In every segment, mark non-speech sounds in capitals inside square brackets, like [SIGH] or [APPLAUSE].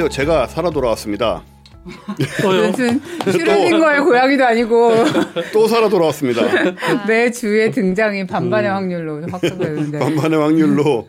안녕하세요. 제가 살아 돌아왔습니다. [LAUGHS] 무슨 슈르딩거의 고양이도 아니고 [LAUGHS] 또 살아 돌아왔습니다. 매 주에 등장이 반반의 음. 확률로 확정되는데 [LAUGHS] 반반의 확률로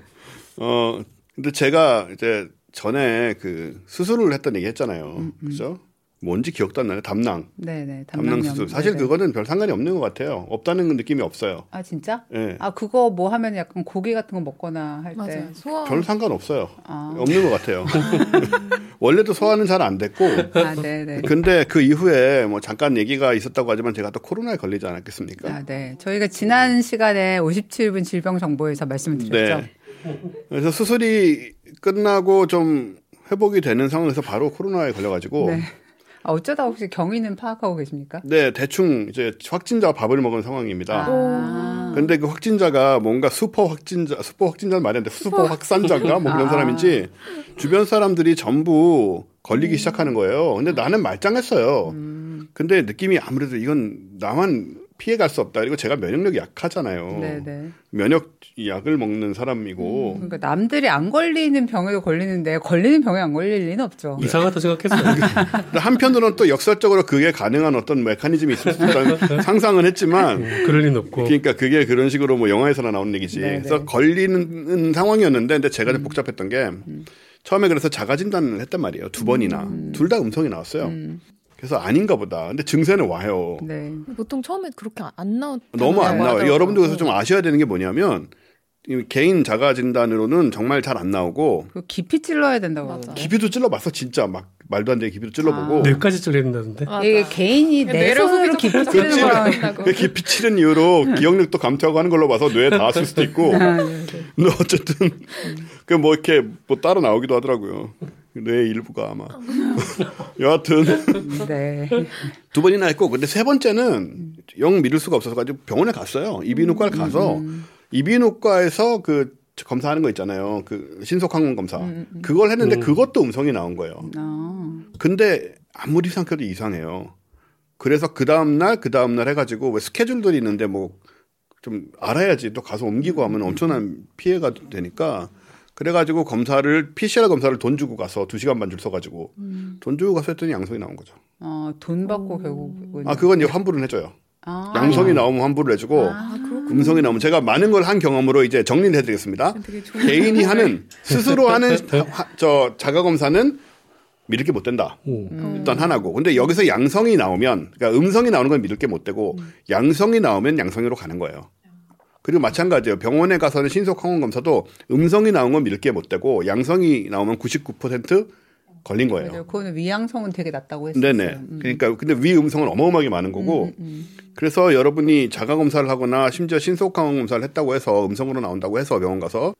어 근데 제가 이제 전에 그 수술을 했던 얘기 했잖아요. 음, 음. 그죠? 뭔지 기억도 안 나요. 담낭. 네네. 담낭 수술. 사실 네네. 그거는 별 상관이 없는 것 같아요. 없다는 느낌이 없어요. 아 진짜? 네. 아 그거 뭐 하면 약간 고기 같은 거 먹거나 할 때. 소화. 별 상관 없어요. 아. 없는 것 같아요. [LAUGHS] 원래도 소화는 잘 안 됐고. 아 네네. 근데 그 이후에 뭐 잠깐 얘기가 있었다고 하지만 제가 또 코로나에 걸리지 않았겠습니까? 아 네. 저희가 지난 시간에 57분 질병 정보에서 말씀을 드렸죠. 네. 그래서 수술이 끝나고 좀 회복이 되는 상황에서 바로 코로나에 걸려가지고. 네. 아, 어쩌다 혹시 경위는 파악하고 계십니까? 네, 대충 이제 확진자 밥을 먹은 상황입니다. 아. 근데 그 확진자가 뭔가 슈퍼 확진자, 슈퍼 확진자는 말이 안 돼. 슈퍼 확산자인가? 뭐 그런 아. 사람인지 주변 사람들이 전부 걸리기 음. 시작하는 거예요. 근데 나는 말짱했어요. 음. 근데 느낌이 아무래도 이건 나만 피해갈 수 없다. 그리고 제가 면역력이 약하잖아요. 네네. 면역 약을 먹는 사람이고. 음, 그러니까 남들이 안 걸리는 병에도 걸리는데 걸리는 병에 안 걸릴 리는 없죠. [LAUGHS] 이상하다 생각했어요. 한편으로는 또 역설적으로 그게 가능한 어떤 메커니즘이 있을 수 있다는 [LAUGHS] 상상은 했지만. 음, 그럴 리는 없고. 그러니까 그게 그런 식으로 뭐 영화에서나 나오는 얘기지. 네네. 그래서 걸리는 상황이었는데 근데 제가 좀 음. 복잡했던 게 음. 처음에 그래서 자가 진단을 했단 말이에요. 두 번이나. 음. 둘다 음성이 나왔어요. 음. 그래서 아닌가 보다. 근데 증세는 와요. 네. 보통 처음에 그렇게 안 나오 너무 안 나와요. 여러분들 그래서 좀 아셔야 되는 게 뭐냐면 개인 자가 진단으로는 정말 잘 안 나오고 그 깊이 찔러야 된다고 맞아. 깊이도 찔러봤어 진짜 막 말도 안 되게 깊이도 찔러보고 아. 뇌까지 찔러야 된다던데 이게 개인이 내 손으로 깊이 찌르는 거라고 그 깊이 치는 이유로 기억력도 감퇴하고 하는 걸로 봐서 뇌에 닿았을 수도 있고 네. 근데 어쨌든 그 뭐 이렇게 뭐 따로 나오기도 하더라고요 뇌 일부가 아마 [LAUGHS] 여하튼 네. 두 번이나 했고 근데 세 번째는 영 믿을 수가 없어서 가지고 병원에 갔어요 이비인후과를 가서 음. 이비인후과에서 그 검사하는 거 있잖아요. 그 신속 항원 검사. 음, 음, 음. 그걸 했는데 음. 그것도 음성이 나온 거예요. 아. 근데 아무리 생각해도 이상해요. 그래서 그 다음 날, 그 다음 날 해가지고 왜 스케줄들이 있는데 뭐 좀 알아야지 또 가서 옮기고 하면 엄청난 피해가 되니까 그래가지고 검사를 PCR 검사를 돈 주고 가서 두 시간 반 줄 서가지고 음. 돈 주고 가서 했더니 양성이 나온 거죠. 아, 돈 받고 결국은. 아, 그건 이제 환불은 해줘요. 아. 양성이 나오면 환불을 해주고 아, 음성이 나오면 제가 많은 걸 한 경험으로 이제 정리를 해드리겠습니다. 개인이 하는 스스로 하는 [LAUGHS] 저 자가 검사는 믿을 게 못 된다. 음. 일단 하나고. 근데 여기서 양성이 나오면 그러니까 음성이 나오는 건 믿을 게 못 되고 음. 양성이 나오면 양성으로 가는 거예요. 그리고 마찬가지예요. 병원에 가서는 신속 항원 검사도 음성이 나온 건 믿을 게못 되고 양성이 나오면 99% 걸린 거예요. 맞아요. 그거는 위양성은 되게 낮다고 했어요. 네네. 음. 그러니까 근데 위 음성은 어마어마하게 많은 거고 음, 음, 음. 그래서 여러분이 자가 검사를 하거나 심지어 신속 항원 검사를 했다고 해서 음성으로 나온다고 해서 병원 가서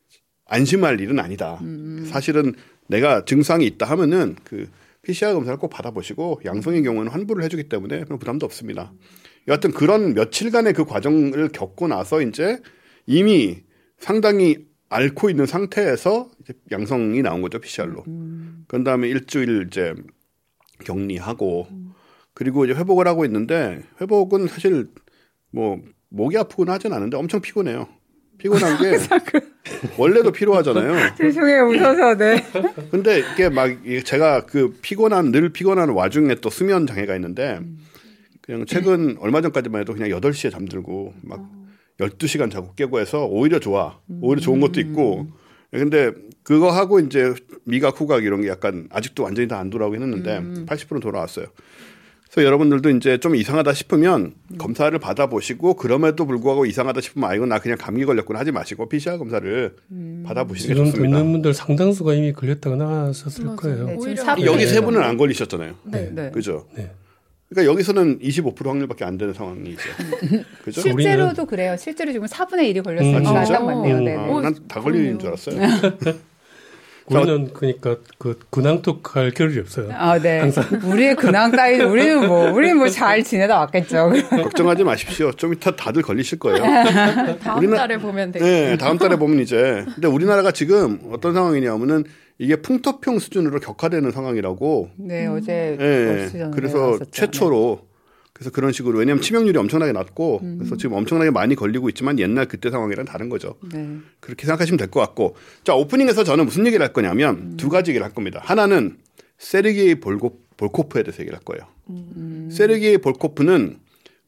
안심할 일은 아니다. 음. 사실은 내가 증상이 있다 하면은 그 PCR 검사를 꼭 받아보시고 양성의 경우는 환불을 해주기 때문에 그런 부담도 없습니다. 여하튼 그런 며칠간의 그 과정을 겪고 나서 이제 이미 상당히 앓고 있는 상태에서 이제 양성이 나온 거죠 PCR로. 음. 그런 다음에 일주일 이제 격리하고 음. 그리고 이제 회복을 하고 있는데 회복은 사실 뭐 목이 아프거나 하진 않은데 엄청 피곤해요. 피곤한 게 [LAUGHS] 원래도 필요하잖아요. [LAUGHS] 죄송해요 웃어서 네. 근데 이게 막 제가 그 피곤한 늘 피곤한 와중에 또 수면 장애가 있는데 그냥 최근 얼마 전까지만 해도 그냥 8시에 잠들고 막 12시간 자고 깨고 해서 오히려 좋아. 오히려 좋은 것도 있고. 근데 그거 하고 이제 미각 후각 이런 게 약간 아직도 완전히 다 안 돌아오긴 했는데 음. 80% 돌아왔어요. 그래서 여러분들도 이제 좀 이상하다 싶으면 음. 검사를 받아보시고 그럼에도 불구하고 이상하다 싶으면 아 이건 나 그냥 감기 걸렸구나 하지 마시고 PCR 검사를 음. 받아보시는 게 좋습니다. 듣는 분들 상당수가 이미 걸렸다가 나셨을 거예요. 네, 여기 세 분은 안 걸리셨잖아요. 네. 네. 그죠? 네. 그러니까 여기서는 25% 확률밖에 안 되는 상황이죠. [LAUGHS] 그죠? 실제로도 그래요. 실제로 지금 4분의 1이 걸렸으니까 음, 딱 맞네요. 네. 아, 난다 걸리는 줄 알았어요. [LAUGHS] 우리는 그러니까 그 근황 톡 할 겨를이 없어요. 아, 네. 항상 우리의 근황 따위 우리는 뭐 우리는 뭐 잘 지내다 왔겠죠. [LAUGHS] 걱정하지 마십시오. 좀 이따 다들 걸리실 거예요. 다음 우리나, 달에 보면 되겠죠. 네, 다음 달에 보면 이제. 근데 우리나라가 지금 어떤 상황이냐면은 이게 풍토병 수준으로 격화되는 상황이라고. 네, 어제 네, 그래서 최초로 그래서 그런 식으로 왜냐하면 치명률이 엄청나게 낮고 그래서 지금 엄청나게 많이 걸리고 있지만 옛날 그때 상황이랑 다른 거죠. 네. 그렇게 생각하시면 될 것 같고 자 오프닝에서 저는 무슨 얘기를 할 거냐면 두 가지 얘기를 할 겁니다. 하나는 세르게이 볼고, 볼코프에 대해서 얘기를 할 거예요. 세르게이 볼코프는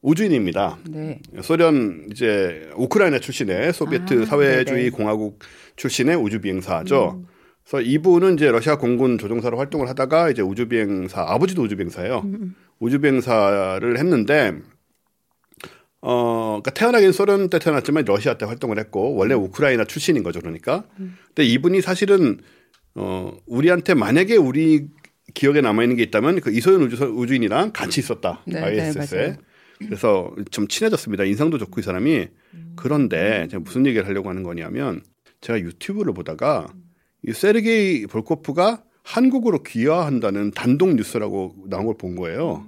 우주인입니다. 네. 소련 이제 우크라이나 출신의 소비에트 아, 사회주의 네네. 공화국 출신의 우주 비행사죠. 그래서 이분은 이제 러시아 공군 조종사로 활동을 하다가 이제 우주 비행사 아버지도 우주 비행사예요. 우주 비행사를 했는데 어, 그러니까 태어나긴 소련 때 태어났지만 러시아 때 활동을 했고 원래 우크라이나 출신인 거죠, 그러니까. 근데 이분이 사실은 어, 우리한테 만약에 우리 기억에 남아 있는 게 있다면 그 이소연 우주 우주인이랑 같이 있었다 네, 네, ISS에. 맞아요. 그래서 좀 친해졌습니다. 인상도 좋고 이 사람이. 그런데 제가 무슨 얘기를 하려고 하는 거냐면 제가 유튜브를 보다가 이 세르게이 볼코프가 한국으로 귀화한다는 단독 뉴스라고 나온 걸 본 거예요.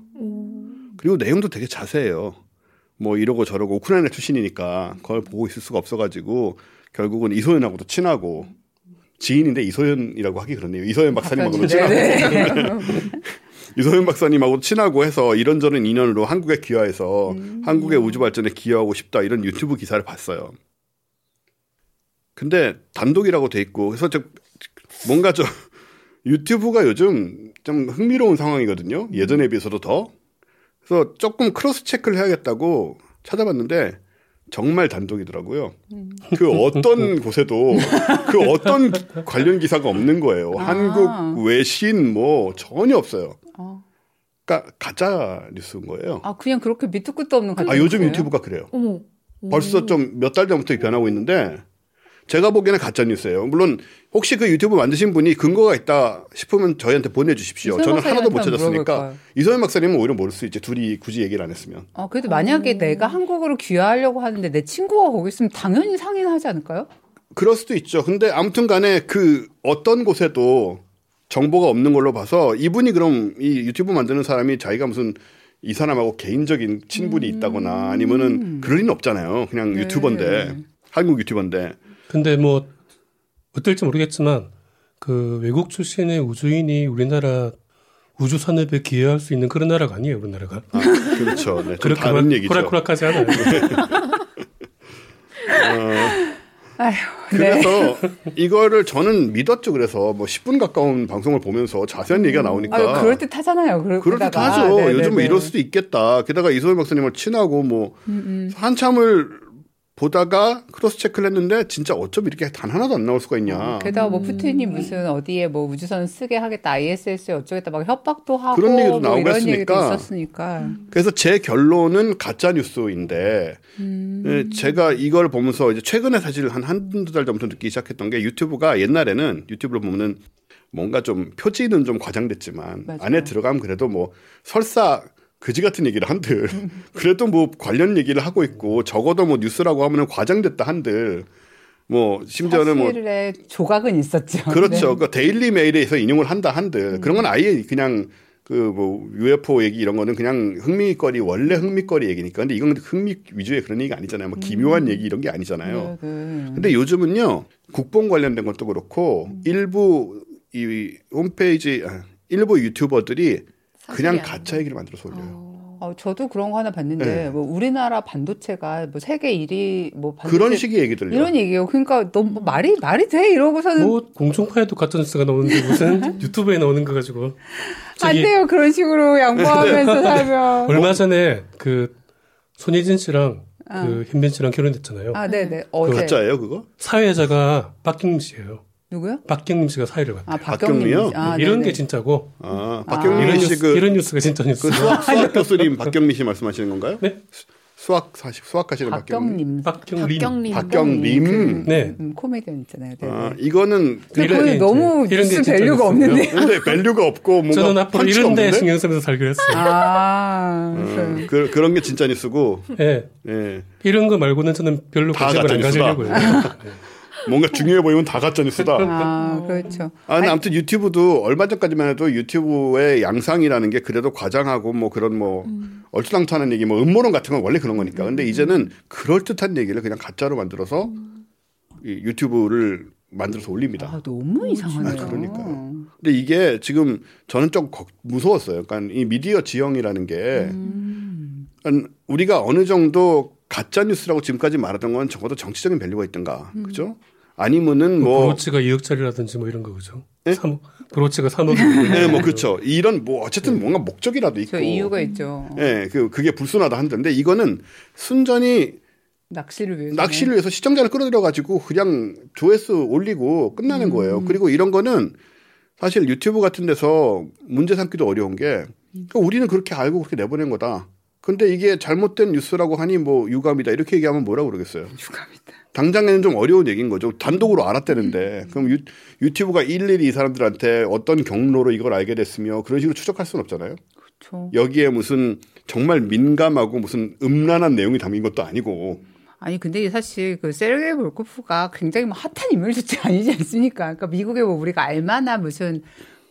그리고 내용도 되게 자세해요. 뭐 이러고 저러고 우크라이나 출신이니까 그걸 보고 있을 수가 없어가지고 결국은 이소연하고도 친하고 지인인데 이소연이라고 하기 그렇네요. 이소연 박사님하고도 친하고 네네. [LAUGHS] 이소연 박사님하고 친하고 해서 이런저런 인연으로 한국에 귀화해서 한국의 우주 발전에 기여하고 싶다 이런 유튜브 기사를 봤어요. 근데 단독이라고 돼 있고 그래서 저 뭔가 저 유튜브가 요즘 좀 흥미로운 상황이거든요. 예전에 비해서도 더. 그래서 조금 cross check를 해야겠다고 찾아봤는데 정말 단독이더라고요. 그 어떤 곳에도 그 어떤 관련 기사가 없는 거예요. 아. 한국 외신 뭐 전혀 없어요. 어. 그러니까 가짜 뉴스인 거예요. 아 그냥 그렇게 밑도 끝도 없는 아, 요즘 유튜브가 그래요. 어머. 벌써 좀 몇 달 전부터 변하고 있는데 제가 보기에는 가짜 뉴스예요. 물론 혹시 그 유튜브 만드신 분이 근거가 있다 싶으면 저희한테 보내주십시오. 저는 하나도 못 찾았으니까? 이소연 박사님은 오히려 모를 수 있지. 둘이 굳이 얘기를 안 했으면. 어, 그래도 만약에 내가 한국으로 귀화하려고 하는데 내 친구가 거기 있으면 당연히 상인하지 않을까요? 그럴 수도 있죠. 근데 아무튼 간에 그 어떤 곳에도 정보가 없는 걸로 봐서 이분이 그럼 이 유튜브 만드는 사람이 자기가 무슨 이 사람하고 개인적인 친분이 있다거나 아니면은 그럴 리는 없잖아요. 그냥 네. 유튜버인데 한국 유튜버인데 근데 뭐 어떨지 모르겠지만 그 외국 출신의 우주인이 우리나라 우주 산업에 기여할 수 있는 그런 나라가 아니에요, 우리나라가. 아, 그렇죠. 네, 좀 그렇게 다른 막 얘기죠. 호락호락하지 않아요. [LAUGHS] 아휴, 네. 그래서 이거를 저는 믿었죠. 그래서 뭐 10분 가까운 방송을 보면서 자세한 얘기가 나오니까 아유, 그럴 듯 하잖아요. 그럴 듯. 하죠. 네네네. 요즘 뭐 이럴 수도 있겠다. 게다가 이소연 박사님을 친하고 뭐 음, 한참을 보다가 cross check를 했는데 진짜 어쩜 이렇게 단 하나도 안 나올 수가 있냐. 게다가 뭐 푸틴이 무슨 어디에 뭐 우주선 쓰게 하겠다, ISS에 어쩌겠다 막 협박도 하고 그런 얘기도 뭐 나오고 이런 했으니까. 얘기도 있었으니까. 그래서 제 결론은 가짜 뉴스인데 음. 예, 제가 이걸 보면서 이제 최근에 사실 한 한두 달 전부터 느끼기 시작했던 게 유튜브가 옛날에는 유튜브를 보면은 뭔가 좀 표지는 좀 과장됐지만 맞아요. 안에 들어가면 그래도 뭐 설사 그지 같은 얘기를 한들 [LAUGHS] 그래도 뭐 관련 얘기를 하고 있고 적어도 뭐 뉴스라고 하면은 과장됐다 한들 뭐 심지어는 뭐 조각은 있었죠. [LAUGHS] 그렇죠. 네. 그 데일리 메일에서 인용을 한다 한들 그런 건 아예 그냥 그 뭐 UFO 얘기 이런 거는 그냥 흥미거리 원래 흥미거리 얘기니까 근데 이건 흥미 위주의 그런 얘기가 아니잖아요. 뭐 기묘한 얘기 이런 게 아니잖아요. 네, 그. 근데 요즘은요 국뽕 관련된 것도 그렇고 일부 이 홈페이지 아, 일부 유튜버들이 그냥 가짜 얘기를 만들어서 올려요. 어, 저도 그런 거 하나 봤는데 네. 뭐 우리나라 반도체가 뭐 세계 1위 뭐 반도체 그런 식의 얘기들요. 이런 얘기예요. 그러니까 너무 뭐 말이 말이 돼 이러고서는 뭐 공중파에도 가짜 뉴스가 나오는데 무슨 [LAUGHS] 유튜브에 나오는 거 가지고 안 저기 돼요. 그런 식으로 양보하면서 [LAUGHS] 살면. 얼마 전에 그 손예진 씨랑 그 현빈 씨랑 결혼했잖아요. 아, 네네. 어제 가짜예요 그거? 사회자가 박경림 씨예요. 누구요? 박경림 씨가 사회를 갔 아, 박경림이요? 박경림. 아, 이런 네네. 게 진짜고 아 아. 박경민 이런 씨 뉴스 그 이런 뉴스가 진짜 뉴스. 그 수학, [LAUGHS] 수학 교수님 박경민 씨 말씀하시는 건가요? 네? 수학 사시 수학 하시는 박경민. 박경림. 박경림. 박경림. 박경림. 네. 음, 코미디언 있잖아요. 네. 아, 이거는 근데 이런 너무 이런 게 뉴스 value가. 없는데. 근데 value가 없고 뭔가 저는 앞으로 이런 데 없는데? 신경 쓰면서 살기로 했어요. 아, 음, 그, 그런 게 진짜 뉴스고 예. 예. 이런 거 말고는 저는 별로 다 관심을 안. 가지려고요. [LAUGHS] 뭔가 중요해 보이면 다 가짜 뉴스다. 아, 그렇죠. 아, 근데 아무튼 유튜브도 얼마 전까지만 해도 유튜브의 양상이라는 게 그래도 과장하고 뭐 그런 뭐 얼토당토하는 얘기 뭐 음모론 같은 건 원래 그런 거니까. 근데 이제는 그럴 듯한 얘기를 그냥 가짜로 만들어서 이 유튜브를 만들어서 올립니다. 아, 너무 이상하네요. 아, 그러니까요. 근데 이게 지금 저는 좀 걱- 무서웠어요. 그러니까 이 미디어 지형이라는 게 그러니까 우리가 어느 정도 가짜 뉴스라고 지금까지 말하던 건 적어도 정치적인 value가 있던가, 음. 그죠? 아니면은 뭐 브로치가 2억짜리라든지 뭐 이런 거 그죠? 네? 3억, 브로치가 3억. 네, 뭐 그렇죠. 이런 뭐 어쨌든 뭔가 목적이라도 있고, 저 이유가 있죠. 예, 그 그게 불순하다 한들 이거는 순전히 낚시를 위해서. 낚시를 위해서 시청자를 끌어들여 가지고 그냥 조회수 올리고 끝나는 거예요. 음. 그리고 이런 거는 사실 유튜브 같은 데서 문제 삼기도 어려운 게 그러니까 우리는 그렇게 알고 그렇게 내보낸 거다. 근데 이게 잘못된 뉴스라고 하니 뭐 유감이다 이렇게 얘기하면 뭐라고 그러겠어요. 유감이다. 당장에는 좀 어려운 얘기인 거죠. 단독으로 알았다는데 그럼 유, 유튜브가 일일이 이 사람들한테 어떤 경로로 이걸 알게 됐으며 그런 식으로 추적할 수는 없잖아요. 그렇죠. 여기에 무슨 정말 민감하고 무슨 음란한 내용이 담긴 것도 아니고 아니 근데 사실 그 세르게이 볼코프가 굉장히 뭐 핫한 인물도 [LAUGHS] 아니지 않습니까? 그러니까 미국에 뭐 우리가 알만한 무슨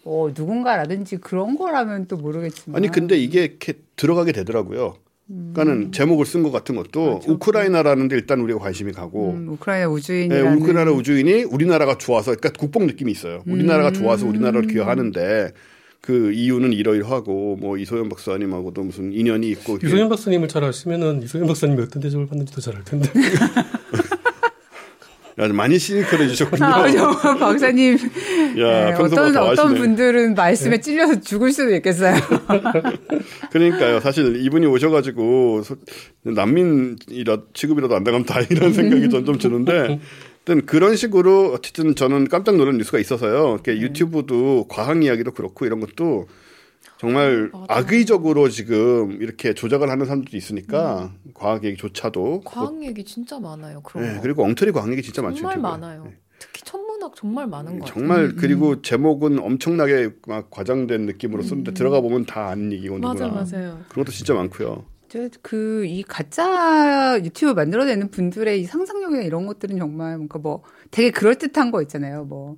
어 누군가라든지 그런 거라면 또 모르겠지만 아니 근데 이게 이렇게 들어가게 되더라고요. 그러니까는 제목을 쓴 것 같은 것도 우크라이나라는데 일단 우리가 관심이 가고 음, 우크라이나 네, 우주인이라는 우크라이나 우주인이 우리나라가 좋아서 그러니까 국뽕 느낌이 있어요. 우리나라가 좋아서 우리나라를 기여하는데 그 이유는 이러이러하고 뭐 이소연 박사님하고도 무슨 인연이 있고 이소연 박사님을 잘 아시면은 이소연 박사님이 어떤 대접을 받는지도 잘 알 텐데. [LAUGHS] 많이 시니컬해지셨군요. 아, 정말 박사님 야, 네, 어떤 더 어떤. 분들은 말씀에 찔려서 죽을 수도 있겠어요. [LAUGHS] 그러니까요. 사실 이분이 오셔가지고 소- 난민이라 취급이라도 안 당하면 다행이라는 생각이 전 좀 드는데, 그런 식으로 어쨌든 저는 깜짝 놀란 뉴스가 있어서요. 이렇게 유튜브도 과학 이야기도 그렇고 이런 것도 정말 맞아요. 악의적으로 지금 이렇게 조작을 하는 사람들도 있으니까 과학 얘기조차도 과학 얘기 진짜 많아요. 그런 네, 거. 그리고 엉터리 과학 얘기 진짜 많죠. 정말. 많아요. 네. 특히 천문학 정말 많은 것 같아요. 정말 그리고 제목은 엄청나게 막 과장된 느낌으로 쓰는데 들어가 보면 다 아는 얘기고 맞아 맞아요. 그런 것도 진짜 많고요. 그 이 가짜 유튜브 만들어내는 분들의 이 상상력이나 이런 것들은 정말 뭔가 뭐 되게 그럴 듯한 거 있잖아요. 뭐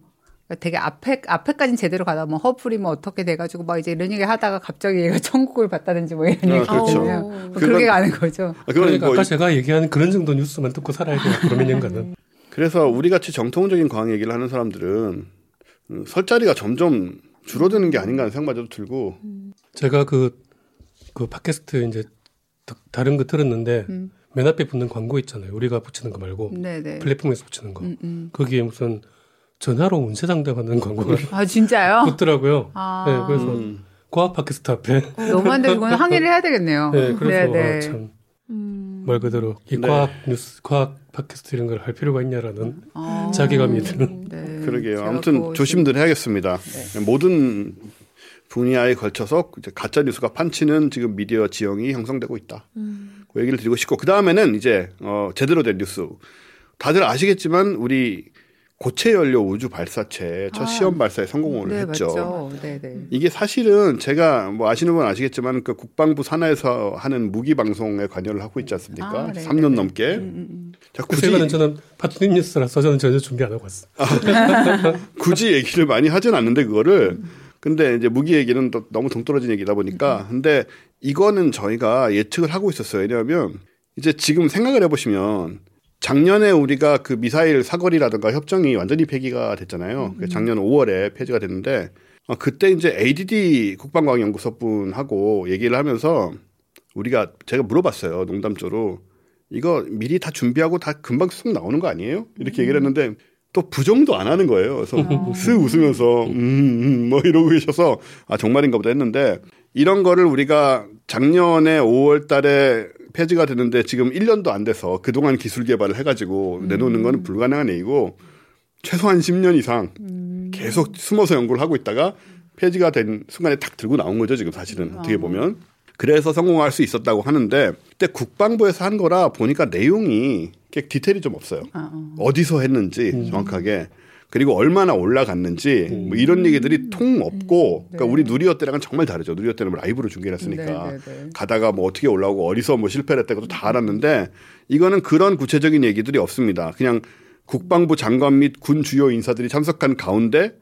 그러니까 되게 앞에 앞에까지는 제대로 가다 뭐 허플이 뭐 어떻게 돼가지고 막 이제 이런 얘기 하다가 갑자기 얘가 [LAUGHS] 천국을 봤다든지 뭐 이런 아, 얘기 그렇죠. 어. 뭐 그렇게 가는 거죠. 아, 그러니까 뭐 아까 제가 얘기하는 그런 정도 뉴스만 듣고 살아야 돼요. 그러면 년간은. 그래서 우리 같이 정통적인 과학 얘기를 하는 사람들은 음, 설 자리가 점점 줄어드는 게 아닌가 하는 생각마저도 들고 제가 그, 그 팟캐스트 이제 다- 다른 거 들었는데 음. 맨 앞에 붙는 광고 있잖아요. 우리가 붙이는 거 말고 네네. 플랫폼에서 붙이는 거. 음, 음. 거기에 무슨 전화로 문제 상담하는 광고가 아 진짜요? 붙더라고요. 아. 네, 그래서 음. 과학 팟캐스트 앞에. 너무한데 그건 항의를 해야 되겠네요. 네, 그래서 네네. 아, 참. 음. 말 그대로 이 네. 과학 뉴스, 과학 팟캐스트 이런 걸 할 필요가 있냐라는 아. 자괴감이 드는. 네. 그러게요. 아무튼 조심들 해야겠습니다. 모든 분야에 걸쳐서 이제 가짜 뉴스가 판치는 지금 미디어 지형이 형성되고 있다. 음. 그 얘기를 드리고 싶고 그 다음에는 이제 어, 제대로 된 뉴스. 다들 아시겠지만 우리 고체 연료 우주 발사체 첫 아. 시험 발사에 성공을 네, 했죠. 맞죠. 네 네. 이게 사실은 제가 뭐 아시는 분 아시겠지만 그 국방부 산하에서 하는 무기 방송에 관여를 하고 있지 않습니까? 아, 네, 3년 네. 넘게. 음, 음, 자, 그래서 굳이 이거는 저는 파트님 뉴스라서 저는 전혀 준비 안 하고 왔어요. 굳이 얘기를 많이 하진 않는데 그거를 근데 이제 무기 얘기는 또 너무 동떨어진 얘기다 보니까 근데 이거는 저희가 예측을 하고 있었어요. 왜냐하면 이제 지금 생각을 해보시면 작년에 우리가 그 미사일 사거리라든가 협정이 완전히 폐기가 됐잖아요. 그 작년 5월에 폐지가 됐는데 어, 그때 이제 ADD 국방과학연구소 분하고 얘기를 하면서 우리가 제가 물어봤어요. 농담조로 이거 미리 다 준비하고 다 금방 쑥 나오는 거 아니에요? 이렇게 얘기를 했는데 또 부정도 안 하는 거예요. 그래서 쓱 웃으면서 음, 음, 뭐 이러고 계셔서 아 정말인가 보다 했는데 이런 거를 우리가 작년에 5월 달에 폐지가 됐는데 지금 1년도 안 돼서 그동안 기술 개발을 해가지고 내놓는 거는 불가능한 얘기고 최소한 10년 이상 계속 숨어서 연구를 하고 있다가 폐지가 된 순간에 탁 들고 나온 거죠 지금 사실은 어떻게 보면. 그래서 성공할 수 있었다고 하는데 그때 국방부에서 한 거라 보니까 내용이 이렇게 디테일이 좀 없어요. 아, 어. 어디서 했는지 정확하게 그리고 얼마나 올라갔는지 뭐 이런 얘기들이 통 없고 그러니까 네. 우리 누리호 때랑은 정말 다르죠 누리호 때는 뭐 라이브로 중계를 했으니까 네, 네, 네. 가다가 뭐 어떻게 올라오고 어디서 뭐 실패를 했다 것도 다 알았는데 이거는 그런 구체적인 얘기들이 없습니다 그냥 국방부 장관 및 군 주요 인사들이 참석한 가운데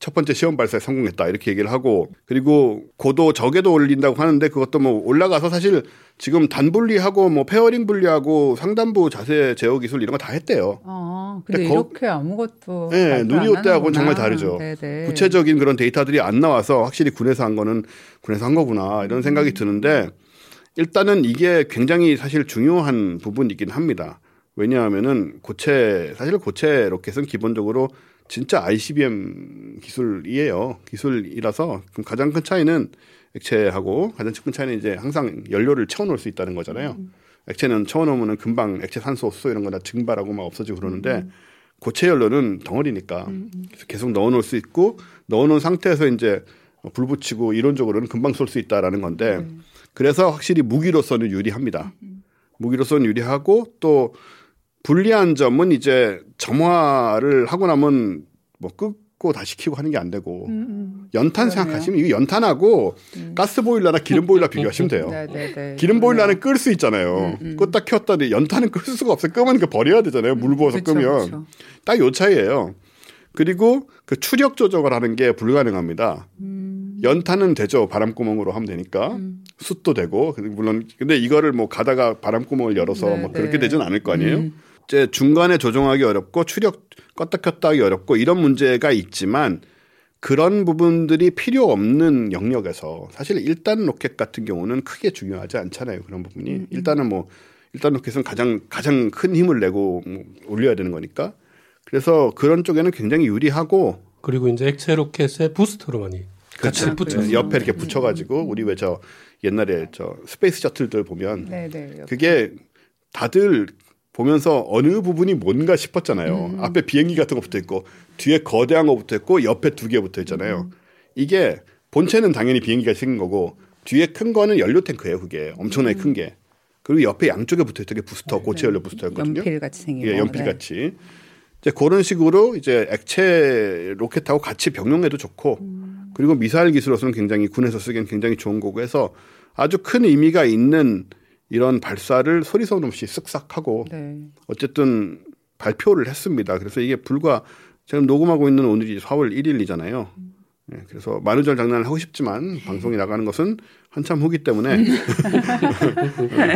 첫 번째 시험 발사에 성공했다 이렇게 얘기를 하고 그리고 고도 저궤도 올린다고 하는데 그것도 뭐 올라가서 사실 지금 단분리하고 뭐 fairing 분리하고 상단부 자세 제어 기술 이런 거 다 했대요. 아, 근데, 근데 거- 이렇게 아무것도 네, 발표 안 누리호 때하고는 하는구나. 정말 다르죠. 네네. 구체적인 그런 데이터들이 안 나와서 확실히 군에서 한 거는 군에서 한 거구나 이런 생각이 드는데 일단은 이게 굉장히 사실 중요한 부분이긴 합니다. 왜냐하면은 고체 사실 고체 로켓은 기본적으로 진짜 ICBM 기술이에요. 기술이라서 그럼 가장 큰 차이는 액체하고 가장 큰 차이는 이제 항상 연료를 채워놓을 수 있다는 거잖아요. 액체는 채워놓으면 금방 액체 산소, 수소 이런 거 다 증발하고 막 없어지고 그러는데 고체 연료는 덩어리니까 그래서 계속 넣어놓을 수 있고 넣어놓은 상태에서 이제 불 붙이고 이론적으로는 금방 쏠 수 있다라는 건데 그래서 확실히 무기로서는 유리합니다. 무기로서는 유리하고 또 불리한 점은 이제 점화를 하고 나면 뭐 끄고 다시 켜고 하는 게 안 되고 연탄 그러네요. 생각하시면 이거 연탄하고 가스 보일러나 기름 보일러 비교하시면 돼요. 네, 네, 네. 기름 보일러는 끌 수 있잖아요. 껐다 켰다니 연탄은 끌 수가 없어요. 끄면 그 버려야 되잖아요. 물 부어서 그쵸, 끄면. 딱 요 차이예요. 그리고 그 추력 조정을 하는 게 불가능합니다. 연탄은 되죠. 바람구멍으로 하면 되니까 숯도 되고 물론 근데 이거를 뭐 가다가 바람구멍을 열어서 네, 뭐 네. 그렇게 되진 않을 거 아니에요. 이제 중간에 조정하기 어렵고 추력 껐다 켰다 하기 어렵고 이런 문제가 있지만 그런 부분들이 필요 없는 영역에서 사실 1단 로켓 같은 경우는 크게 중요하지 않잖아요. 그런 부분이. 일단은 뭐 1단 로켓은 가장 가장 큰 힘을 내고 뭐 올려야 되는 거니까. 그래서 그런 쪽에는 굉장히 유리하고 그리고 이제 액체 로켓에 부스터로 많이 같이 그렇죠. 붙여. 옆에 이렇게 붙여가지고 우리 왜 저 옛날에 저 스페이스 셔틀들 보면 네, 네. 그게 다들 보면서 어느 부분이 뭔가 싶었잖아요. 앞에 비행기 같은 거 붙어 있고 뒤에 거대한 거 붙어 있고 옆에 두 개 붙어 있잖아요. 이게 본체는 당연히 비행기가 생긴 거고 뒤에 큰 거는 연료 탱크예요. 그게 엄청나게 큰 게. 그리고 옆에 양쪽에 붙어 있던 게 부스터 고체 연료 부스터였거든요. 연필 같이 생긴 예, 거. 연필 네. 같이. 이제 그런 식으로 이제 액체 로켓하고 같이 병용해도 좋고 그리고 미사일 기술로서는 굉장히 군에서 쓰기엔 굉장히 좋은 거고 해서 아주 큰 의미가 있는 이런 발사를 소리소리 없이 쓱싹 하고 네. 어쨌든 발표를 했습니다. 그래서 이게 불과 지금 녹음하고 있는 오늘이 4월 1일이잖아요. 예, 그래서 만우절 장난을 하고 싶지만 방송이 나가는 것은 한참 후기 때문에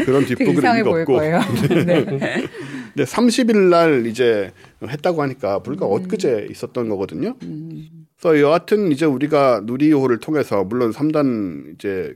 그런 되게 뒷부분은 이상해 의미가 없고 거예요. 네. 근데 30일 날 이제 했다고 하니까 불과 엊그제 있었던 거거든요. 그래서 여하튼 이제 우리가 누리호를 통해서 물론 3단 이제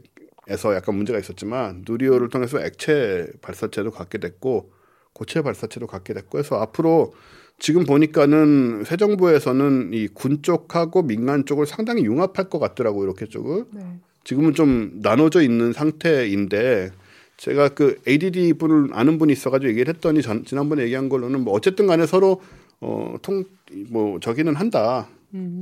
에서 약간 문제가 있었지만 누리호를 통해서 액체 발사체도 갖게 됐고 고체 발사체도 갖게 됐고 해서 앞으로 지금 보니까는 새 정부에서는 이 군 쪽하고 민간 쪽을 상당히 융합할 것 같더라고요. 이렇게 쪽을. 네. 지금은 좀 나눠져 있는 상태인데 제가 그 ADD 분을 아는 분이 있어가지고 얘기를 했더니 전, 지난번에 얘기한 걸로는 뭐 어쨌든 간에 서로 어 통 뭐 저기는 한다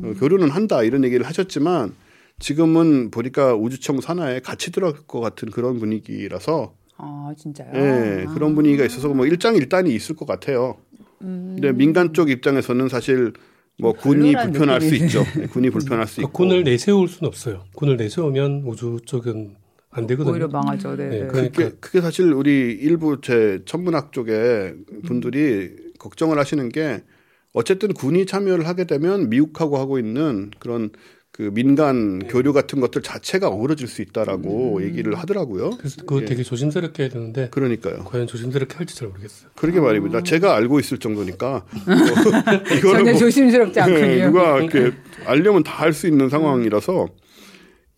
어, 교류는 한다 이런 얘기를 하셨지만 지금은 보니까 우주청 산하에 같이 들어갈 것 같은 그런 분위기라서 아, 진짜요? 예 아. 그런 분위기가 있어서 뭐 일장일단이 있을 것 같아요. 근데 민간 쪽 입장에서는 사실 뭐 군이 불편할 수 느낌이 있죠. 네, [LAUGHS] 군이 불편할 수 그러니까 있고. 군을 내세울 수는 없어요. 군을 내세우면 우주 쪽은 안 되거든요. 오히려 망하죠. 네. 네, 네. 그러니까 그게, 그게 사실 우리 일부 제 천문학 쪽에 분들이 걱정을 하시는 게 어쨌든 군이 참여를 하게 되면 미국하고 하고 있는 그런 그 민간 교류 같은 것들 자체가 어그러질 수 있다라고 얘기를 하더라고요. 그래서 그거 예. 되게 조심스럽게 해야 되는데 그러니까요. 과연 조심스럽게 할지 잘 모르겠어요. 그러게 말입니다. 제가 알고 있을 정도니까 [LAUGHS] 뭐 전혀 뭐 조심스럽지 않군요. 예, 누가 이렇게 알려면 다 할 수 있는 상황이라서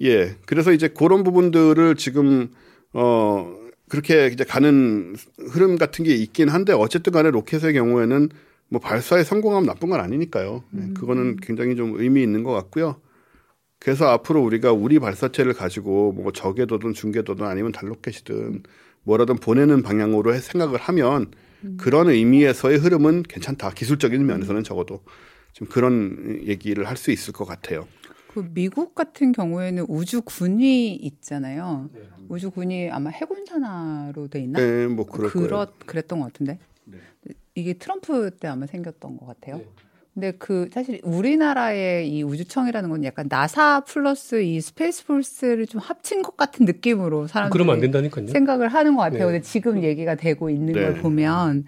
예 그래서 이제 그런 부분들을 지금 어 그렇게 이제 가는 흐름 같은 게 있긴 한데 어쨌든 간에 로켓의 경우에는 뭐 발사에 성공하면 나쁜 건 아니니까요. 예, 그거는 굉장히 좀 의미 있는 것 같고요. 그래서 앞으로 우리가 우리 발사체를 가지고 뭐 적외도든 중궤도든 아니면 달로켓이든 뭐라든 보내는 방향으로 해- 생각을 하면 그런 의미에서의 흐름은 괜찮다. 기술적인 면에서는 적어도 좀 그런 얘기를 할 수 있을 것 같아요. 그 미국 같은 경우에는 우주 군이 있잖아요. 네. 우주 군이 아마 해군 산하로 돼 있나? 네, 뭐 그럴 그렇, 거예요. 그랬던 것 같은데. 이게 트럼프 때 아마 생겼던 것 같아요. 네. 근데 그 사실 우리나라의 이 우주청이라는 건 약간 나사 플러스 이 Space Force를 좀 합친 것 같은 느낌으로 사람들이 그러면 안 된다니까요. 생각을 하는 것 같아요. 네. 근데 지금 얘기가 되고 있는 네. 걸 보면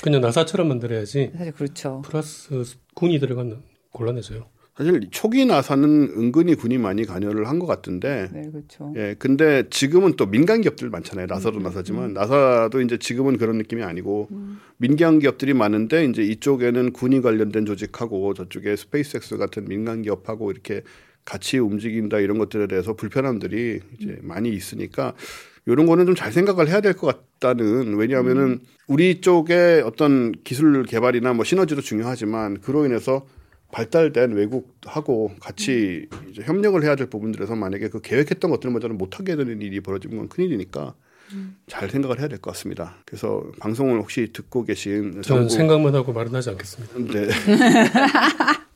그냥 나사처럼 만들어야지 사실 그렇죠. 플러스 군이 들어가면 곤란해져요. 사실 초기 나사는 은근히 군이 많이 관여를 한 것 같은데 네, 그렇죠. 예, 근데 지금은 또 민간 기업들 많잖아요. 나사도 나사지만. 나사도 이제 지금은 그런 느낌이 아니고 민간 기업들이 많은데 이제 이쪽에는 군이 관련된 조직하고 저쪽에 스페이스X 같은 민간 기업하고 이렇게 같이 움직인다 이런 것들에 대해서 불편함들이 이제 많이 있으니까 이런 거는 좀 잘 생각을 해야 될 것 같다는 왜냐하면은 우리 쪽에 어떤 기술 개발이나 뭐 시너지도 중요하지만 그로 인해서 발달된 외국하고 같이 이제 협력을 해야 될 부분들에서 만약에 그 계획했던 것들을 먼저는 못하게 되는 일이 벌어지면 건 큰일이니까 잘 생각을 해야 될 것 같습니다. 그래서 방송을 혹시 듣고 계신 저는 전국- 생각만 하고 말은 하지 않겠습니다. 네. [LAUGHS]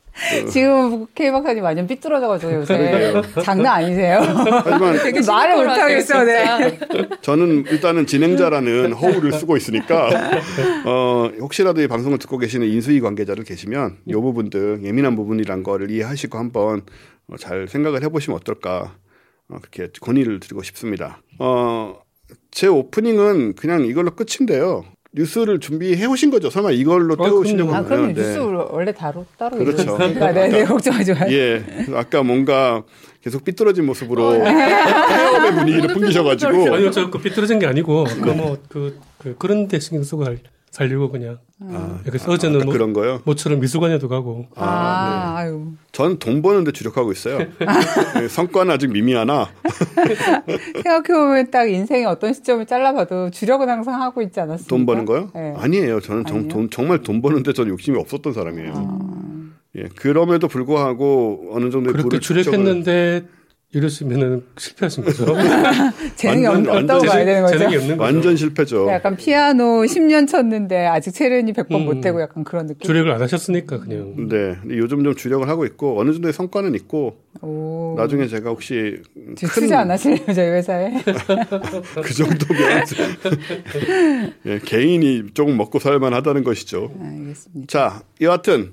지금 K 박사님 완전 삐뚤어져가지고 요새 장난 아니세요? 하지만 말을 못 하겠어, 네. 저는 일단은 진행자라는 허울을 쓰고 있으니까 어 혹시라도 이 방송을 듣고 계시는 인수위 관계자들 계시면 이 부분들 예민한 부분이란 거를 이해하시고 한번 어, 잘 생각을 해보시면 어떨까 어, 그렇게 건의를 드리고 싶습니다. 어 제 오프닝은 그냥 이걸로 끝인데요. 뉴스를 준비해 오신 거죠? 설마 이걸로 아, 때우시려고 아, 그럼 하면, 뉴스 원래 따로 따로 그렇죠. 있으니까 네, 네, 걱정하지 마요. 예. 아까 뭔가 계속 삐뚤어진 모습으로 폐업의 분위기를 풍기셔가지고 아니요, 저그 삐뚤어진 게 아니고 그뭐그 그, 그 런 데 신경 쓰고 살- 살려고 그냥. 아, 그래서 어제는 아까 뭐 그런 거요. 모처럼 미술관에도 가고 아, 아유. 전돈 버는데 주력하고 있어요. [LAUGHS] 네, 성과는 아직 미미하나 [LAUGHS] 생각해보면 딱 인생의 어떤 시점을 잘라봐도 주력은 항상 하고 있지 않았습니까? 돈 버는 거요? 네. 아니에요. 저는 정? 돈, 정말 돈 버는데 저는 욕심이 없었던 사람이에요. 예, 그럼에도 불구하고 어느 정도의 그렇게 주력했는데 이러시면은 실패하신 거죠. [LAUGHS] 재능이 완전- 없, 없다고 완전 봐야 되는 거죠. 재능이 없는 거죠. 완전 실패죠. 약간 피아노 10년 쳤는데 아직 체르니 100번 음. 못 되고 약간 그런 느낌. 주력을 안 하셨으니까 그냥. 네, 근데 요즘 좀 주력을 하고 있고 어느 정도의 성과는 있고 오. 나중에 제가 혹시 지금 큰안 하실래요, 저희 회사에? [LAUGHS] 그 정도면 [LAUGHS] 예, 개인이 조금 먹고 살만하다는 것이죠. 알겠습니다. 자, 여하튼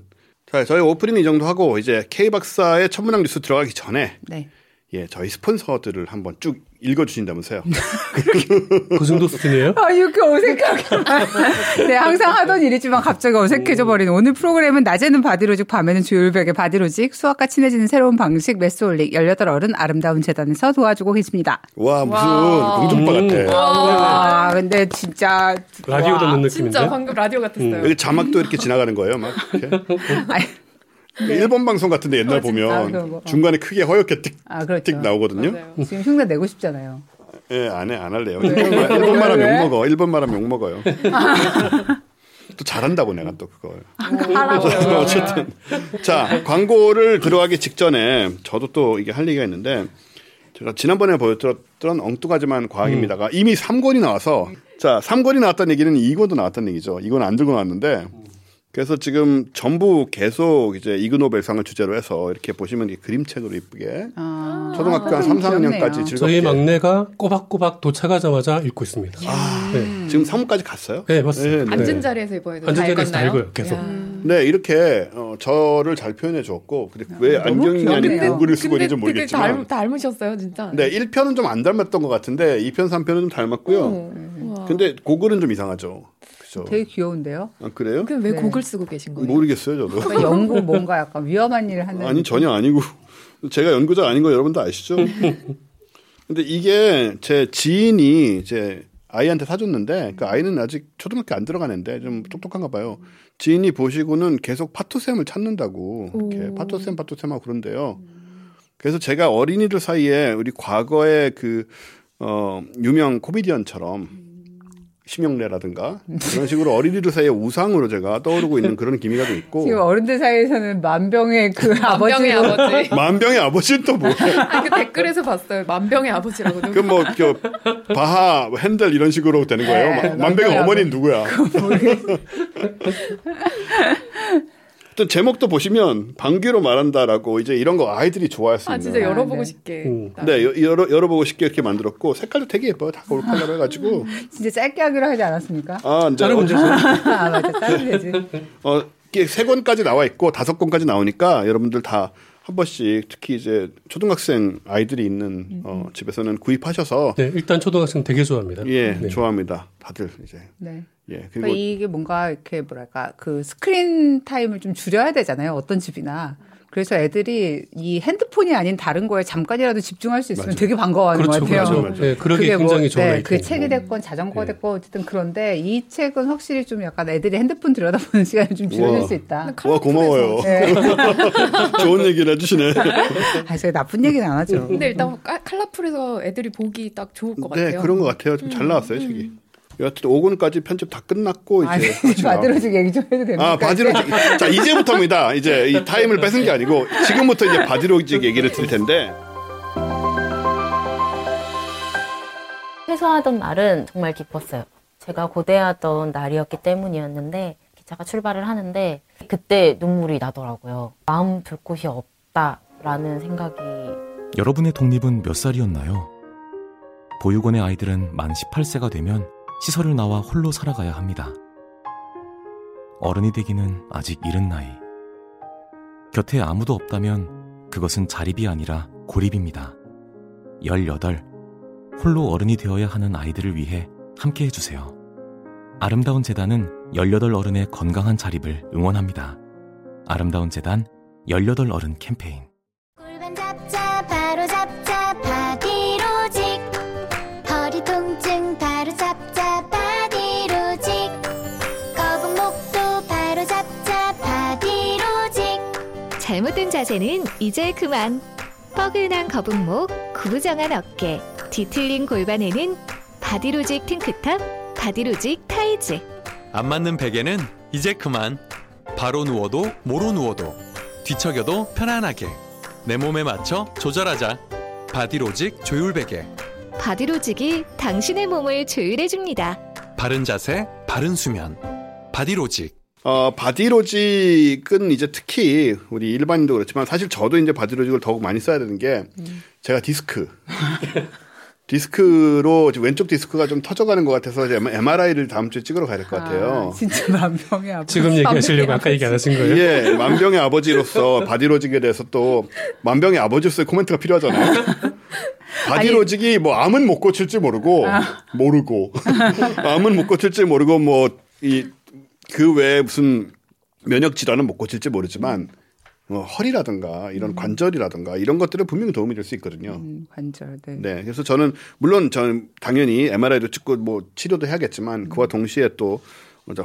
자, 저희 오프닝 이 정도 하고 이제 K 박사의 천문학 뉴스 들어가기 전에 네. 예, 저희 스폰서들을 한번 쭉 읽어 주신다면서요. [LAUGHS] 그 정도 수준이에요? 아, 이렇게 어색하게. 네, 항상 하던 일이지만 갑자기 어색해져 버리는 오늘 프로그램은 낮에는 바디로직, 밤에는 조율베개 바디로직, 수학과 친해지는 새로운 방식, 매쓰홀릭, 18어른 아름다운 재단에서 도와주고 계십니다. 와, 무슨 와. 공중파 같아. 아, 근데 진짜. 라디오 와. 듣는 느낌인데. 진짜 방금 라디오 같았어요. 여기 자막도 이렇게 지나가는 거예요, 막. 이렇게. [LAUGHS] 아니, 일본 방송 같은데 옛날 어, 보면. 어. 중간에 크게 허옇게 틱, 아, 그렇죠. 틱 나오거든요. 맞아요. 지금 흉내 내고 싶잖아요. 예, 안 해, 안 할래요. 일본, 말, 말하면 왜? 욕먹어. 일본 말하면 욕먹어요. [LAUGHS] 또 잘한다고 내가 또 그걸. 하라고요. 어쨌든. 자, 광고를 들어가기 직전에 저도 또 이게 할 얘기가 있는데 제가 지난번에 보여드렸던 엉뚱하지만 과학입니다가 이미 3권이 나와서 자, 3권이 나왔다는 얘기는 2권도 나왔다는 얘기죠. 이건 안 들고 나왔는데 그래서 지금 전부 계속 이제 이그노벨상을 주제로 해서 이렇게 보시면 이 그림책으로 이쁘게 아, 초등학교 한 3, 4학년까지 즐겁게 저희 막내가 꼬박꼬박 도착하자마자 읽고 있습니다. 아. 네. 지금 3권까지 갔어요? 네, 맞습니다. 네, 앉은 네. 자리에서 입어야 돼요. 앉은 다 자리에서 다? 읽어요, 계속. 야. 네, 이렇게 어, 저를 잘 표현해 주었고 근데 왜 너무 안경이 아닌 귀엽네요. 모글을 쓰고 있는지 되게 모르겠지만 닮, 닮으셨어요, 진짜. 네, 1편은 좀 안 닮았던 것 같은데 2편, 3편은 좀 닮았고요. 어. 우와. 근데 고글은 좀 이상하죠. 그죠? 되게 귀여운데요? 아, 그래요? 그럼 왜 네. 곡을 쓰고 계신 거예요? 모르겠어요, 저도. 연구 뭔가 약간 위험한 일을 하는. 아니, 전혀 아니고. 제가 연구자 아닌 거 여러분도 아시죠? [LAUGHS] 근데 이게 제 지인이 이제 아이한테 사줬는데 그 아이는 아직 초등학교 안 들어간 애인데 좀 똑똑한가 봐요. 지인이 보시고는 계속 파토샘을 찾는다고 이렇게 오. 파토샘 파토샘 하고 그런데요. 그래서 제가 어린이들 사이에 우리 과거의 그 어, 유명 코미디언처럼 심영래라든가 그런 식으로 어린이들 사이에 우상으로 제가 떠오르고 있는 그런 기미가 좀 있고 지금 어른들 사이에서는 만병의 그 [LAUGHS] 만병의 아버지. 만병의 아버지는 또 뭐예요? 아, 그 댓글에서 봤어요. 만병의 아버지라고. 그뭐 [LAUGHS] 저 바하 핸델 이런 식으로 되는 거예요. 네, 마- 만병의 만병의 어머니는 누구야? [LAUGHS] 또 제목도 보시면 방귀로 말한다라고 이제 이런 거 아이들이 수 아. 진짜 열어보고 네. 싶게. 음. 네, 여- 열어 열어보고 쉽게 이렇게 만들었고 색깔도 되게 예뻐요. 다 컬러로 해가지고 [LAUGHS] 진짜 짧게 하기로 하지 않았습니까? 아 이제 어제 문제죠. 아 맞아 짧으면 되지. 어 이게 세 권까지 나와 있고 다섯 권까지 나오니까 여러분들 다 한 번씩 특히 이제 초등학생 아이들이 있는 어, 집에서는 구입하셔서 네, 일단 초등학생 되게 좋아합니다. 예 네. 좋아합니다. 다들 이제 네. 예 그러니까 그리고 이게 뭔가 이렇게 뭐랄까 그 screen time을 좀 줄여야 되잖아요. 어떤 집이나 그래서 애들이 이 핸드폰이 아닌 다른 거에 잠깐이라도 집중할 수 있으면 맞아요. 되게 반가워하는 그렇죠, 것 같아요. 그렇죠. 맞아요. 네, 그러게 그게 굉장히 뭐, 좋은 네. 그 책이 됐건 자전거가 네. 됐건 어쨌든 그런데 이 책은 확실히 좀 약간 애들이 핸드폰 들여다보는 시간이 좀 줄어들. 수 있다. 와 고마워요. 네. [LAUGHS] 좋은 얘기를 해주시네. 아, 제가 나쁜 얘기는 안 하죠. 근데 일단 칼- 칼라풀에서 애들이 보기 딱 좋을 것네 같아요. 그런 것 같아요. 좀잘 나왔어요 책이. 여하튼 5권까지 편집 다 끝났고 이제. [LAUGHS] 바디로직 얘기 좀 해도 됩니까? 아 바디로직 자 이제부터입니다. 이제 이 타임을 뺏은 게 아니고 지금부터 이제 바디로직 얘기를 드릴 텐데 퇴소하던 날은 정말 기뻤어요. 제가 고대하던 날이었기 때문이었는데 기차가 출발을 하는데 그때 눈물이 나더라고요. 마음 둘 곳이 없다라는 생각이 여러분의 독립은 몇 살이었나요? 보육원의 아이들은 만 18세가 되면 시설을 나와 홀로 살아가야 합니다. 어른이 되기는 아직 이른 나이. 곁에 아무도 없다면 그것은 자립이 아니라 고립입니다. 18. 홀로 어른이 되어야 하는 아이들을 위해 함께 해주세요. 아름다운 재단은 18 어른의 건강한 자립을 응원합니다. 아름다운 재단 18 어른 캠페인. 잘못된 자세는 이제 그만. 뻐근한 거북목, 구부정한 어깨, 뒤틀린 골반에는 바디로직 탱크탑, 바디로직 타이즈. 안 맞는 베개는 이제 그만. 바로 누워도 모로 누워도 뒤척여도 편안하게 내 몸에 맞춰 조절하자. 바디로직 조율 베개. 바디로직이 당신의 몸을 조율해 줍니다. 바른 자세, 바른 수면. 바디로직. 어, 바디로직은 이제 특히 우리 일반인도 그렇지만 사실 저도 이제 바디로직을 더욱 많이 써야 되는 게 제가 디스크. [LAUGHS] 디스크로 지금 왼쪽 디스크가 좀 터져가는 것 같아서 이제 MRI를 다음 주에 찍으러 가야 될 것 같아요. 아, 진짜 만병의 아버 지금 얘기하시려고 아까 얘기 안 하신 거예요? 예, 만병의 아버지로서 바디로직에 대해서 또 만병의 아버지로서의 코멘트가 필요하잖아요. 바디로직이 뭐 암은 못 고칠지 모르고 모르고 [LAUGHS] 암은 못 고칠지 모르고 뭐이 그 외에 무슨 면역 질환은 못 고칠지 모르지만 뭐 허리라든가 이런 관절이라든가 이런 것들은 분명히 도움이 될 수 있거든요. 음, 관절. 네. 네, 그래서 저는 물론 저는 당연히 MRI도 찍고 뭐 치료도 해야겠지만 그와 동시에 또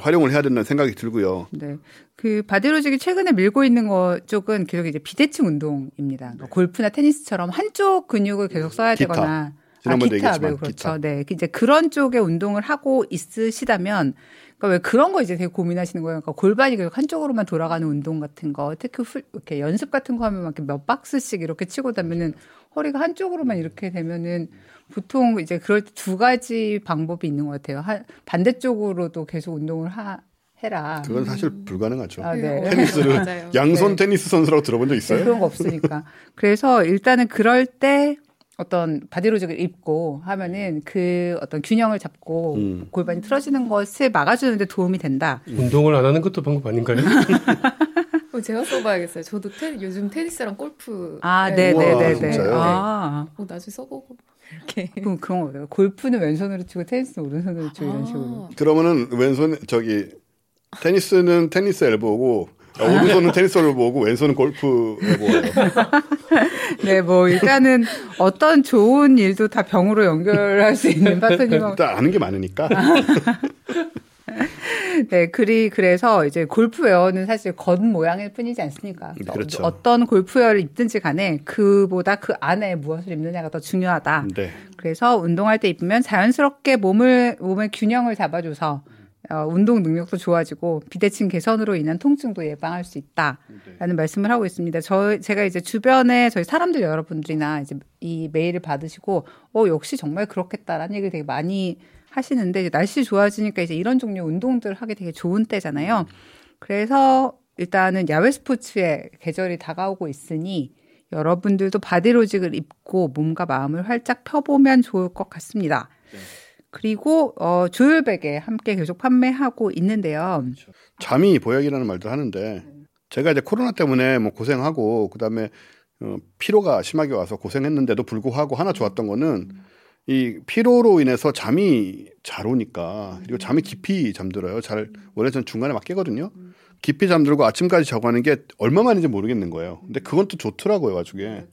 활용을 해야 된다는 생각이 들고요. 네. 그 바디로직이 최근에 밀고 있는 것 쪽은 계속 이제 비대칭 운동입니다. 그러니까 골프나 테니스처럼 한쪽 근육을 계속 써야 기타. 되거나 지난번에도 아, 기타, 얘기했지만 네, 그렇죠. 기타. 네. 이제 그런 쪽의 운동을 하고 있으시다면 그러니까 왜 그런 거 이제 되게 고민하시는 거예요. 그러니까 골반이 계속 한쪽으로만 돌아가는 운동 같은 거, 특히 후, 이렇게 연습 같은 거 하면 막 이렇게 몇 박스씩 이렇게 치고 다면은 허리가 한쪽으로만 이렇게 되면은 보통 이제 그럴 때 두 가지 방법이 있는 것 같아요. 한, 반대쪽으로도 계속 운동을 하, 해라. 그건 사실 불가능하죠. 아, 네. [LAUGHS] 테니스를. 양손 네. 테니스 선수라고 들어본 적 있어요? 그런 거 없으니까. 그래서 일단은 그럴 때 어떤 바디로직을 입고 하면은 그 어떤 균형을 잡고 음. 골반이 틀어지는 것을 막아주는데 도움이 된다. 운동을 안 하는 것도 방법 아닌가요? [LAUGHS] 어, 제가 써봐야겠어요. 저도 테, 요즘 테니스랑 골프. 아, 네. 네, 우와, 네, 네, 네. 아, 어, 나중에 써보고 이렇게. [LAUGHS] 그럼 그런 거예요. 골프는 왼손으로 치고 테니스는 오른손으로 치고 이런 식으로. 그러면은 왼손 저기 테니스는 테니스 엘보고 오른손은 테니스 엘보고 왼손은 골프 엘보예요. [LAUGHS] 네, 뭐 일단은 어떤 좋은 일도 다 병으로 연결할 수 있는 파트님하고 일단 아는 게 많으니까. [LAUGHS] 네, 그리 그래서 이제 골프웨어는 사실 겉 모양일 뿐이지 않습니까? 그래서 그렇죠. 어떤 골프웨어를 입든지 간에 그보다 그 안에 무엇을 입느냐가 더 중요하다. 네. 그래서 운동할 때 입으면 자연스럽게 몸을 몸의 균형을 잡아줘서 어, 운동 능력도 좋아지고 비대칭 개선으로 인한 통증도 예방할 수 있다라는 말씀을 하고 있습니다. 저 제가 이제 주변에 저희 사람들 여러분들이나 이제 이 메일을 받으시고 어 역시 정말 그렇겠다라는 얘기를 되게 많이 하시는데 이제 날씨 좋아지니까 이제 이런 종류 운동들 하기 되게 좋은 때잖아요. 그래서 일단은 야외 스포츠의 계절이 다가오고 있으니 여러분들도 바디로직을 입고 몸과 마음을 활짝 펴보면 좋을 것 같습니다. 그리고 어, 조율백에 함께 계속 판매하고 있는데요. 잠이 보약이라는 말도 하는데 제가 이제 코로나 때문에 뭐 고생하고 그다음에 어, 피로가 심하게 와서 고생했는데도 불구하고 하나 좋았던 거는 이 피로로 인해서 잠이 잘 오니까 그리고 잠이 깊이 잠들어요. 잘 원래 전 중간에 막 깨거든요. 깊이 잠들고 아침까지 자고 하는 게 얼마만인지 모르겠는 거예요. 근데 그건 또 좋더라고요, 와중에.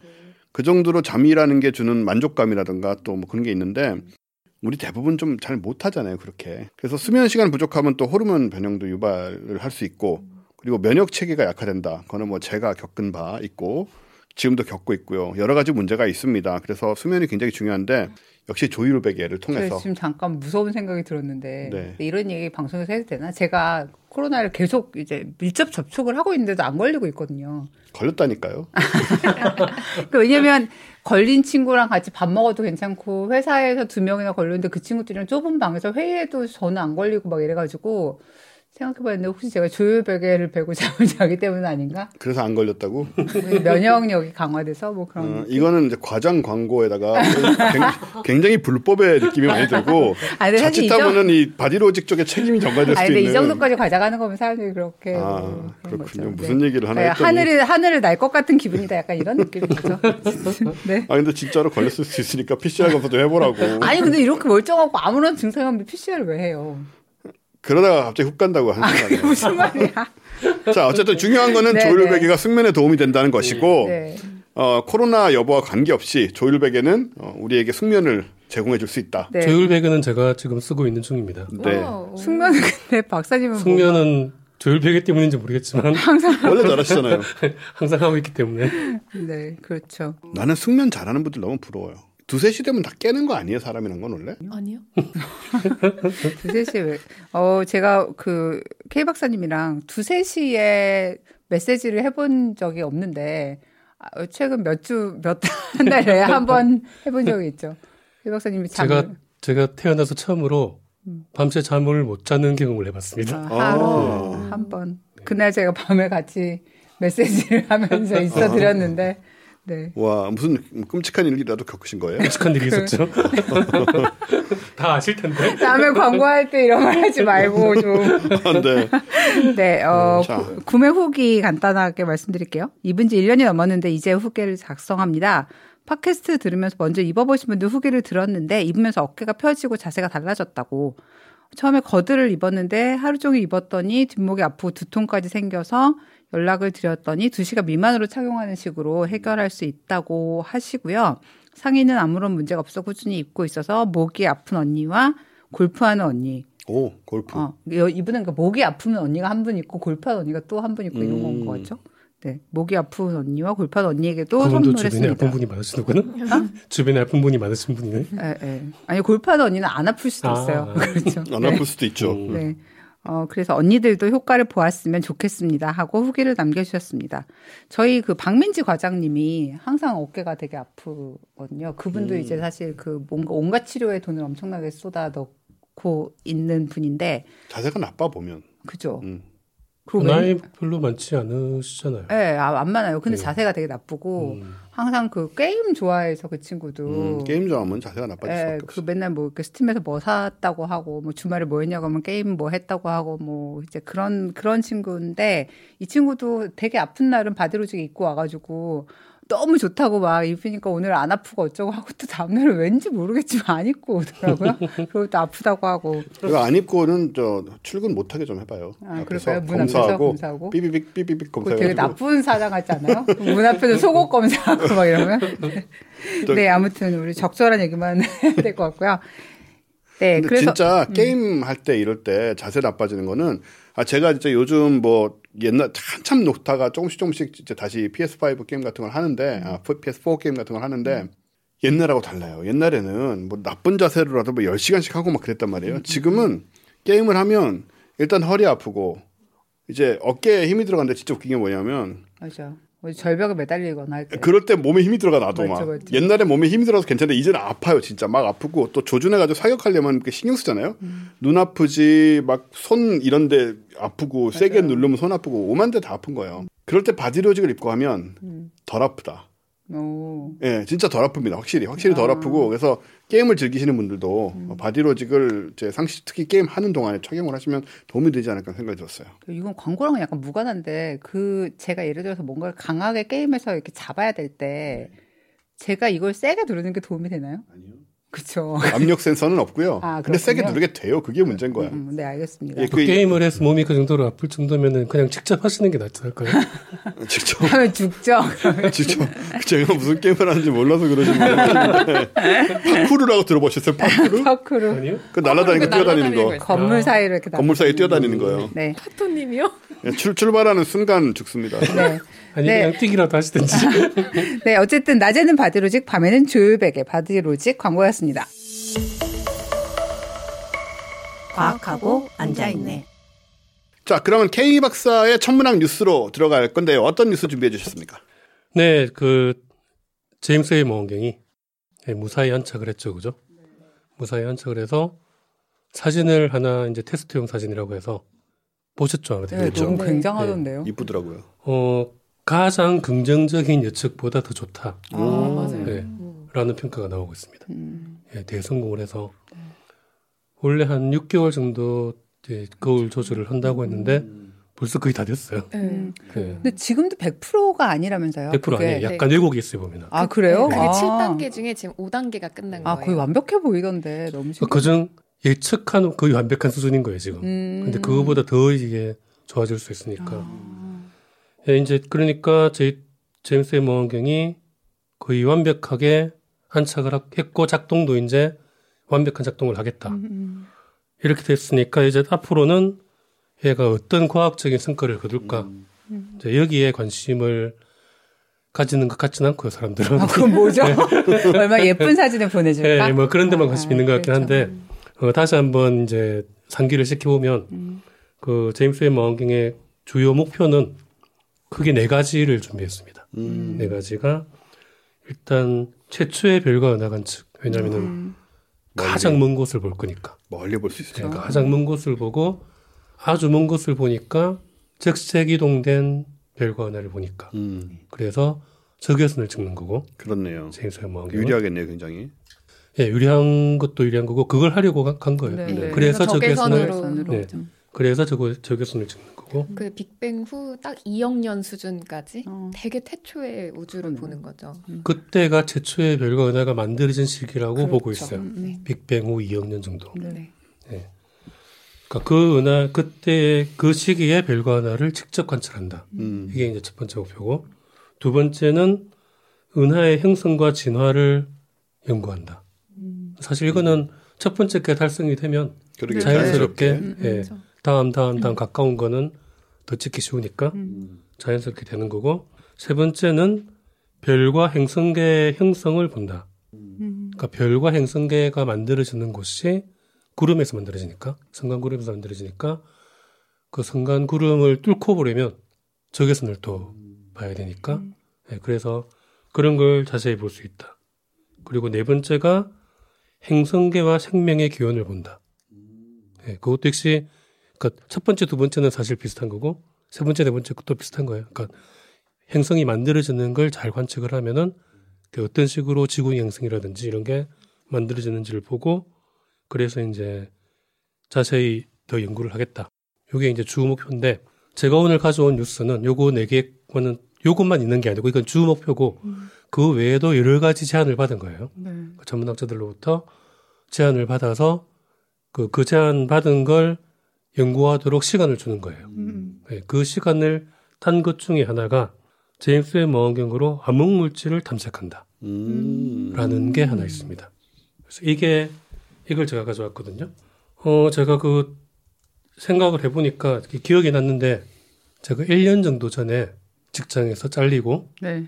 그 정도로 잠이라는 게 주는 만족감이라든가 또 뭐 그런 게 있는데 우리 대부분 좀 잘 못하잖아요, 그렇게. 그래서 수면 시간 부족하면 또 호르몬 변형도 유발을 할 수 있고 그리고 면역 체계가 약화된다. 그거는 뭐 제가 겪은 바 있고 지금도 겪고 있고요. 여러 가지 문제가 있습니다. 그래서 수면이 굉장히 중요한데 역시 조율베개를 저 통해서 지금 잠깐 무서운 생각이 들었는데 네. 이런 얘기 방송에서 해도 되나? 제가 코로나를 계속 이제 밀접 접촉을 하고 있는데도 안 걸리고 있거든요. 걸렸다니까요. [LAUGHS] 그 왜냐면 걸린 친구랑 같이 밥 먹어도 괜찮고 회사에서 두 명이나 걸렸는데 그 친구들이랑 좁은 방에서 회의해도 저는 안 걸리고 막 이래가지고 생각해봤는데 혹시 제가 조율베개를 베고 잠을 [LAUGHS] 자기 때문 아닌가? 그래서 안 걸렸다고? 면역력이 강화돼서 뭐 그런. 어, 이거는 이제 과장 광고에다가 굉- 굉장히 불법의 느낌이 많이 들고 [LAUGHS] 아, 근데 사실 이 정- 자칫하면은 이 바디로직 쪽에 책임이 전가될 수도 아니, 근데 있는. 이 정도까지 가져가는 거면 사람들이 그렇게. 아, 뭐 그렇군요. 거죠. 무슨 얘기를 하나 네, 했더니. 하늘이, 하늘을 날 것 같은 기분이다. 약간 이런 느낌인 거죠. [LAUGHS] 네. 아 근데 진짜로 걸렸을 수 있으니까 PCR 검사 좀 해보라고. 아니, 근데 이렇게 멀쩡하고 아무런 증상이 없는데 PCR을 왜 해요? 그러다가 갑자기 훅 간다고 한 그게 순간에. 무슨 말이야. [LAUGHS] 자 어쨌든 중요한 거는 네, 조율베개가 숙면에 도움이 된다는 것이고 네. 어, 코로나 여부와 관계없이 조율베개는 어, 우리에게 숙면을 제공해 줄 수 있다. 네. 조율베개는 제가 지금 쓰고 있는 중입니다. 네. 와우. 숙면은 근데 박사님은 뭐 숙면은 조율베개 때문인지 모르겠지만 [LAUGHS] 원래 잘하시잖아요. 항상 하고 있기 때문에 네, 그렇죠. 나는 숙면 잘하는 분들 너무 부러워요. 두세 시 되면 다 깨는 거 아니에요, 사람이란 건 원래? 아니요. [LAUGHS] 두세 시에 왜, 어, 제가 그, K 박사님이랑 두세 시에 메시지를 해본 적이 없는데, 아, 최근 몇 주, 몇, 한 [LAUGHS] 달에 한 번 해본 적이 있죠. K 박사님이 잠을, 제가 제가 태어나서 처음으로 밤새 잠을 못 자는 경험을 해봤습니다. 어, 하루 아. 한 번. 그날 제가 밤에 같이 메시지를 하면서 [LAUGHS] 있어 드렸는데, 네. 와 무슨 끔찍한 일이라도 겪으신 거예요? 끔찍한 일이 있었죠. [LAUGHS] 다 아실 텐데. 다음에 광고할 때 이런 말 하지 말고 좀. [LAUGHS] 아, 네. 네, 어, 자. 구- 구매 후기 간단하게 말씀드릴게요. 입은 지 1년이 넘었는데 이제 후기를 작성합니다. 팟캐스트 들으면서 먼저 입어보신 분들 후기를 들었는데 입으면서 어깨가 펴지고 자세가 달라졌다고. 처음에 거드를 입었는데 하루 종일 입었더니 뒷목이 아프고 두통까지 생겨서 연락을 드렸더니 2시간 미만으로 착용하는 식으로 해결할 수 있다고 하시고요. 상의는 아무런 문제가 없어 꾸준히 입고 있어서 목이 아픈 언니와 골프하는 언니, 오 골프. 어, 여- 이분은 그 목이 아프면 언니가 한 분 있고 골프하는 언니가 또 한 분 있고 이런 건 음. 거죠. 네, 목이 아픈 언니와 골프하는 언니에게도 그분도 주변에 선물했습니다. 아픈 분이 많으시는구나. 주변에 아픈 분이 많으신 분이네. 예, 예. 아니 골프하는 언니는 안 아플 수도 아, 있어요. 아. [LAUGHS] 그렇죠. 안 네. 아플 수도 있죠. 음. 네. 어, 그래서 언니들도 효과를 보았으면 좋겠습니다. 하고 후기를 남겨주셨습니다. 저희 그 박민지 과장님이 항상 어깨가 되게 아프거든요. 그분도 음. 이제 사실 그 뭔가 온갖 치료에 돈을 엄청나게 쏟아 넣고 있는 분인데, 자세가 나빠 보면. 그죠? 음. 그리고 나이 별로 많지 않으시잖아요. 예, 아, 안 많아요. 근데 네. 자세가 되게 나쁘고 음. 항상 그 게임 좋아해서 그 친구도 음, 게임 좋아하면 자세가 나빠질 예, 수밖에 그. 맨날 뭐 이렇게 스팀에서 뭐 샀다고 하고 뭐 주말에 뭐 했냐고 하면 게임 뭐 했다고 하고 뭐 이제 그런 그런 친구인데 이 친구도 되게 아픈 날은 바디로직 입고 와가지고 너무 좋다고 막 입으니까 오늘 안 아프고 어쩌고 하고 또 다음날은 왠지 모르겠지만 안 입고 오더라고요. [LAUGHS] 그리고 또 아프다고 하고 이거 안 입고는 저 출근 못하게 좀 해봐요. 아, 그럴까요? 문 앞에서 검사하고, 검사하고? 삐비빅 삐비빅 그거 되게 나쁜 사장 같지 않아요? 문 앞에서 속옷 검사하고 막 이러면. 또- 네, 아무튼 우리 적절한 얘기만 [LAUGHS] 해야 될 것 같고요. 네, 근데 그래서 진짜 게임 할 때 이럴 때 자세 나빠지는 거는 아 제가 진짜 요즘 뭐 옛날 한참 놓다가 조금씩 조금씩 이제 다시 PS5 게임 같은 걸 하는데 아 PS4 게임 같은 걸 하는데 옛날하고 달라요. 옛날에는 뭐 나쁜 자세로라도 뭐 10시간씩 하고 막 그랬단 말이에요. 지금은 게임을 하면 일단 허리 아프고 이제 어깨에 힘이 들어가는데 진짜 웃긴 게 뭐냐면 맞아. 뭐 절벽에 매달리거나 할 때. 그럴 때 몸에 힘이 들어가 나도 맞죠, 막 맞죠. 옛날에 몸에 힘이 들어서 괜찮은데 이제는 아파요 진짜 막 아프고 또 조준해가지고 사격하려면 신경 쓰잖아요 음. 눈 아프지 막 손 이런데 아프고 세게 누르면 손 아프고 오만 데 다 아픈 거예요 그럴 때 바디로직을 입고 하면 음. 덜 아프다 오. 예 진짜 덜 아픕니다 확실히 확실히 덜 아. 아프고 그래서 게임을 즐기시는 분들도 음. 바디로직을 이제 상시 특히 게임 하는 동안에 착용을 하시면 도움이 되지 않을까 생각이 들었어요 이건 광고랑 약간 무관한데 그 제가 예를 들어서 뭔가를 강하게 게임에서 이렇게 잡아야 될 때 제가 이걸 세게 누르는 게 도움이 되나요? 아니요 그쵸. 압력 센서는 없고요. 아, 근데 세게. 누르게 돼요. 그게 문제인 거야. 음, 네, 알겠습니다. 예, 그그 게임을 해서 몸이 그 정도로 아플 정도면은 그냥 직접 하시는 게 낫지 않을까요? [LAUGHS] 직접 하면 죽죠. [LAUGHS] 직접 제가 무슨 게임을 하는지 몰라서 그러지 모르겠는데 [LAUGHS] 파쿠르라고 들어보셨어요? 파쿠르? 파크로 아니요? 그 뛰어다니는 날아다니는 거. 거 건물 사이로 이렇게 건물 사이에 뛰어다니는 거예요. 네. 파토님이요? 예, 출, 출발하는 순간 죽습니다. 네. 아니 네. 그냥 뛰기라도 하시든지. [LAUGHS] 네, 어쨌든 낮에는 바디로직, 밤에는 조율백의 바디로직 광고였습니다. 과학하고 앉아있네. 자, 그러면 K 박사의 천문학 뉴스로 들어갈 건데요. 어떤 뉴스 준비해 주셨습니까? 네, 그 제임스 웹 망원경이 네, 무사히 안착을 했죠, 그죠? 무사히 안착을 해서 사진을 하나 이제 테스트용 사진이라고 해서 보셨죠, 아마 네, 그렇죠? 너무 굉장하던데요. 이쁘더라고요. 어 가장 긍정적인 예측보다 더 좋다. 아, 맞아요. 네. 음. 라는 평가가 나오고 있습니다. 음. 예, 대성공을 해서 원래 한 6개월 정도 이제 거울 조절을 한다고 했는데 벌써 거의 다 됐어요. 네. 음. 예. 근데 지금도 100%가 아니라면서요? 100% 그게. 아니에요. 약간 왜곡이 있어요 보면. 아, 그래요? 그게 아. 7단계 중에 지금 5단계가 끝난 아, 거예요. 거의 완벽해 보이던데. 너무 신기해. 그중 예측한 거의 완벽한 수준인 거예요 지금. 음. 근데 그거보다 더 이게 좋아질 수 있으니까. 아. 예, 이제 그러니까 제 제임스의 망원경이 거의 완벽하게 안착을 하- 했고 작동도 이제 완벽한 작동을 하겠다. 음, 이렇게 됐으니까 이제 앞으로는 얘가 어떤 과학적인 성과를 거둘까 음. 이제 여기에 관심을 가지는 것 같지는 않고요 사람들은. 아, 그건 뭐죠? [LAUGHS] [LAUGHS] 얼마 예쁜 사진을 보내줄까? 예, 뭐 그런 데만 아, 관심 있는 것 같긴 그렇죠. 한데 어, 다시 한번 이제 상기를 시켜보면 음. 그 제임스 웹 망원경의 주요 목표는 크게 네 가지를 준비했습니다. 음. 네 가지가 일단 최초의 별과 은하 관 측. 왜냐하면은 음. 가장 먼 곳을 볼 거니까. 멀리 볼 수 있어요. 네, 가장 먼 곳을 보고 아주 먼 곳을 보니까 적색 이동된 별과 은하를 보니까. 음, 그래서 적외선을 찍는 거고 그렇네요. 제임스. 유리하겠네요, 굉장히. 예, 유리한 것도 유리한 거고 그걸 하려고 간- 간 거예요. 네, 네. 네. 그래서 적외선을 네. 그래서 적외선을 찍는 거 고. 그 빅뱅 후 딱 2억 년 수준까지 어. 되게 태초의 우주를 그러네요. 보는 거죠. 그때가 최초의 별과 은하가 만들어진 시기라고 보고 그렇죠. 있어요. 음, 빅뱅 후 2억 년 정도. 네. 네. 그러니까 그 은하 그때 그 시기에 별과 은하를 직접 관찰한다. 음. 이게 이제 첫 번째 목표고 두 번째는 은하의 형성과 진화를 연구한다. 음. 사실 이거는 첫 번째 게 달성이 되면 그러게 자연스럽게 음, 예, 그렇죠. 다음 다음 다음 가까운 거는 더 찍기 쉬우니까 음. 자연스럽게 되는 거고 세 번째는 별과 행성계의 형성을 본다. 음. 그러니까 별과 행성계가 만들어지는 곳이 구름에서 만들어지니까 성간 구름에서 만들어지니까 그 성간 구름을 뚫고 보려면 적외선을 또 봐야 되니까 예, 그래서 그런 걸 자세히 볼 수 있다. 그리고 네 번째가 행성계와 생명의 기원을 본다. 예, 그것도 역시 그러니까 첫 번째 두 번째는 사실 비슷한 거고 세 번째 네 번째 또 비슷한 거예요. 그러니까 행성이 만들어지는 걸 잘 관측을 하면은 그 어떤 식으로 지구 행성이라든지 이런 게 만들어지는지를 보고 그래서 이제 자세히 더 연구를 하겠다. 요게 이제 주 목표인데 제가 오늘 가져온 뉴스는 요거 네 개만은 요것만 있는 게 아니고 이건 주 목표고 그 외에도 여러 가지 제안을 받은 거예요. 네. 그 전문학자들로부터 제안을 받아서 그, 그 제안 받은 걸 연구하도록 시간을 주는 거예요. 음. 네, 그 시간을 탄것 중에 하나가 제임스 웹 망원경으로 암흑 물질을 탐색한다. 음. 라는 게 하나 있습니다. 그래서 이게 이걸 제가 가져왔거든요. 어, 제가 그 생각을 해보니까 기억이 났는데 제가 1년 정도 전에 직장에서 잘리고 네.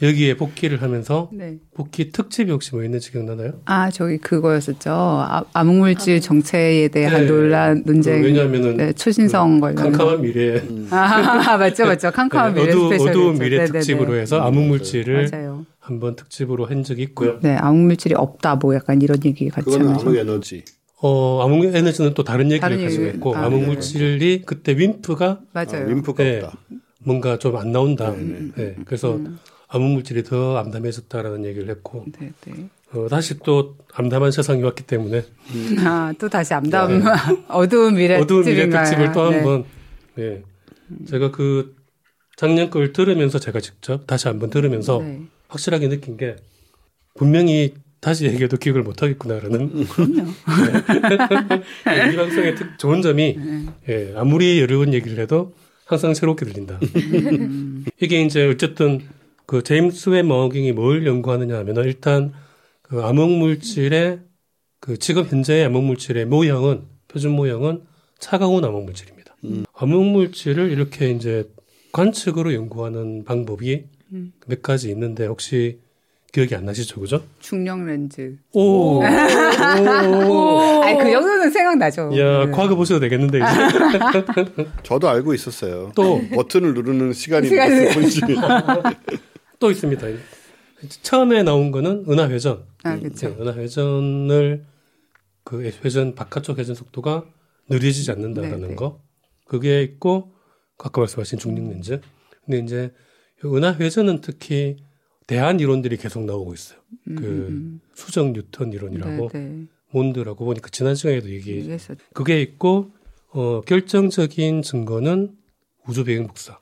여기에 복귀를 하면서 네. 복귀 특집이 혹시 뭐 있는지 기억나나요? 아, 저기 그거였었죠. 아, 암흑물질 정체에 대한 네. 논란, 논쟁. 그 왜냐하면은 네, 초신성 관련. 캄캄한 미래 아, [LAUGHS] 맞죠, 맞죠. 캄캄한 미래 어두, special. 어두운 미래 특집으로 해서 암흑 물질을 맞아요. 한번 특집으로 한 적이 있고요. 네, 암흑물질이 없다, 뭐 약간 이런 얘기 같이 그거는 하면서. 암흑 에너지. 어, 암흑 에너지는 또 다른 얘기를 다른 가지고 얘기. 있고 아, 암흑 네. 물질이 그때 WIMP가 맞아요. 아, WIMP가 네. 없다. 뭔가 좀 안 나온다. 네, 네, 그래서 암흑 물질이 더 암담해졌다라는 얘기를 했고 네, 네. 어, 다시 또 암담한 세상이 왔기 때문에 아, 또 다시 암담, [LAUGHS] 어두운 미래 어두운 미래? 특집을 또 네. 한번 네. 제가 그 작년 걸 들으면서 제가 직접 다시 한번 들으면서 네. 확실하게 느낀 게 분명히 다시 얘기해도 기억을 못 하겠구나라는 그럼요. [LAUGHS] 네. 이 방송의 특, 좋은 점이 네. 예, 아무리 여러 번 얘기를 해도 항상 새롭게 들린다. [LAUGHS] 음. 이게 이제 어쨌든 그 제임스 웹 머깅이 뭘 연구하느냐 하면 은 일단 그 암흑 물질의 그 지금 현재의 암흑 물질의 모형은 표준 모형은 차가운 암흑 물질입니다. 음. 암흑 물질을 이렇게 이제 관측으로 연구하는 방법이 음. 몇 가지 있는데 혹시 기억이 안 나시죠, 그죠? 중력 렌즈. 오, 오, 아니 그 정도는 생각나죠. 야, 네. 과거 보셔도 되겠는데 이제 [LAUGHS] 저도 알고 있었어요. 또 버튼을 누르는 시간이. [LAUGHS] [LAUGHS] 또 있습니다. 처음에 나온 거는 은하회전. 아 그렇죠. 네, 은하회전을 그 회전 바깥쪽 회전 속도가 느려지지 않는다라는 네, 네. 거. 그게 있고 아까 말씀하신 중력 렌즈. 근데 이제 이 은하회전은 특히 대안 이론들이 계속 나오고 있어요. 음, 그 음, 수정 뉴턴 음. 이론이라고 네, 네. 몬드라고 보니까 지난 시간에도 얘기. 그게 있고 어, 결정적인 증거는 우주 배경 복사.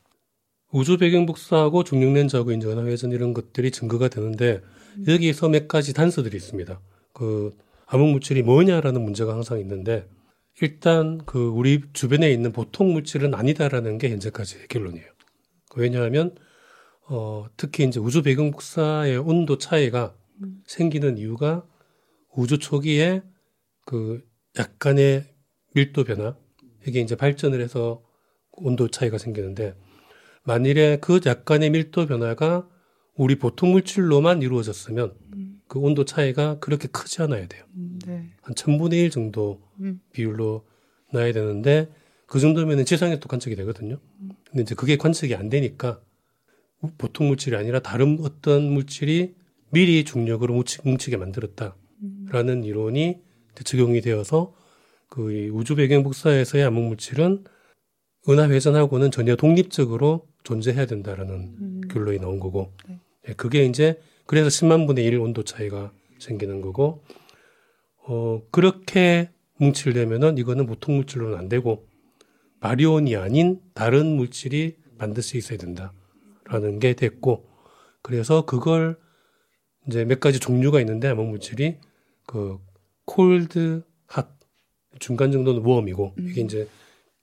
우주 배경 복사하고 중력 렌즈하고 이제 은하회전 이런 것들이 증거가 되는데 여기서 몇 가지 단서들이 있습니다. 그 암흑 물질이 뭐냐라는 문제가 항상 있는데 일단 그 우리 주변에 있는 보통 물질은 아니다라는 게 현재까지의 결론이에요. 왜냐하면 어, 특히 이제 우주 배경 복사의 온도 차이가 생기는 이유가 우주 초기에 그 약간의 밀도 변화 이게 이제 발전을 해서 온도 차이가 생기는데 만일에 그 약간의 밀도 변화가 우리 보통 물질로만 이루어졌으면 그 온도 차이가 그렇게 크지 않아야 돼요. 음, 네. 한 천분의 일 정도 음. 비율로 나야 되는데 그 정도면은 지상에도 관측이 되거든요. 근데 이제 그게 관측이 안 되니까 보통 물질이 아니라 다른 어떤 물질이 미리 중력으로 뭉치, 뭉치게 만들었다라는 이론이 이제 적용이 되어서 그이 우주 배경 복사에서의 암흑 물질은 은하 회전하고는 전혀 독립적으로 존재해야 된다라는 결론이 나온 거고. 예, 그게 이제 그래서 10만 분의 1 온도 차이가 생기는 거고. 어 그렇게 뭉치려면은 이거는 보통 물질로는 안 되고 바리온이 아닌 다른 물질이 반드시 있어야 된다 라는 게 됐고 그래서 그걸 이제 몇 가지 종류가 있는데 암흑 물질이 그 콜드 핫 중간 정도는 웜이고 이게 이제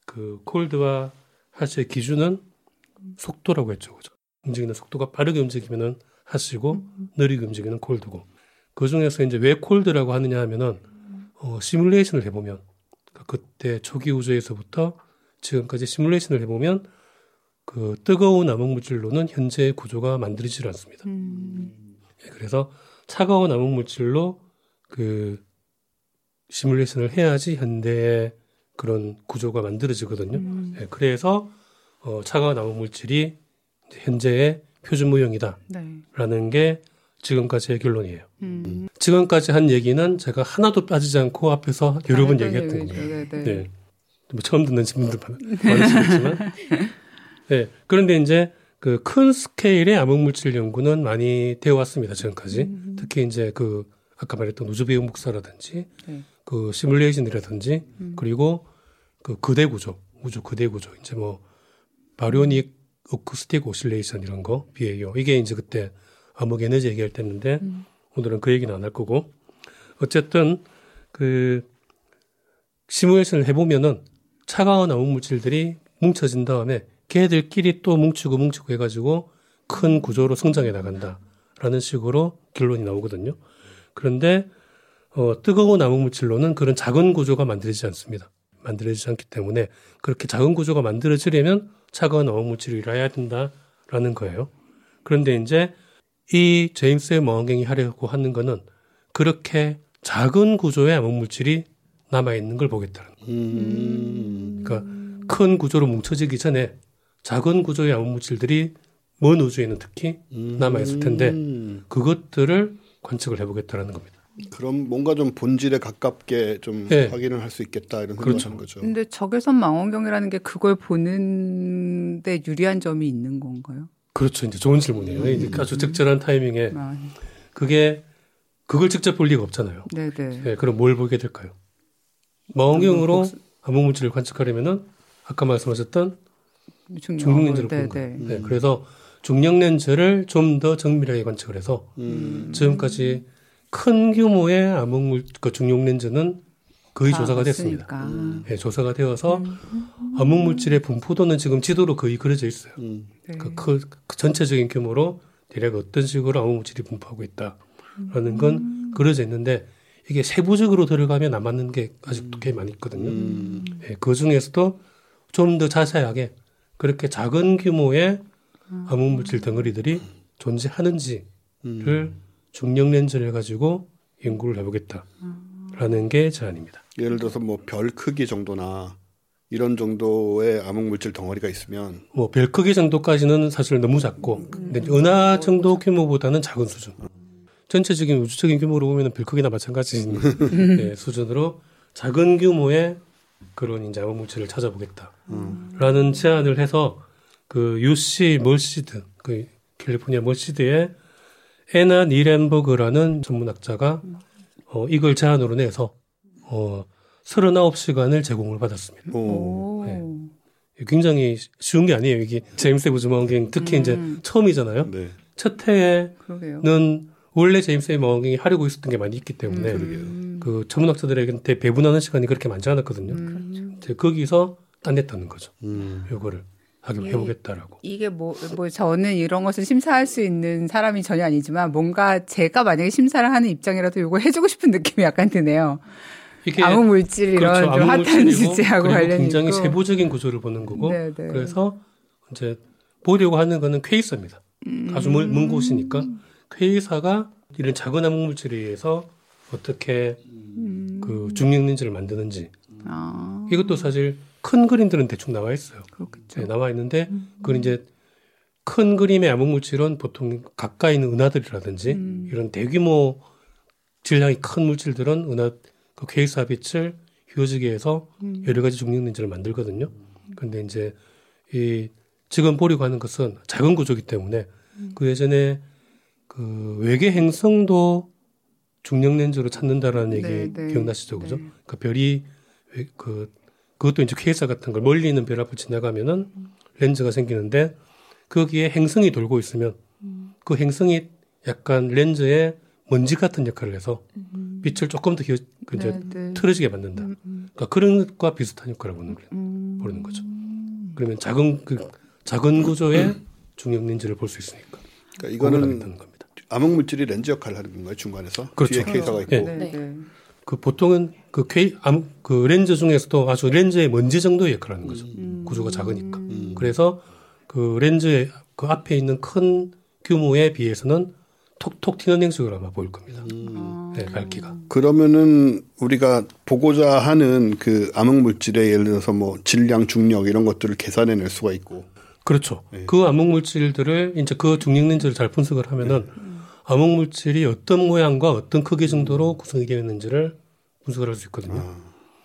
그 콜드와 핫의 기준은 속도라고 했죠. 그죠? 움직이는 속도가 빠르게 움직이면은 핫이고 느리게 움직이는 콜드고 그 중에서 이제 왜 콜드라고 하느냐 하면은 어, 시뮬레이션을 해보면 그러니까 그때 초기 우주에서부터 지금까지 시뮬레이션을 해보면 그 뜨거운 암흑 물질로는 현재 구조가 만들어지지 않습니다. 음, 예, 그래서 차가운 암흑 물질로 그 시뮬레이션을 해야지 현대의 그런 구조가 만들어지거든요. 음. 예, 그래서 어, 차가운 암흑 물질이 이제 현재의 표준 모형이다라는 네. 게 지금까지의 결론이에요. 음. 지금까지 한 얘기는 제가 하나도 빠지지 않고 앞에서 여러 번 아, 얘기했던 얘기죠. 거예요. 네, 네. 네. 뭐 처음 듣는 분들 많으시겠지만. [LAUGHS] 네. 그런데 이제 그 큰 스케일의 암흑 물질 연구는 많이 되어 왔습니다. 지금까지. 특히 이제 그 아까 말했던 우주 배경 복사라든지 네. 그 시뮬레이션이라든지 음. 그리고 그 그대 구조, 우주 그대 구조. 이제 뭐 바리오닉 어쿠스틱 오실레이션 이런 거 BAO. 이게 이제 그때 암흑 에너지 얘기할 때였는데 음. 오늘은 그 얘기는 안 할 거고 어쨌든 그 시뮬레이션을 해보면은 차가운 암흑 물질들이 뭉쳐진 다음에 걔들끼리 또 뭉치고 뭉치고 해가지고 큰 구조로 성장해 나간다라는 식으로 결론이 나오거든요. 그런데 어, 뜨거운 암흑 물질로는 그런 작은 구조가 만들어지지 않습니다. 만들어지지 않기 때문에 그렇게 작은 구조가 만들어지려면 차가운 암흑 물질이 일어야 된다라는 거예요. 그런데 이제 이 제임스의 망원경이 하려고 하는 거는 그렇게 작은 구조의 암흑 물질이 남아 있는 걸 보겠다는 거예요. 음. 그러니까 큰 구조로 뭉쳐지기 전에 작은 구조의 암흑 물질들이 먼 우주에는 특히 남아 있을 텐데 음. 그것들을 관측을 해보겠다라는 겁니다. 그럼 뭔가 좀 본질에 가깝게 좀 네. 확인을 할 수 있겠다 이런 그렇죠. 생각하는 거죠. 근데 적외선 망원경이라는 게 그걸 보는데 유리한 점이 있는 건가요? 그렇죠. 이제 좋은 질문이에요. 이제 아주 적절한 타이밍에 아, 그게 그걸 직접 볼 리가 없잖아요. 네네. 네, 그럼 뭘 보게 될까요? 망원경으로 복수- 암흑 물질을 관측하려면은 아까 말씀하셨던 중력. 중력 렌즈를 보는 네네. 거예요. 네, 그래서 중력 렌즈를 좀 더 정밀하게 관측을 해서 음. 지금까지 큰 규모의 암흑물 그 중용 렌즈는 거의 다 조사가 됐습니다. 없으니까. 예, 조사가 되어서 암흑 물질의 분포도는 지금 지도로 거의 그려져 있어요. 음. 네. 그, 그, 그 전체적인 규모로 대략 어떤 식으로 암흑 물질이 분포하고 있다라는 건 그려져 있는데 이게 세부적으로 들어가면 안 맞는 게 아직도 꽤 많이 있거든요. 음. 예, 그 중에서도 좀 더 자세하게 그렇게 작은 규모의 암흑 물질 덩어리들이 존재하는지를 음. 중력 렌즈를 가지고 연구를 해보겠다라는 게 제안입니다. 예를 들어서 뭐 별 크기 정도나 이런 정도의 암흑물질 덩어리가 있으면 뭐 별 크기 정도까지는 사실 너무 작고 근데 은하 정도 규모보다는 작은 수준. 전체적인 우주적인 규모로 보면 별 크기나 마찬가지인 [LAUGHS] 네, 수준으로 작은 규모의 그런 이제 암흑물질을 찾아보겠다라는 제안을 해서 그 UC Merced 그 캘리포니아 Merced의 애나 니렌버그라는 천문학자가 어, 이걸 제안으로 내서 어, 39시간을 제공을 받았습니다. 오. 오. 네. 굉장히 쉬운 게 아니에요. 이게 제임스 웹 우주망원경 특히 이제 처음이잖아요. 네. 첫 해에는 그러게요. 원래 제임스 웹 망원경이 하려고 있었던 게 많이 있기 때문에 음. 그 천문학자들에게 배분하는 시간이 그렇게 많지 않았거든요. 음. 이제 거기서 따냈다는 거죠. 음. 요거를 하게 예. 해보겠다라고. 이게 뭐, 뭐, 저는 이런 것을 심사할 수 있는 사람이 전혀 아니지만 뭔가 제가 만약에 심사를 하는 입장이라도 이거 해주고 싶은 느낌이 약간 드네요. 이게 암흑 물질 이런 그렇죠. 좀 핫한 주제하고 관련이 굉장히 있고. 세부적인 구조를 보는 거고 네, 네. 그래서 이제 보려고 하는 거는 퀘이사입니다. 음. 아주 먼 곳이니까 퀘이사가 이런 작은 암흑물질에 의해서 어떻게 음. 그 중력 렌즈를 만드는지 아, 이것도 사실 큰 그림들은 대충 나와 있어요. 그렇겠죠. 네, 나와 있는데 음. 그건 이제 큰 그림의 암흑물질은 보통 가까이 있는 은하들이라든지 음. 이런 대규모 질량이 큰 물질들은 은하 그 퀘이사 빛을 휘어지게 해서 음. 여러 가지 중력 렌즈를 만들거든요. 근데 이제 이 지금 보려고 하는 것은 작은 구조이기 때문에 음. 그 예전에 그 외계 행성도 중력 렌즈로 찾는다라는 얘기 네, 네. 기억나시죠, 그죠? 네. 그 별이 외- 그 그것도 이제 퀘이사 같은 걸 멀리 있는 별 앞을 지나가면은 렌즈가 생기는데 거기에 행성이 돌고 있으면 그 행성이 약간 렌즈에 먼지 같은 역할을 해서 빛을 조금 더그 이제 네, 네. 틀어지게 만든다. 음, 음, 그러니까 그런 것과 비슷한 효과를 보는. 음. 모르는 거죠. 그러면 작은 그 작은 구조의 [CLEARS THROAT] 중력 렌즈를 볼 수 있으니까 그러니까 이거는 겁니다. 암흑 물질이 렌즈 역할을 하는 건가요 중간에서 그렇죠. 뒤에 케이사가 있고 네. 네, 네. 그 보통은 그 퀘이 암, 그 렌즈 중에서도 아주 렌즈의 먼지 정도의 역할을 하는 거죠. 음. 구조가 작으니까. 음. 그래서 그 렌즈의 그 앞에 있는 큰 규모에 비해서는 톡톡 튀는 행식으로 아마 보일 겁니다. 아. 네, 밝기가. 그러면은 우리가 보고자 하는 그 암흑 물질의 예를 들어서 뭐 질량, 중력 이런 것들을 계산해낼 수가 있고 그렇죠. 네. 그 암흑 물질들을 이제 그 중력 렌즈를 잘 분석을 하면은 암흑 물질이 어떤 모양과 어떤 크기 정도로 구성이 되어 있는지를 분석을 할 수 있거든요. 아,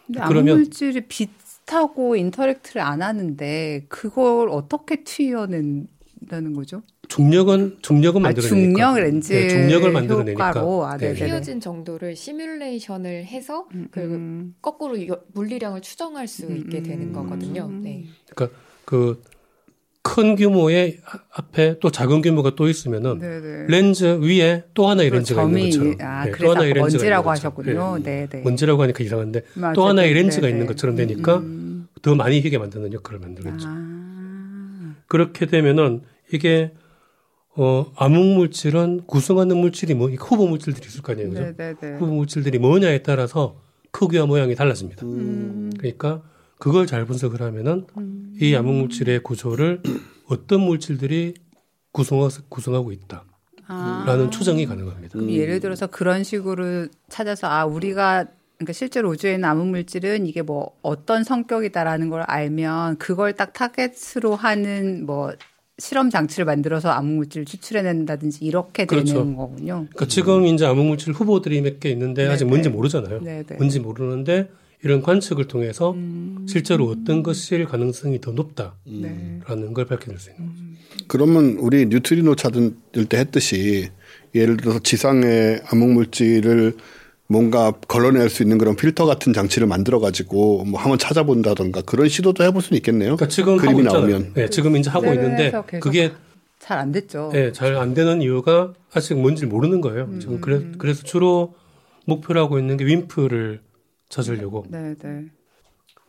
근데 그러면- 암흑 물질이 빛하고 인터랙트를 안 하는데 그걸 어떻게 튀어낸다는 거죠? 중력은 중력은 아, 만들어내니까. 중력 렌즈 네, 중력을 만들어내니까. 효과로 아, 네. 네네네. 휘어진 정도를 시뮬레이션을 해서 음, 그 음. 거꾸로 여- 물리량을 추정할 수 있게 되는 음. 거거든요. 네. 그러니까 그 큰 규모의 아- 앞에 또 작은 규모가 또 있으면은 네네. 렌즈 위에 또 하나의 그 렌즈가 있는 점이 것처럼 아 네, 또 하나의 렌즈가 먼지라고 있는 것처럼. 하셨군요. 네. 네, 네. 먼지라고 하니까 이상한데 맞아요. 또 하나의 렌즈가 네네. 있는 것처럼 되니까 음. 더 많이 희게 만드는 역할을 만들겠죠. 아. 그렇게 되면은 이게 어 암흑 물질은 구성하는 물질이 뭐 후보 물질들이 있을 거 아니에요, 그죠? 네네네. 후보 물질들이 뭐냐에 따라서 크기와 모양이 달라집니다. 음. 그러니까 그걸 잘 분석을 하면은 음. 이 암흑 물질의 구조를 어떤 물질들이 구성하, 구성하고 있다 라는 아. 추정이 가능합니다. 그럼 예를 들어서 그런 식으로 찾아서 아 우리가 그러니까 실제로 우주에 있는 암흑 물질은 이게 뭐 어떤 성격이다라는 걸 알면 그걸 딱 타겟으로 하는 뭐 실험 장치를 만들어서 암흑 물질을 추출해낸다든지 이렇게 그렇죠. 되는 거군요. 그러니까 지금 이제 암흑 물질 후보들이 몇 개 있는데 아직 네네. 뭔지 모르잖아요. 네네. 뭔지 모르는데 이런 관측을 통해서 음. 실제로 어떤 것일 가능성이 더 높다라는 네. 걸 밝혀낼 수 있는 거죠. 그러면 우리 뉴트리노 찾을 때 했듯이 예를 들어서 지상의 암흑물질을 뭔가 걸러낼 수 있는 그런 필터 같은 장치를 만들어 가지고 뭐 한번 찾아본다던가 그런 시도도 해볼 수는 있겠네요. 그러니까 지금 하고 그림이. 나오면 네, 지금 이제 하고 네, 있는데 그게 잘 안 됐죠. 예, 잘안 되는 이유가 아직 뭔지 모르는 거예요. 음, 지금 그래, 그래서 주로 목표로 하고 있는 게 WIMP를 찾으려고 네, 네.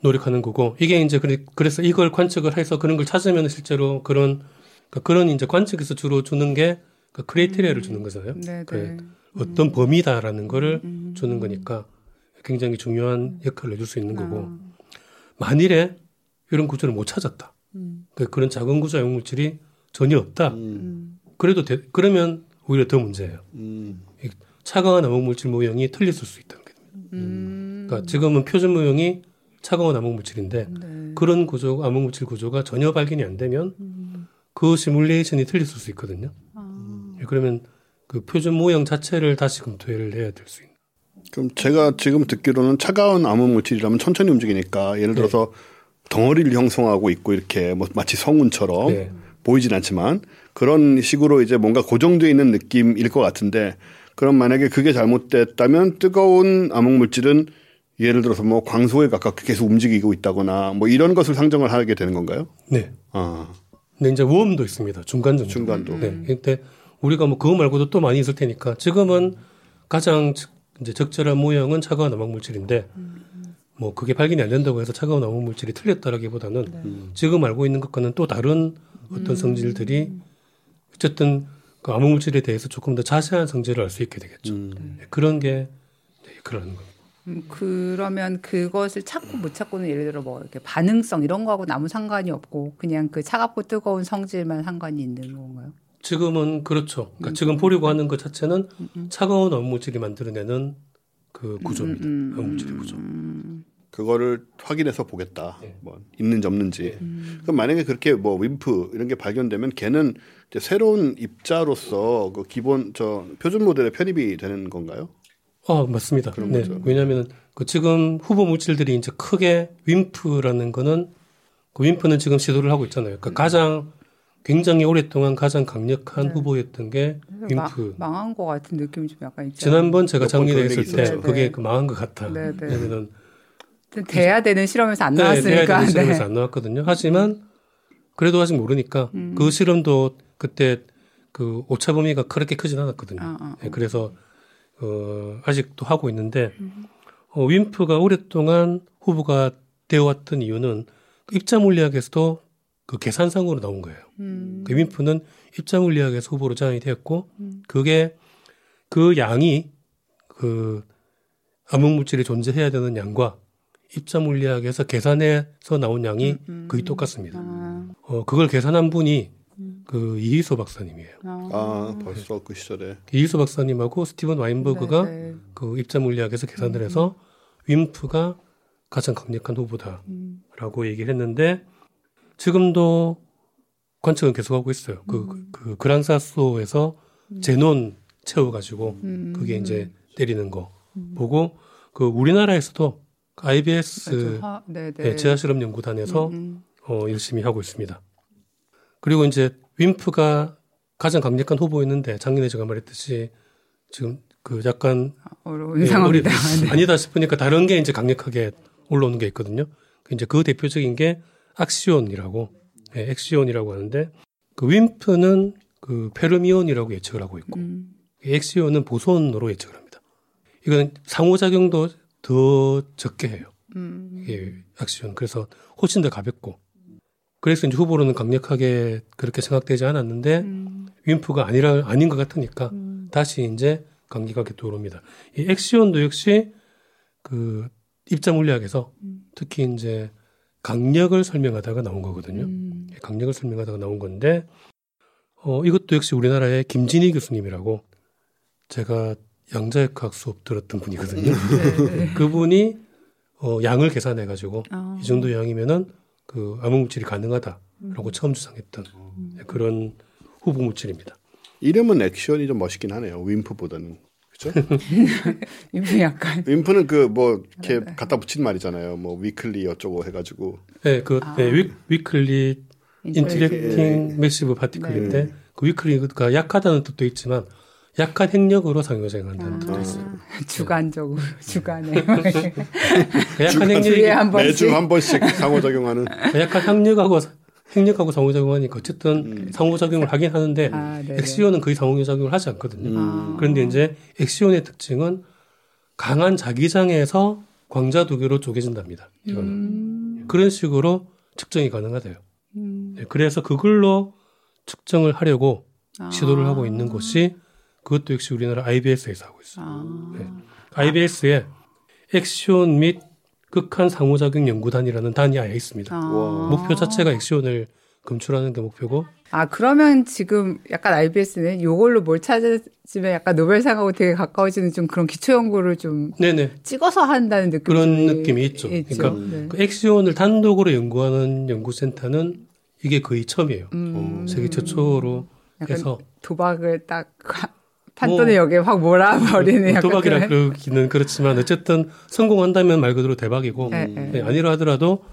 노력하는 거고 이게 이제 그래, 그래서 이걸 관측을 해서 그런 걸 찾으면 실제로 그런 그러니까 그런 이제 관측에서 주로 주는 게그 criteria를 주는 거잖아요. 네, 그 네. 어떤 범위다라는 거를 음. 주는 거니까 굉장히 중요한 역할을 해줄 수 있는 거고 아. 만일에 이런 구조를 못 찾았다. 음. 그 그런 작은 구조 용 물질이 전혀 없다. 음. 그래도 돼- 그러면 오히려 더 문제예요. 음. 차가운 암흑 물질 모형이 틀렸을 수 있다는 게. 음. 그러니까 지금은 표준 모형이 차가운 암흑 물질인데 네. 그런 구조 암흑 물질 구조가 전혀 발견이 안 되면 음. 그 시뮬레이션이 틀렸을 수 있거든요. 아. 예, 그러면 그 표준 모형 자체를 다시 검토를 해야 될 수 있는. 그럼 제가 지금 듣기로는 차가운 암흑 물질이라면 천천히 움직이니까 예를 들어서 덩어리를 형성하고 있고 이렇게 뭐 마치 성운처럼 네. 보이진 않지만 그런 식으로 이제 뭔가 고정되어 있는 느낌일 것 같은데 그럼 만약에 그게 잘못됐다면 뜨거운 암흑 물질은 예를 들어서 뭐 광소에 가깝게 계속 움직이고 있다거나 뭐 이런 것을 상정을 하게 되는 건가요? 네. 아, 근데 이제 웜도 있습니다. 중간 정도. 중간도. 네. 근데 우리가 뭐 그거 말고도 또 많이 있을 테니까 지금은 가장 적- 이제 적절한 모형은 차가운 암흑 물질인데 뭐 그게 발견이 안 된다고 해서 차가운 암흑 물질이 틀렸다라기보다는 지금 알고 있는 것과는 또 다른 어떤 성질들이 어쨌든 그 암흑 물질에 대해서 조금 더 자세한 성질을 알 수 있게 되겠죠. 음. 네, 그런 게 네, 그러는 겁니다. 음, 그러면 그것을 찾고 못 찾고는 예를 들어 뭐 이렇게 반응성 이런 거하고는 아무 상관이 없고 그냥 그 차갑고 뜨거운 성질만 상관이 있는 건가요? 지금은 그렇죠. 그러니까 지금 보려고 하는 것 자체는 차가운 암흑 물질이 만들어내는 그 구조입니다. 음, 암흑 물질의 구조. 음, 그거를 확인해서 보겠다. 네. 뭐 있는지 없는지. 음. 그럼 만약에 그렇게 뭐 윈프 이런 게 발견되면 걔는 이제 새로운 입자로서 그 기본 저 표준 모델에 편입이 되는 건가요? 아, 맞습니다. 그런 네. 거죠. 왜냐하면 그 지금 후보 물질들이 이제 크게 윈프라는 거는 그 윈프는 지금 시도를 하고 있잖아요. 그러니까 가장 굉장히 오랫동안 가장 강력한 네. 후보였던 게 마, 윈프. 망한 것 같은 느낌이 좀 약간 있죠. 지난번 제가 얘기 때 있었죠. 그게 네. 그 망한 것 같아. 네, 네. 왜냐면은 돼야 되는 실험에서 안 네, 나왔으니까. 돼야 되는 실험에서 네. 안 나왔거든요. 하지만 그래도 아직 모르니까 음. 그 실험도 그때 그 오차 범위가 그렇게 크진 않았거든요. 아, 아, 네, 그래서 어, 아직도 하고 있는데 음. 어, 윈프가 오랫동안 후보가 되어왔던 이유는 그 입자 물리학에서도 그 계산상으로 나온 거예요. 음. 그 윈프는 입자 물리학에서 후보로 제안이 되었고 음. 그게 그 양이 그 암흑 물질이 존재해야 되는 양과 입자 물리학에서 계산해서 나온 양이 음. 거의 똑같습니다. 아, 어, 그걸 계산한 분이 음. 그 이희소 박사님이에요. 아, 아, 벌써 그 시절에. 이희소 박사님하고 스티븐 와인버그가 네, 네. 그 입자 물리학에서 계산을 해서 윈프가 가장 강력한 후보다라고 음. 얘기를 했는데 지금도 관측은 계속하고 있어요. 그, 음. 그 그란사소에서 제논 채워가지고 음. 그게 이제 때리는 거 보고 그 우리나라에서도 IBS 아, 네, 네. 예, 지하실험 연구단에서 음, 음. 어, 열심히 하고 있습니다. 그리고 이제 WIMP가 가장 강력한 후보였는데 작년에 제가 말했듯이 지금 그 약간 어려운 예, 상황이다. 어리- 네. 아니다 싶으니까 다른 게 이제 강력하게 올라오는 게 있거든요. 그 이제 그 대표적인 게 axion이라고, 예, axion이라고 하는데 그 WIMP는 그 페르미온이라고 예측을 하고 있고 음. axion은 보손으로 예측을 합니다. 이거는 상호작용도 더 적게 해요. 음. 이게 axion. 그래서 훨씬 더 가볍고. 그래서 이제 후보로는 강력하게 그렇게 생각되지 않았는데 음. 윈프가 아니라 아닌 것 같으니까 음. 다시 이제 감기가 들어옵니다. 이 엑시온도 역시 그 입자 물리학에서 음. 특히 이제 강력을 설명하다가 나온 거거든요. 음. 강력을 설명하다가 나온 건데 어 이것도 역시 우리나라의 김진희 교수님이라고 제가 양자역학 수업 들었던 분이거든요. 네, 네. [LAUGHS] 그분이 어 양을 계산해 가지고 아. 이 정도 양이면은 그 암흑 물질이 가능하다라고 처음 주장했던 음. 그런 후보 물질입니다. 이름은 axion이 좀 멋있긴 하네요. WIMP보다는. 그죠? 이분 [LAUGHS] 약간 WIMP는 그 뭐 이렇게 네. 갖다 붙인 말이잖아요. 뭐 weakly 어쩌고 해가지고. 네, 그 아. 네, 위, weakly interacting massive particle인데 네. 그 weakly가 약하다는 뜻도 있지만 약한 핵력으로 상호작용한다는 뜻도 아, 있어요. [LAUGHS] 주관적으로 주관에 [LAUGHS] 그 약한 핵력이 주에 한 번씩 매주 한 번씩 상호작용하는. 그 약한 핵력하고 핵력하고 상호작용하니까 어쨌든 음. 상호작용을 하긴 하는데 아, 네. 엑시온은 거의 상호작용을 하지 않거든요. 음. 아. 그런데 이제 엑시온의 특징은 강한 자기장에서 광자 두 개로 쪼개진답니다. 이거는 음. 그런 식으로 측정이 가능하대요. 음. 네, 그래서 그걸로 측정을 하려고 아. 시도를 하고 있는 곳이 그것도 역시 우리나라 IBS에서 하고 있어요. 아. 네. IBS에 엑시온 및 극한 상호작용 연구단이라는 단이 아예 있습니다. 아. 와. 목표 자체가 엑시온을 검출하는 게 목표고 아, 그러면 지금 약간 IBS는 요걸로 뭘 찾으면 약간 노벨상하고 되게 가까워지는 좀 그런 기초 연구를 좀 네네 찍어서 한다는 느낌이 그런 느낌이 있죠. 그러니까 네. 그 엑시온을 단독으로 연구하는 연구센터는 이게 거의 처음이에요. 음. 세계 최초로 해서 도박을 딱 판돈의 역에 확 몰아버리는 뭐 도박이라 그러기는 그렇지만 어쨌든 성공한다면 말 그대로 대박이고 네, 네. 네, 아니라 하더라도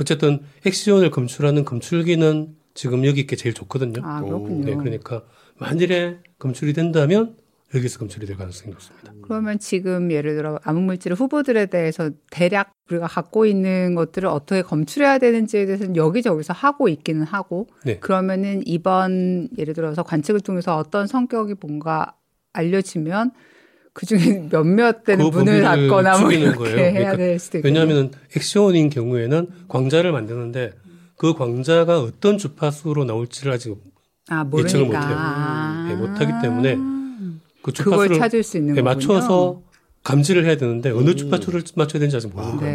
어쨌든 엑시온을 검출하는 검출기는 지금 여기 있게 제일 좋거든요. 아, 그렇군요. 네, 그러니까 만일에 검출이 된다면 여기서 검출이 될 가능성이 높습니다. 그러면 지금 예를 들어 암흑물질 후보들에 대해서 대략 우리가 갖고 있는 것들을 어떻게 검출해야 되는지에 대해서는 여기저기서 하고 있기는 하고 네. 그러면은 이번 예를 들어서 관측을 통해서 어떤 성격이 뭔가 알려지면 그 중에 [LAUGHS] 몇몇 대는 그 문을 닫거나 뭐 이렇게 거예요. 해야 그러니까 될 수도 있고 왜냐하면 엑시온인 경우에는 광자를 만드는데 그 광자가 어떤 주파수로 나올지를 아직 아 예측을 못해요. 아. 네, 못하기 때문에 그 그걸 주파수를 찾을 수 있는 네. 맞춰서 감지를 해야 되는데 어느 음. 주파수를 맞춰야 되는지 아직 모르는 거예요.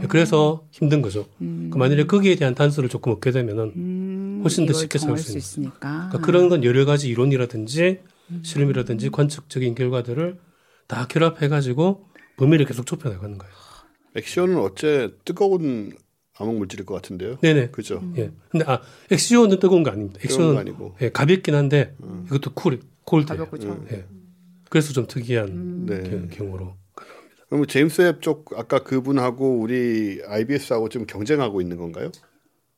네. 그래서 힘든 거죠. 음. 그 만일에 거기에 대한 단서를 조금 얻게 되면은 음, 훨씬 더 쉽게 찾을 수 수 있으니까. 그러니까 그런 건 여러 가지 이론이라든지 음. 실험이라든지 관측적인 결과들을 다 결합해가지고 범위를 계속 좁혀나가는 거예요. axion은 어째 뜨거운 암흑 물질일 것 같은데요. 네네. 그죠. 예. 근데 아 axion은 뜨거운 거 아닙니다. 뜨거운 거 axion은 아니고. 예, 가볍긴 한데 이것도 cool cold예요. 가볍고 좀. 예. 그래서 좀 특이한 음. 네. 그 경우로. 그럼 제임스 웹쪽 아까 그분하고 우리 IBS하고 좀 경쟁하고 있는 건가요?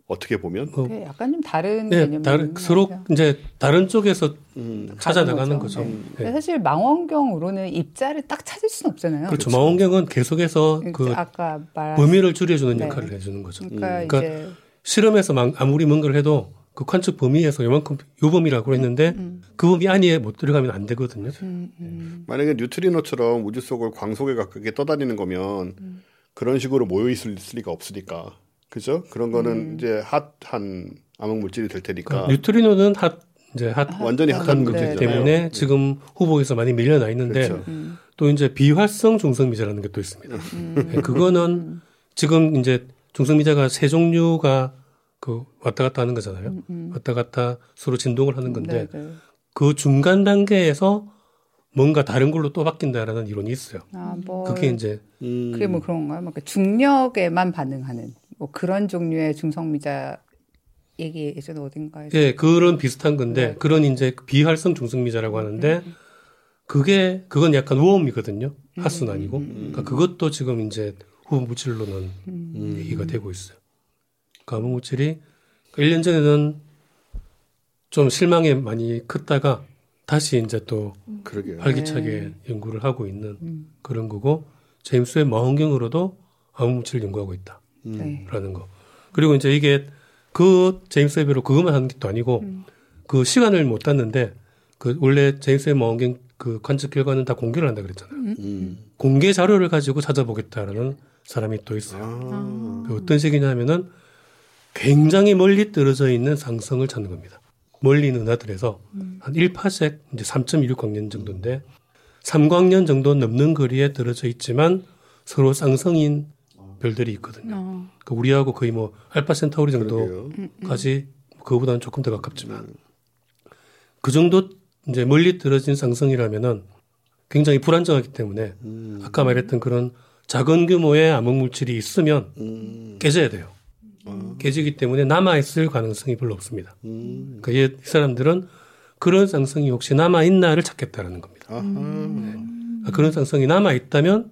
어떻게 보면? 뭐, 네, 약간 좀 다른 네, 개념이 다른 서로. 이제 다른 쪽에서 음. 찾아 가는 나가는 거죠. 거죠. 네. 예. 근데 사실 망원경으로는 입자를 딱 찾을 수는 없잖아요. 그렇죠. 망원경은 계속해서 그 아까 말 범위를 줄여주는 네. 역할을 해주는 거죠. 그러니까 그러니까 이제 실험에서 막 아무리 뭔가를 해도 그 관측 범위에서 요만큼 요 범위라고 했는데 그 범위 안에 못 들어가면 안 되거든요. 음, 음. 만약에 뉴트리노처럼 우주 속을 광속에 가깝게 떠다니는 거면 그런 식으로 모여 있을 리가 없으니까. 그죠? 그런 거는 음. 이제 핫한 암흑 물질이 될 테니까. 그러니까 뉴트리노는 핫 이제 핫 완전히 아, 핫한 네, 물질 네. 때문에 지금 후보에서 많이 밀려나 있는데 그렇죠. 음. 또 이제 비활성 중성미자라는 게 또 있습니다. 네, 그거는 지금 이제 중성미자가 세 종류가 그 왔다 갔다 하는 거잖아요. 왔다 갔다 서로 진동을 하는 건데 네, 네. 그 중간 단계에서 뭔가 다른 걸로 또 바뀐다라는 이론이 있어요. 아, 뭐 그게 이제 음. 그게 뭐 그런 건가요? 뭐 중력에만 반응하는 뭐 그런 종류의 중성미자 얘기 예전에 어딘가에서 예, 그런 비슷한 건데 네. 그런 이제 비활성 중성미자라고 하는데 그게 그건 약간 우험이거든요. 하수는 아니고. 그러니까 그것도 지금 이제 후보 물질로는 음. 얘기가 되고 있어요. 가무 물질이 1년 전에는 좀 실망에 많이 컸다가 다시 이제 또 그러게요. 활기차게 연구를 하고 있는 음. 그런 거고 제임스 웹 망원경으로도 암흑 물질을 연구하고 있다 라는 네. 거. 그리고 이제 이게 그 제임스 웹으로 그것만 하는 게또 아니고 음. 그 시간을 못 땄는데 그 원래 제임스 웹 망원경 그 관측 결과는 다 공개를 한다 그랬잖아요. 음. 공개 자료를 가지고 찾아보겠다라는 사람이 또 있어요. 아. 그 어떤 식이냐면은 굉장히 멀리 떨어져 있는 상성을 찾는 겁니다. 멀리 있는 은하들에서 한 1파색 이제 3.16광년 정도인데 3광년 정도 넘는 거리에 떨어져 있지만 서로 쌍성인 별들이 있거든요. 어. 그 우리하고 거의 뭐 알파 센타우리. 정도까지 그거보다는 조금 더 가깝지만 그 정도 이제 멀리 떨어진 상성이라면은 굉장히 불안정하기 때문에 음. 아까 말했던 그런 작은 규모의 암흑 물질이 있으면 음. 깨져야 돼요. 아. 깨지기 때문에 남아 있을 가능성이 별로 없습니다. 음. 그러니까 이 사람들은 그런 상성이 혹시 남아 있나를 찾겠다라는 겁니다. 아하. 그러니까 그런 상성이 남아 있다면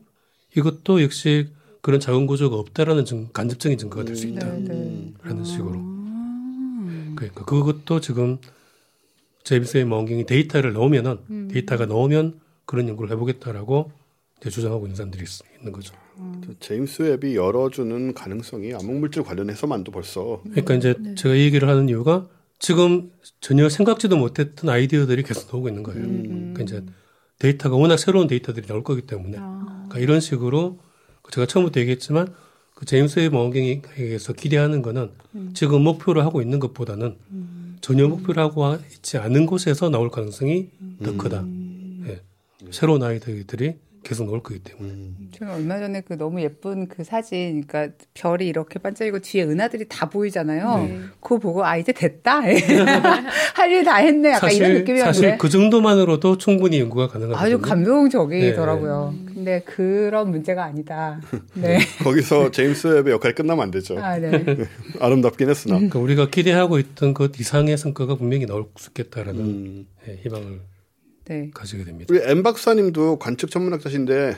이것도 역시 그런 자원 구조가 없다라는 증, 간접적인 증거가 될수 네, 있다라는 네. 식으로. 음. 그러니까 그것도 지금 제임스의 망원경이 데이터를 넣으면은 음. 데이터가 넣으면 그런 연구를 해보겠다라고 이제 주장하고 있는 사람들이 있, 는 거죠. 제임스 웹이 열어주는 가능성이 암흑물질 관련해서만도 벌써 그러니까 이제 제가 이 얘기를 하는 이유가 지금 전혀 생각지도 못했던 아이디어들이 계속 나오고 있는 거예요. 그러니까 이제 데이터가 워낙 새로운 데이터들이 나올 거기 때문에 그러니까 이런 식으로 제가 처음부터 얘기했지만 그 제임스 웹 망원경에서 기대하는 거는 지금 목표로 하고 있는 것보다는 전혀 목표로 하고 있지 않은 곳에서 나올 가능성이 더 크다. 예. 새로운 아이디어들이 계속 나올 거기 때문에. 저는 얼마 전에 그 너무 예쁜 그 사진, 그러니까 별이 이렇게 반짝이고 뒤에 은하들이 다 보이잖아요. 네. 그거 보고 아 이제 됐다. [LAUGHS] 할 일 다 했네. 약간 이런 사실 느낌이었는데 사실 그 정도만으로도 충분히 연구가 가능하거든요. 아주 감동적이더라고요. 네, 근데 그런 문제가 아니다. [LAUGHS] 네. 거기서 제임스 웹의 역할이 끝나면 안 되죠. 아, 네. [LAUGHS] 아름답긴 했으나. 그러니까 우리가 기대하고 있던 것 이상의 성과가 분명히 나올 수 있겠다라는 음. 예, 희망을 네. 가지게 됩니다. 우리 엠 박사님도 관측 천문학자신데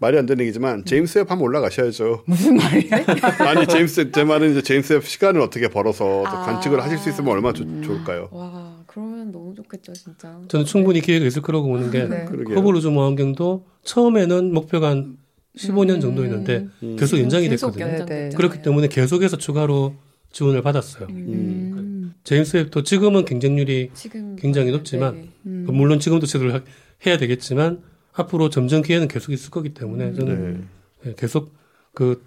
말이 안 되는 얘기지만 제임스 웹 한번 올라가셔야죠. [LAUGHS] 무슨 말이야? [LAUGHS] 아니 제임스 제 말은 이제 제임스 웹 시간을 어떻게 벌어서 또 아. 관측을 하실 수 있으면 얼마나 좋, 좋을까요? 와 그러면 너무 좋겠죠 진짜. 저는 충분히 기회가 있을 거라고 보는 게 네. 그러게요. 허블 우주 망원경도 처음에는 목표가 한 15년 정도였는데 음. 계속 연장이 계속 됐거든요. 연- 연장됐잖아요. 그렇기 때문에 계속해서 추가로 지원을 받았어요. 음. 제임스 웹도 지금은 경쟁률이 지금 굉장히 높지만 네. 음. 물론 지금도 제도를 하- 해야 되겠지만 앞으로 점점 기회는 계속 있을 거기 때문에 저는 네. 예, 계속 그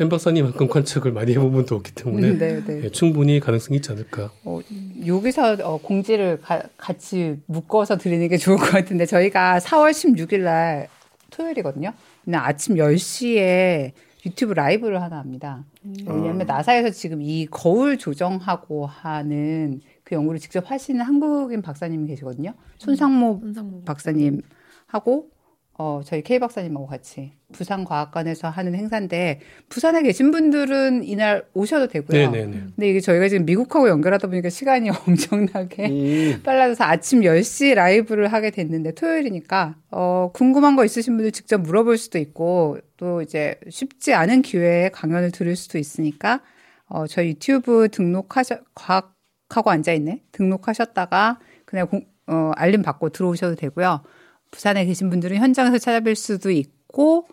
엠 박사님만큼 [LAUGHS] 관측을 많이 해본 분도 없기 때문에 네, 네. 예, 충분히 가능성이 있지 않을까. 어, 여기서 어, 공지를 가- 같이 묶어서 드리는 게 좋을 것 같은데 저희가 4월 16일 날 토요일이거든요. 아침 10시에 유튜브 라이브를 하나 합니다. 왜냐하면 나사에서 지금 이 거울 조정하고 하는 그 연구를 직접 하시는 한국인 박사님이 계시거든요. 손상모 손상모 박사님 하고 어 저희 K 박사님하고 같이 부산 과학관에서 하는 행사인데 부산에 계신 분들은 이날 오셔도 되고요. 네네네. 근데 이게 저희가 지금 미국하고 연결하다 보니까 시간이 [LAUGHS] 엄청나게 음. 빨라져서 아침 10시 라이브를 하게 됐는데 토요일이니까 어 궁금한 거 있으신 분들 직접 물어볼 수도 있고 또 이제 쉽지 않은 기회에 강연을 들을 수도 있으니까 어 저희 유튜브 등록하셔 과학하고 앉아 있네. 등록하셨다가 그냥 공, 어 알림 받고 들어오셔도 되고요. 부산에 계신 분들은 현장에서 찾아뵐 수도 있고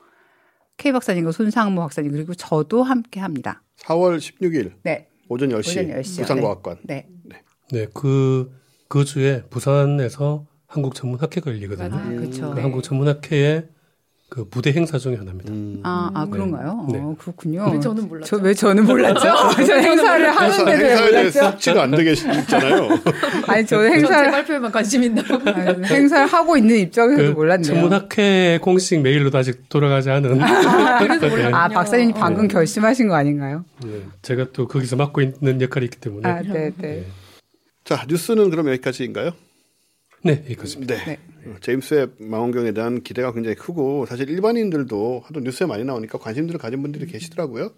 K 박사님과 손상모 박사님 그리고 저도 함께 합니다. 4월 16일 네. 오전 10시, 오전 10시 요. 부산과학관. 네. 네, 그, 그 주에 부산에서 한국 전문학회가 열리거든요. 맞아요. 그렇죠. 그 한국 전문학회의 그 부대 행사 중에 하나입니다. 음. 아, 아 그런가요? 네. 어, 그렇군요. 왜 저는 몰랐죠? 저, 왜 저는 몰랐죠? [LAUGHS] 저 행사를 행사, 하는데도 왜 몰랐죠? 숙지가 안 되게 있잖아요. [LAUGHS] 아니, 저 행사를, 발표에만 관심 있나요? 아니, 행사를 하고 있는 입장에서도 그 몰랐네요. 전문학회 공식 메일로도 아직 돌아가지 않은 그래서 몰랐군요. 아, 박사님이 방금 결심하신 거 아닌가요? 네, 제가 또 거기서 맡고 있는 역할이 있기 때문에 아, 네, 네. 자, 뉴스는 그럼 여기까지인가요? 네, 여기까지입니다. 네. 네. 어, 제임스 웹 망원경에 대한 기대가 굉장히 크고 사실 일반인들도 하도 뉴스에 많이 나오니까 관심들을 가진 분들이 계시더라고요.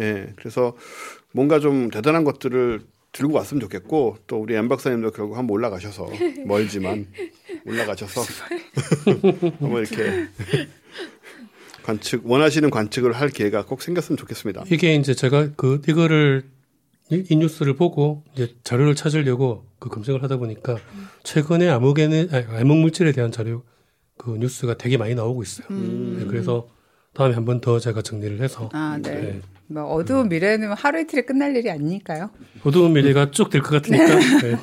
예. 그래서 뭔가 좀 대단한 것들을 들고 왔으면 좋겠고 또 우리 엠 박사님도 결국 한번 올라가셔서 [LAUGHS] 멀지만 [LAUGHS] 올라가셔서 [LAUGHS] 한번 이렇게 관측 원하시는 관측을 할 기회가 꼭 생겼으면 좋겠습니다. 이게 이제 제가 그 이거를 이, 이 뉴스를 보고 이제 자료를 찾으려고 그 검색을 하다 보니까 최근에 암흑에는 아니, 암흑 물질에 대한 자료 그 뉴스가 되게 많이 나오고 있어요. 네, 그래서 다음에 한 번 더 제가 정리를 해서 아, 네. 네. 뭐 어두운 미래는 하루 이틀에 끝날 일이 아니니까요. 어두운 미래가 쭉 될 것 같으니까 네.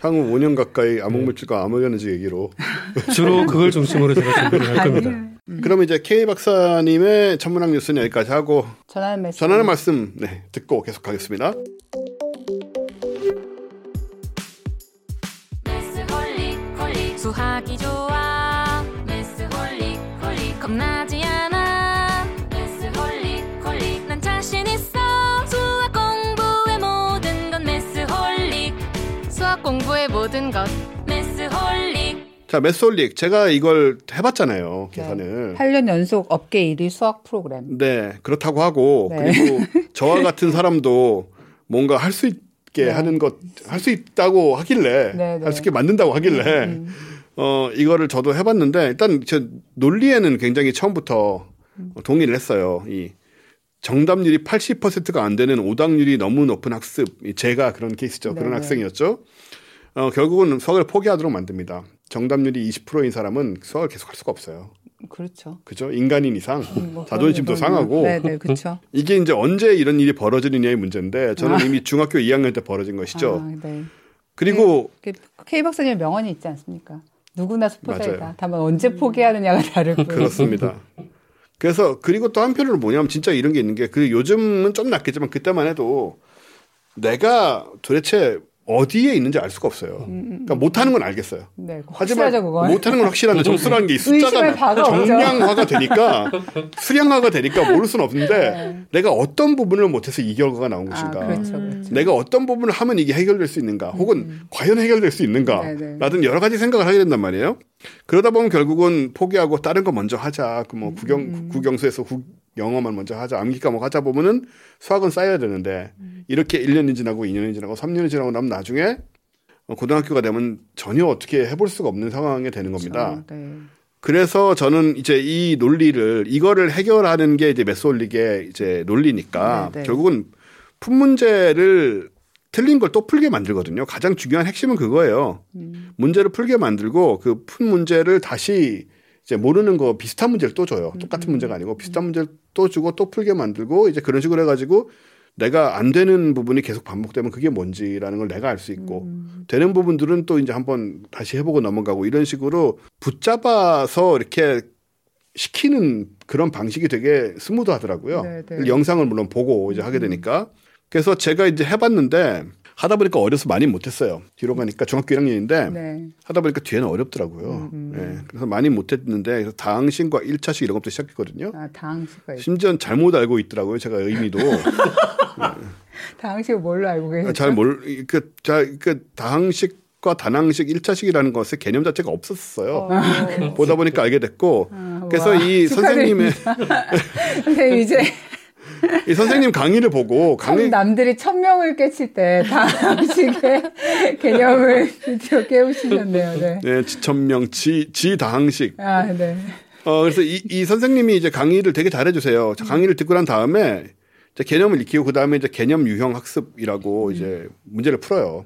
향후 5년 가까이 암흑물질과 암흑에너지 얘기로 주로 그걸 중심으로 제가 준비를 할 겁니다. 그럼 이제 K 박사님의 천문학 뉴스는 여기까지 하고 전하는 말씀. 전하는 말씀 네, 듣고 계속하겠습니다. 수학이 좋아 매쓰홀릭 홀릭 겁나지 않아 자, 매쓰홀릭 제가 이걸 해봤잖아요 계산을. 8년 연속 업계 1위 수학 프로그램. 네, 그렇다고 하고 네. 그리고 [LAUGHS] 저와 같은 사람도 뭔가 할 수 있게 네. 하는 것 할 수 있다고 하길래 네, 네. 할수 있게 만든다고 하길래 음. 어 이거를 저도 해봤는데 일단 제 논리에는 굉장히 처음부터 동의를 했어요. 이 정답률이 80%가 안 되는 오답률이 너무 높은 학습. 이 제가 그런 케이스죠. 그런 네, 네. 학생이었죠. 어, 결국은 수학을 포기하도록 만듭니다. 정답률이 20%인 사람은 수학을 계속 할 수가 없어요. 그렇죠. 그죠? 인간인 이상 음, 뭐 자존심도 상하고 네, 네, 그렇죠. [LAUGHS] 이게 이제 언제 이런 일이 벌어지느냐의 문제인데 저는 아. 이미 중학교 2학년 때 벌어진 것이죠. 아, 네. 그리고 K 박사님 명언이 있지 않습니까? 누구나 수포자이다. 맞아요. 다만 언제 포기하느냐가 다를 뿐. 그렇습니다. 그래서 그리고 또 한편으로 뭐냐면 진짜 이런 게 있는 게 그 요즘은 좀 낫겠지만 그때만 해도 내가 도대체 어디에 있는지 알 수가 없어요. 그러니까 못하는 건 알겠어요. 네, 하지만 그건. 못하는 건 확실한데 점수라는 게 숫자가. 정량화가 되니까 [LAUGHS] 수량화가 되니까 모를 수는 없는데 네. 내가 어떤 부분을 못해서 이 결과가 나온 아, 것인가. 그렇죠, 그렇죠. 내가 어떤 부분을 하면 이게 해결될 수 있는가, 혹은 과연 해결될 수 있는가, 음. 네네. 라든 여러 가지 생각을 하게 된단 말이에요. 그러다 보면 결국은 포기하고 다른 거 먼저 하자. 그 음, 뭐 국영 국영수에서 국 영어만 먼저 하자. 암기 과목 하자 보면은 수학은 쌓여야 되는데 음. 이렇게 1년이 지나고 2년이 지나고 3년이 지나고 나면 나중에 어, 고등학교가 되면 전혀 어떻게 해볼 수가 없는 상황이 되는 겁니다. 그렇죠. 네. 그래서 저는 이제 이 논리를 이거를 해결하는 게 이제 메소릭의 이제 논리니까 네, 네. 결국은 푼 문제를 틀린 걸 또 풀게 만들거든요. 가장 중요한 핵심은 그거예요. 음. 문제를 풀게 만들고 그 푼 문제를 다시 이제 모르는 거 비슷한 문제를 또 줘요. 음, 똑같은 문제가 아니고 비슷한 문제를 또 주고 또 풀게 만들고 이제 그런 식으로 해가지고 내가 안 되는 부분이 계속 반복되면 그게 뭔지라는 걸 내가 알 수 있고 음. 되는 부분들은 또 이제 한번 다시 해보고 넘어가고 이런 식으로 붙잡아서 이렇게 시키는 그런 방식이 되게 스무드하더라고요. 네, 네. 영상을 물론 보고 이제 하게 되니까 그래서 제가 이제 해봤는데 하다 보니까 어려서 많이 못했어요. 뒤로 가니까 중학교 1학년인데 네. 하다 보니까 뒤에는 어렵더라고요. 음, 예, 그래서 많이 못했는데 그래서 다항식과 1차식 이런 것도 시작했거든요. 아, 다항식과 있- 심지어 는 잘못 알고 있더라고요. 제가 의미도 [LAUGHS] 다항식을 뭘로 알고 계세요? 잘 몰, 그, 자, 그 다항식과 단항식 1차식이라는 것의 개념 자체가 없었어요. 보다 보니까 알게 됐고 아, 그래서 와, 이 선생님의 [LAUGHS] 선생님 이제 이 선생님 강의를 보고 참 강의 남들이 천 명을 깨칠 때 다항식의 [LAUGHS] 개념을 드디어 깨우시셨네요. 네. 네, 지천명 지, 지다항식 아, 네. 어, 그래서 이, 이 선생님이 이제 강의를 되게 잘해주세요. 자, 강의를 듣고 난 다음에 이제 개념을 익히고 그 다음에 이제 개념 유형 학습이라고 이제 문제를 풀어요.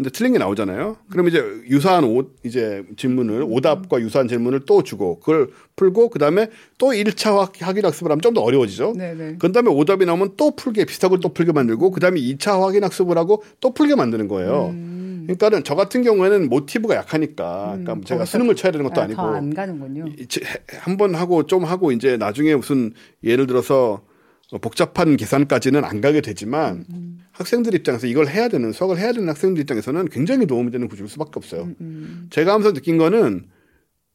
근데 틀린 게 나오잖아요. 그럼 이제 유사한 오, 이제 질문을 오답과 유사한 질문을 또 주고 그걸 풀고 그 다음에 또 1차 확, 확인 학습을 하면 좀 더 어려워지죠. 네, 네. 그 다음에 오답이 나오면 또 풀게 비슷한 걸 또 풀게 만들고 그 다음에 2차 확인 학습을 하고 또 풀게 만드는 거예요. 그러니까는 저 같은 경우에는 모티브가 약하니까 그러니까 제가 음. 거기서 수능을 쳐야 되는 것도 아니고 더안 가는군요. 한 번 하고 좀 하고 이제 나중에 무슨 예를 들어서 복잡한 계산까지는 안 가게 되지만 학생들 입장에서 이걸 해야 되는 수학을 해야 되는 학생들 입장에서는 굉장히 도움이 되는 구조일 수밖에 없어요. 제가 하면서 느낀 거는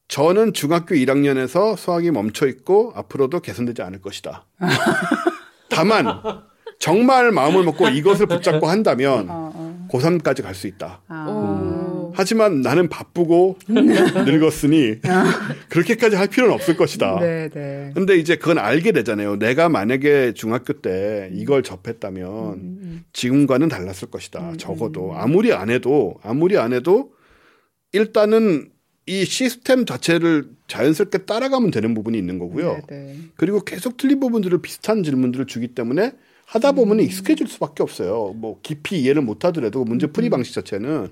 저는 중학교 1학년에서 수학이 멈춰 있고 앞으로도 개선되지 않을 것이다. [LAUGHS] 다만 정말 마음을 먹고 이것을 붙잡고 한다면 어, 어. 고3까지 갈 수 있다. 아, 오. 하지만 나는 바쁘고 [LAUGHS] 늙었으니 그렇게까지 할 필요는 없을 것이다. 네, 네. 근데 이제 그건 알게 되잖아요. 내가 만약에 중학교 때 이걸 접했다면 음, 지금과는 달랐을 것이다. 적어도 아무리 안 해도 아무리 안 해도 일단은 이 시스템 자체를 자연스럽게 따라가면 되는 부분이 있는 거고요. 네, 네. 그리고 계속 틀린 부분들을 비슷한 질문들을 주기 때문에 하다 보면 익숙해질 수밖에 없어요. 뭐 깊이 이해를 못 하더라도 문제 풀이 방식 자체는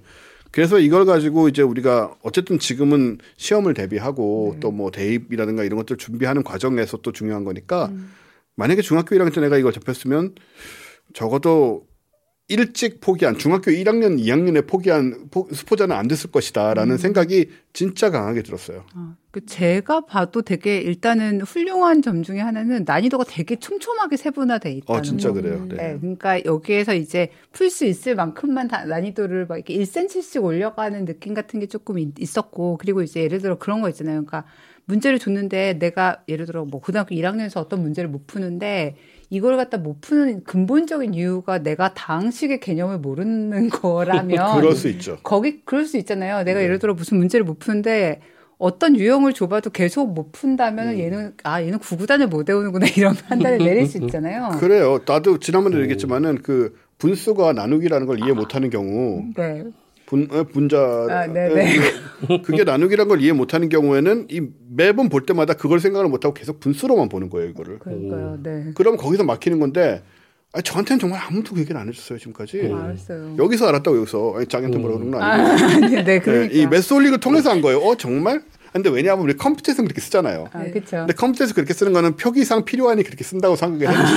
그래서 이걸 가지고 이제 우리가 어쨌든 지금은 시험을 대비하고 또뭐 대입이라든가 이런 것들 준비하는 과정에서 또 중요한 거니까 만약에 중학교 1학년 때 내가 이걸 접했으면 적어도 일찍 포기한 중학교 1학년, 2학년에 포기한 포- 수포자는 안 됐을 것이다라는 생각이 진짜 강하게 들었어요. 아, 그 제가 봐도 되게 일단은 훌륭한 점 중에 하나는 난이도가 되게 촘촘하게 세분화돼 있다는 어, 진짜 거. 그래요. 네. 네, 그러니까 여기에서 이제 풀 수 있을 만큼만 다 난이도를 막 이렇게 1cm씩 올려가는 느낌 같은 게 조금 있- 있었고 그리고 이제 예를 들어 그런 거 있잖아요. 그러니까 문제를 줬는데 내가 예를 들어 뭐 고등학교 1학년에서 어떤 문제를 못 푸는데 이걸 갖다 못 푸는 근본적인 이유가 내가 다항식의 개념을 모르는 거라면 [LAUGHS] 그럴 수 있죠. 거기 그럴 수 있잖아요. 내가 네. 예를 들어 무슨 문제를 못 푸는데 어떤 유형을 줘봐도 계속 못 푼다면 음. 은 얘는 아 얘는 구구단을 못 외우는구나 [LAUGHS] 이런 판단을 [LAUGHS] 내릴 수 있잖아요. 그래요. 나도 지난번에 얘기했지만은 그 분수가 나누기라는 걸 이해 못하는 경우 네. 분 어, 분자 아, 네네. 에, 그게 나누기란 걸 이해 못하는 경우에는 이 매번 볼 때마다 그걸 생각을 못하고 계속 분수로만 보는 거예요 이거를. 그러니까요. 네. 그럼 거기서 막히는 건데 아 저한테는 정말 아무도 그 얘기를 안 해줬어요 지금까지. 아, 알았어요. 여기서 알았다고 여기서 아니, 자기한테 뭐라 그러는 건 아, 아니고 네, 그러니까. 이 메소릭을 통해서 한 거예요. 어 정말? 근데 왜냐하면 우리 컴퓨터에서 그렇게 쓰잖아요. 아, 그렇죠. 근데 컴퓨터에서 그렇게 쓰는 거는 표기상 필요하니 그렇게 쓴다고 생각을 했지.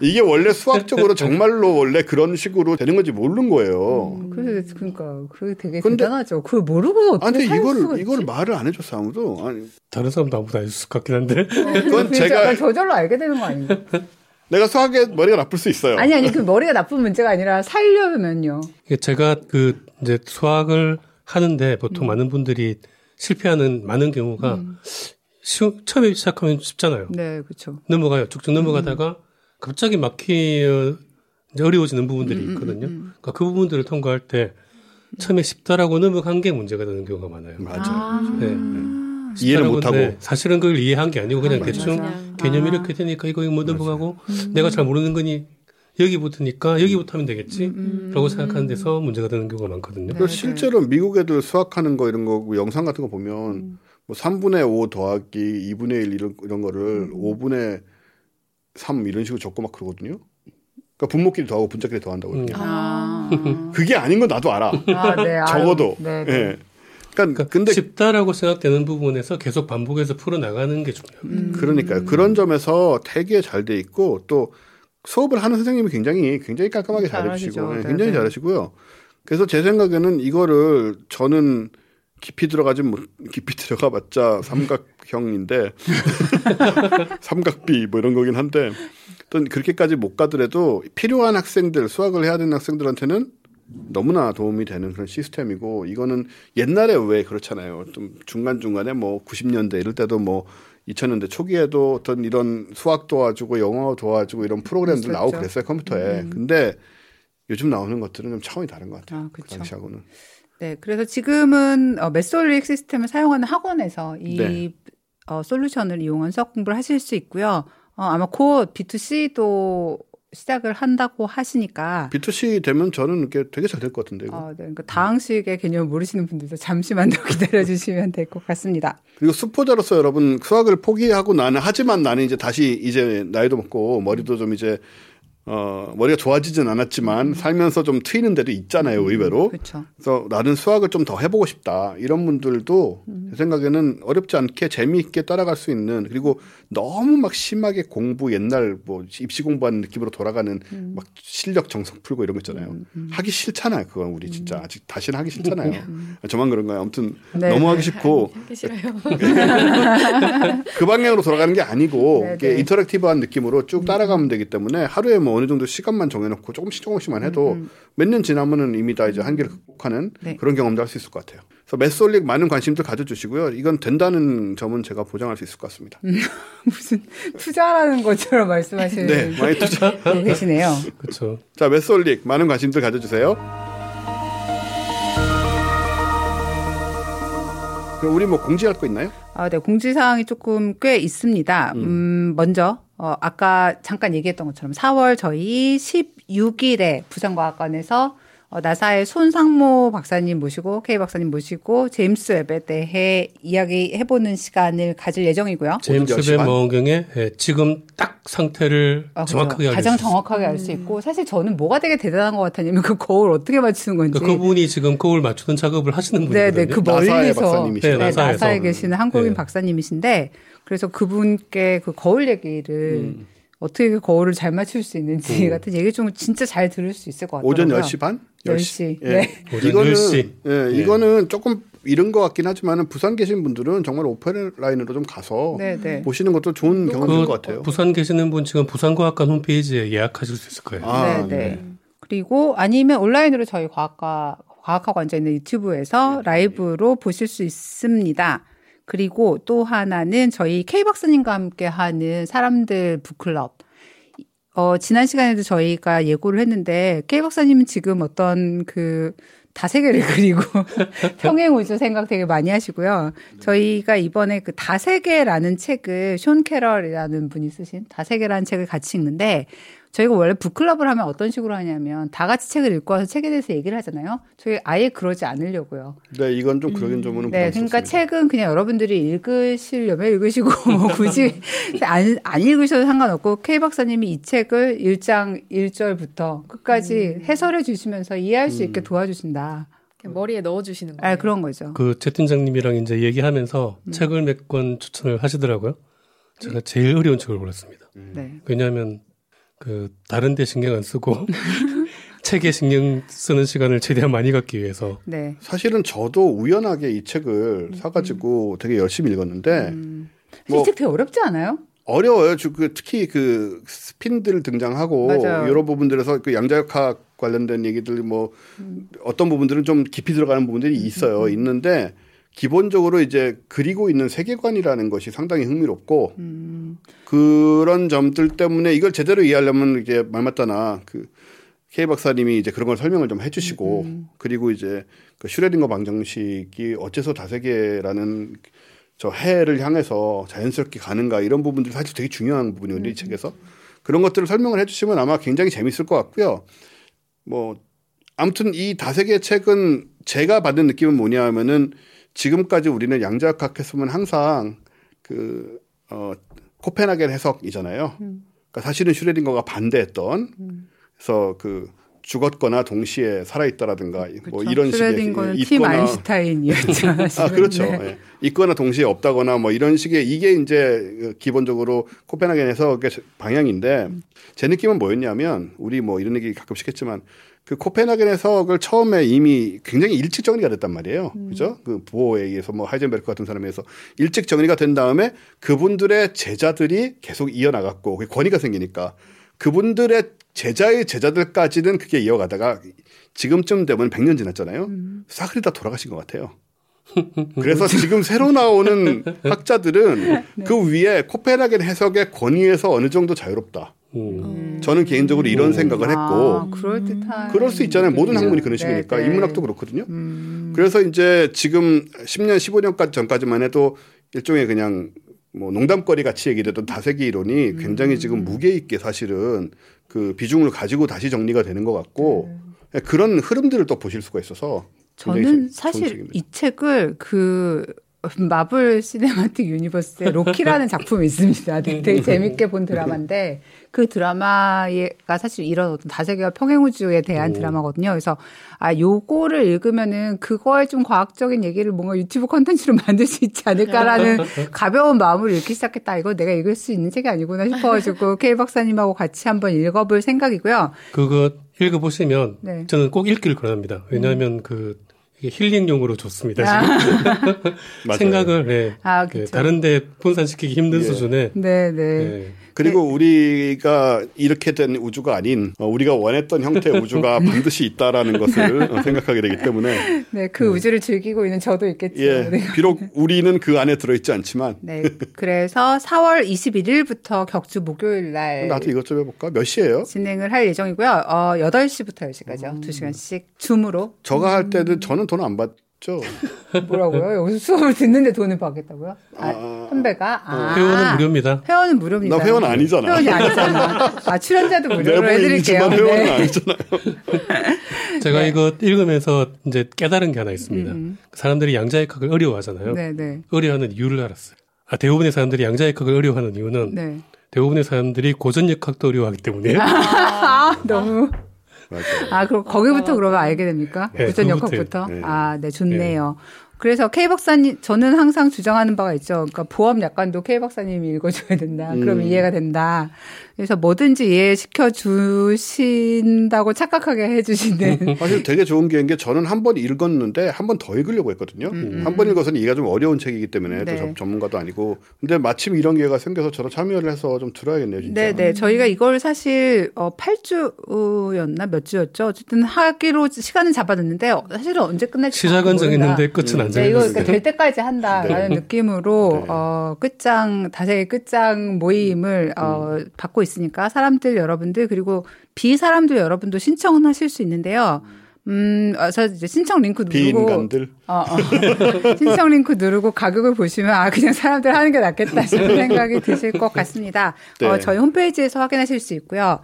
[LAUGHS] 이게 원래 수학적으로 정말로 원래 그런 식으로 되는 건지 모르는 거예요. 그래서 그러니까 그게 되게 근데- 대단하죠. 그걸 모르고 어떻게 아니 근데 살 수가 이걸 있지? 이걸 말을 안 해줬어 아무도. 아니 다른 사람도 아무도 안 해줬을 것 같긴 한데. 그건 제가 저절로 알게 되는 거 아닌가? [LAUGHS] 내가 수학에 머리가 나쁠 수 있어요. 아니 아니 그 머리가 나쁜 문제가 아니라 살려면요. 이게 제가 그 이제 수학을 하는데 보통 많은 분들이 실패하는 많은 경우가 쉬- 처음에 시작하면 쉽잖아요. 네, 그렇죠. 넘어가요. 쭉쭉 넘어가다가 갑자기 막히 어, 이제 어려워지는 부분들이 있거든요. 그러니까 그 부분들을 통과할 때 처음에 쉽다라고 넘어간 게 문제가 되는 경우가 많아요. 맞아. 네. 이해를 쉽다라고 못하고. 네, 사실은 그걸 이해한 게 아니고 그냥 맞아, 대충 맞아. 개념이 아. 이렇게 되니까 이거 못 넘어가고 내가 잘 모르는 거니 여기부터니까 여기부터 하면 되겠지 라고 생각하는 데서 문제가 되는 경우가 많거든요. 그리고 실제로 미국 애들 수학하는 거 이런 거 영상 같은 거 보면 뭐 3분의 5 더하기 2분의 1 이런, 이런 거를 5분의 3 이런 식으로 적고 막 그러거든요. 그러니까 분모끼리 더하고 분자끼리 더한다고 음. 아, [LAUGHS] 그게 아닌 건 나도 알아. 아, 네. 적어도. 네, 네. 예. 그러니까 그러니까 근데 쉽다라고 생각되는 부분에서 계속 반복해서 풀어 나가는 게 중요해요. 음. 그러니까요. 그런 점에서 되게 잘 돼 있고 또 수업을 하는 선생님이 굉장히 굉장히 깔끔하게 잘하시죠. 잘해주시고 예, 네, 굉장히 네. 잘하시고요. 그래서 제 생각에는 이거를 저는 깊이 들어가지 못 깊이 들어가봤자 삼각형인데 [LAUGHS] 삼각비 뭐 이런 거긴 한데 또 그렇게까지 못 가더라도 필요한 학생들 수학을 해야 되는 학생들한테는 너무나 도움이 되는 그런 시스템이고 이거는 옛날에 왜 그렇잖아요. 좀 중간 중간에 뭐 90년대 이럴 때도 뭐 2000년대 초기에도 어떤 이런 수학 도와주고 영어 도와주고 이런 프로그램들 나오고. 그랬어요 컴퓨터에. 근데 요즘 나오는 것들은 좀 차원이 다른 것 같아요. 아, 그. 당시하고는. 네, 그래서 지금은 어, 메솔릭 시스템을 사용하는 학원에서 이 네. 어, 솔루션을 이용한 수학 공부를 하실 수 있고요. 어, 아마 곧 B2C도 시작을 한다고 하시니까 B2C 되면 저는 이렇게 되게 잘 될 것 같은데 이거. 어, 네, 그러니까 다항식의 개념을 모르시는 분들도 잠시만 더 [LAUGHS] 기다려 주시면 될 것 같습니다. 그리고 수포자로서 여러분 수학을 포기하고 나는 하지만 나는 이제 다시 이제 나이도 먹고 머리도 좀 이제 어 머리가 좋아지진 않았지만 살면서 좀 트이는 데도 있잖아요 의외로. 그렇죠. 그래서 나는 수학을 좀 더 해보고 싶다. 이런 분들도 제 생각에는 어렵지 않게 재미있게 따라갈 수 있는 그리고 너무 막 심하게 공부 옛날 뭐 입시 공부하는 느낌으로 돌아가는 막 실력 정석 풀고 이런 거 있잖아요. 하기 싫잖아요 그건 우리 진짜. 아직 다시는 하기 싫잖아요. 저만 그런가요. 아무튼 네. 너무 하기 싫고. [LAUGHS] 하기 싫어요. [LAUGHS] 그 방향으로 돌아가는 게 아니고 네, 이게 네. 인터랙티브한 느낌으로 쭉 따라가면 되기 때문에 하루에 뭐 어느 정도 시간만 정해놓고 조금씩 조금씩만 해도 몇년 지나면은 이미 다 이제 한계를 극복하는 네. 그런 경험도 할 수 있을 것 같아요. 그래서 메솔릭 많은 관심들 가져주시고요. 이건 된다는 점은 제가 보장할 수 있을 것 같습니다. [LAUGHS] 무슨 투자라는 것처럼 말씀하시는 네, 많이 투자. 분 계시네요. 그렇죠. 자, 메솔릭 많은 관심들 가져주세요. 그럼 우리 뭐 공지할 거 있나요? 아, 네, 공지 사항이 조금 꽤 있습니다. 음, 먼저, 어, 아까 잠깐 얘기했던 것처럼 4월 저희 16일에 부산과학관에서 어, NASA의 손상모 박사님 모시고 K 박사님 모시고 제임스 웹에 대해 이야기해보는 시간을 가질 예정이고요. 제임스 웹 반? 망원경의 예, 지금 딱 상태를 아, 그죠. 정확하게 알수 가장. 정확하게 알 수 있고 사실 저는 뭐가 되게 대단한 것 같았냐면 그 거울 어떻게 맞추는 건지. 그러니까 그분이 지금 거울 맞추는 작업을 하시는 분이거든요. 네, 네, 그 NASA의 멀리서 박사님이시죠. 네, 네, NASA에. 계시는 한국인 네. 박사님이신데 그래서 그분께 그 거울 얘기를 음. 어떻게 그 거울을 잘 맞출 수 있는지 같은 얘기 좀 진짜 잘 들을 수 있을 것 같아요. 오전 10시 반? 10시. 예. 네. 오전 이거는 10시. 예, 이거는 조금 이른 것 같긴 하지만은 부산 계신 분들은 정말 오프라인으로 좀 가서 네, 네. 보시는 것도 좋은 경험일 그 것 같아요. 부산 계시는 분 지금 부산과학관 홈페이지에 예약하실 수 있을 거예요. 아, 네, 네. 그리고 아니면 온라인으로 저희 과학과 과학하고 앉아 있는 유튜브에서 라이브로 보실 수 있습니다. 그리고 또 하나는 저희 K 박사님과 함께 하는 사람들 북클럽. 어, 지난 시간에도 저희가 예고를 했는데 K 박사님은 지금 어떤 그 다세계를 [LAUGHS] 그리고 [LAUGHS] 평행 우주 생각 되게 많이 하시고요. 저희가 이번에 그 다세계라는 책을 숀 캐럴이라는 분이 쓰신 다세계라는 책을 같이 읽는데 저희가 원래 북클럽을 하면 어떤 식으로 하냐면 다 같이 책을 읽고 와서 책에 대해서 얘기를 하잖아요. 저희 아예 그러지 않으려고요. 네, 이건 좀 그러긴 좀은 네, 그러니까. 책은 그냥 여러분들이 읽으시려면 읽으시고 [LAUGHS] 뭐 굳이 안, 안 읽으셔도 상관없고 K 박사님이 이 책을 1장 1절부터 끝까지 해설해 주시면서 이해할 수 있게 도와주신다. 머리에 넣어주시는 거예요. 아, 그런 거죠. 그 최 팀장님이랑 이제 얘기하면서 음. 책을 몇 권 추천을 하시더라고요. 제가 제일 어려운 책을 골랐습니다. 네. 왜냐하면 그 다른 데 신경 안 쓰고 [LAUGHS] 책에 신경 쓰는 시간을 최대한 많이 갖기 위해서 네. 사실은 저도 우연하게 이 책을 사가지고 되게 열심히 읽었는데 음. 뭐- 이책 되게 어렵지 않아요? 어려워요. 주- 그 특히 그 스핀들 등장하고 맞아요. 여러 부분들에서 그 양자역학 관련된 얘기들 뭐 어떤 부분들은 좀 깊이 들어가는 부분들이 있어요. 있는데 기본적으로 이제 그리고 있는 세계관이라는 것이 상당히 흥미롭고 음. 그런 점들 때문에 이걸 제대로 이해하려면 이제 말 맞다나 그 K 박사님이 이제 그런 걸 설명을 좀 해주시고 그리고 이제 그 슈레딩거 방정식이 어째서 다세계라는 저 해를 향해서 자연스럽게 가는가 이런 부분들 사실 되게 중요한 부분이거든요 이 책에서 그런 것들을 설명을 해주시면 아마 굉장히 재밌을 것 같고요. 뭐 아무튼 이 다세계 책은 제가 받는 느낌은 뭐냐 하면은 지금까지 우리는 양자역학 했으면 항상 그 어, 코펜하겐 해석이잖아요. 그러니까 사실은 슈레딩거가 반대했던 그래서 그 죽었거나 동시에 살아있다라든가 뭐 그렇죠. 이런 식의 슈레딩거는 팀 있거나 아인슈타인이었죠. [LAUGHS] 아. 그렇죠. 네. 예. 있거나 동시에 없다거나 뭐 이런 식의 이게 이제 기본적으로 코펜하겐 해석의 방향인데 제 느낌은 뭐였냐면 우리 뭐 이런 얘기 가끔씩 했지만 그 코펜하겐 해석을 처음에 이미 굉장히 일찍 정리가 됐단 말이에요. 그죠? 그 보호에 의해서 뭐 하이젠베르크 같은 사람에 의해서 일찍 정리가 된 다음에 그분들의 제자들이 계속 이어나갔고 그게 권위가 생기니까 그분들의 제자의 제자들까지는 그게 이어가다가 지금쯤 되면 100년 지났잖아요. 싸그리 다 돌아가신 것 같아요. [LAUGHS] 그래서 지금 새로 나오는 학자들은 [LAUGHS] 그 위에 코펜하겐 해석의 권위에서 어느 정도 자유롭다. 음. 저는 개인적으로 이런 생각을 아, 했고 그럴 듯한. 그럴 수 있잖아요. 모든 느낌이죠. 학문이 그런 식이니까 네, 네. 인문학도 그렇거든요. 음. 그래서 이제 지금 10년, 15년까지 전까지만 해도 일종의 그냥 뭐 농담거리 같이 얘기되던 다세계 이론이 굉장히 음. 지금 무게 있게 사실은 그 비중을 가지고 다시 정리가 되는 것 같고 네. 그런 흐름들을 또 보실 수가 있어서 저는 사실. 이 책을 그 마블 시네마틱 유니버스의 로키라는 작품이 있습니다. 되게 재밌게 본 드라마인데 그 드라마가 사실 이런 어떤 다세계와 평행우주에 대한 드라마거든요. 그래서 아 요거를 읽으면은 그거에 좀 과학적인 얘기를 뭔가 유튜브 컨텐츠로 [LAUGHS] 만들 수 있지 않을까라는 [LAUGHS] 가벼운 마음으로 읽기 시작했다. 이거 내가 읽을 수 있는 책이 아니구나 싶어가지고 [LAUGHS] K 박사님하고 같이 한번 읽어볼 생각이고요. 그거 읽어보시면 네. 저는 꼭 읽기를 권합니다. 왜냐하면 그 이게 힐링용으로 좋습니다. 지금 [LAUGHS] 맞아요. 생각을 네, 아, 그 그쵸. 다른데 분산시키기 힘든 예. 수준에 네, 네. 네. 그리고 우리가 이렇게 된 우주가 아닌 어, 우리가 원했던 형태의 우주가 [LAUGHS] 반드시 있다라는 것을 어, 생각하게 되기 때문에 네, 그 우주를 즐기고 있는 저도 있겠죠. 예 네. 비록 우리는 그 안에 들어있지 않지만 네. 그래서 4월 21일부터 격주 목요일 날 나도 이것 좀 해볼까 몇 시예요? 진행을 할 예정이고요. 어, 8시부터 10시까지요. 2시간씩 줌으로. 저가 할 때는 저는 돈 안 받 죠. 뭐라고요? 여기서 수업을 듣는데 돈을 받겠다고요? 아, 아, 선배가? 아. 회원은 무료입니다. 회원은 무료입니다. 나 회원 아니잖아. 회원이 아니잖아. 아, 출연자도 무료로 해드릴게요. 회원은 네. 아니잖아요. [LAUGHS] 제가 네. 이거 읽으면서 이제 깨달은 게 하나 있습니다. 사람들이 양자역학을 어려워하잖아요. 음, 네, 네. 어려워하는 이유를 알았어요. 아, 대부분의 사람들이 양자역학을 어려워하는 이유는 네. 대부분의 사람들이 고전역학도 어려워하기 때문이에요. [LAUGHS] 아, 너무. 아, 그럼 거기부터 그러면 알게 됩니까? 네, 구전. 역학부터? 네. 아, 네, 좋네요. 그래서 K 박사님, 저는 항상 주장하는 바가 있죠. 그러니까 보험 약관도 K 박사님이 읽어줘야 된다. 그러면 음. 이해가 된다. 그래서 뭐든지 이해시켜 주신다고 착각하게 해주시는. 사실 되게 좋은 게 저는 한 번 읽었는데 한 번 더 읽으려고 했거든요. 한번 읽어서는 이해가 좀 어려운 책이기 때문에 또 음, 네. 전- 전문가도 아니고. 근데 마침 이런 기회가 생겨서 저도 참여를 해서 좀 들어야겠네요, 진짜. 네네. 저희가 이걸 사실, 어, 8주였나? 몇 주였죠? 어쨌든 하기로 시간을 잡아놨는데, 어, 사실은 언제 끝날지. 시작은. 정했는데 끝은 안 네, 이거 정했어요. 그러니까 될 때까지 한다라는 느낌으로 네. 어 끝장 다세계 끝장 모임을 어 받고 있 으니까 사람들 여러분들 그리고 비 사람들 여러분도 신청은 하실 수 있는데요. 음, 그래서 이제 신청 링크 누르고 비인간들. 어, 어. [LAUGHS] 신청 링크 누르고 가격을 보시면 아 그냥 사람들 하는 게 낫겠다 싶은 [LAUGHS] 생각이 드실 것 같습니다. 네. 어, 저희 홈페이지에서 확인하실 수 있고요.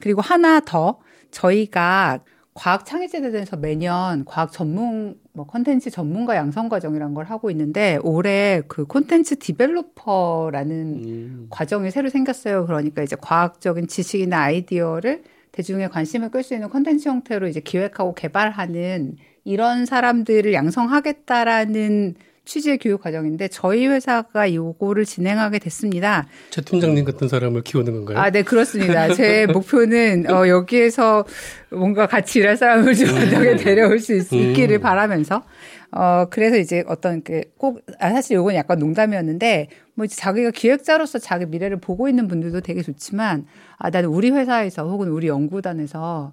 그리고 하나 더 저희가 과학 창의재단에서 매년 과학 전문 뭐 콘텐츠 전문가 양성 과정이라는 걸 하고 있는데 올해 그 콘텐츠 디벨로퍼라는 음. 과정이 새로 생겼어요. 그러니까 이제 과학적인 지식이나 아이디어를 대중의 관심을 끌 수 있는 콘텐츠 형태로 이제 기획하고 개발하는 이런 사람들을 양성하겠다라는 취지의 교육 과정인데 저희 회사가 요거를 진행하게 됐습니다. 최 팀장님 같은 사람을 키우는 건가요? 아, 네, 그렇습니다. 제 [LAUGHS] 목표는 어, 여기에서 뭔가 같이 일할 사람을 좀 여기 데려올 수 있, 음. 기를 바라면서 어, 그래서 이제 어떤 그 꼭, 아, 사실 요건 약간 농담이었는데 뭐 자기가 기획자로서 자기 미래를 보고 있는 분들도 되게 좋지만 아, 나는 우리 회사에서 혹은 우리 연구단에서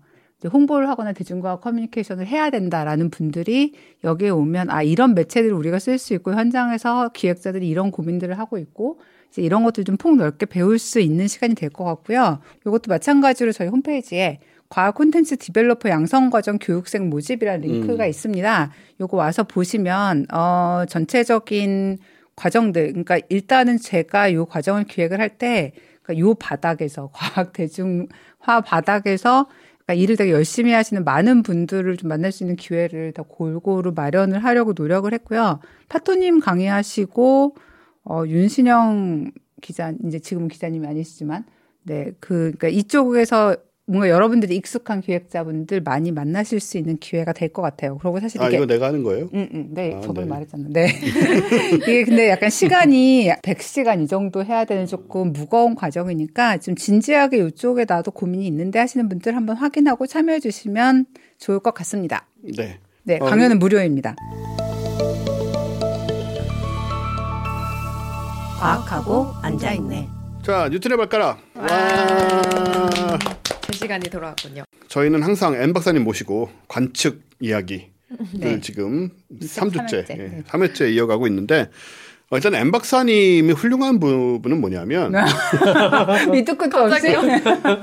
홍보를 하거나 대중과학 커뮤니케이션을 해야 된다라는 분들이 여기에 오면 아 이런 매체들을 우리가 쓸 수 있고 현장에서 기획자들이 이런 고민들을 하고 있고 이제 이런 것들 좀 폭넓게 배울 수 있는 시간이 될 것 같고요. 이것도 마찬가지로 저희 홈페이지에 과학 콘텐츠 developer 양성 과정 교육생 모집이라는 링크가 있습니다. 요거 와서 보시면 어 전체적인 과정들 그러니까 일단은 제가 요 과정을 기획을 할때 그러니까 요 바닥에서 [LAUGHS] 과학 대중화 바닥에서 그러니까 일을 되게 열심히 하시는 많은 분들을 좀 만날 수 있는 기회를 더 골고루 마련을 하려고 노력을 했고요. 파토님 강의하시고 어 윤신영 기자 이제 지금 기자님이 아니시지만 네 그 그러니까 이쪽에서 뭔가 여러분들이 익숙한 기획자분들 많이 만나실 수 있는 기회가 될 것 같아요. 그리고 사실 아 이게 이거 내가 하는 거예요? 음, 음, 네, 아, 저번에 네. 말했잖아요. 네. [LAUGHS] 이게 근데 약간 시간이 100시간 이 정도 해야 되는 조금 무거운 과정이니까 좀 진지하게 이쪽에 나도 고민이 있는데 하시는 분들 한번 확인하고 참여해 주시면 좋을 것 같습니다. 네. 네, 어, 강연은 무료입니다. 과학하고 앉아있네. 자 뉴턴의 발가락. 와. 제 시간이 돌아왔군요. 저희는 항상 엔 박사님 모시고 관측 이야기를 [LAUGHS] 네. 지금 3주째, 삼회째. 네. 3회째 이어가고 있는데 어, 일단 엔 박사님이 훌륭한 부분은 뭐냐면 [LAUGHS] 밑도 끝도 없이.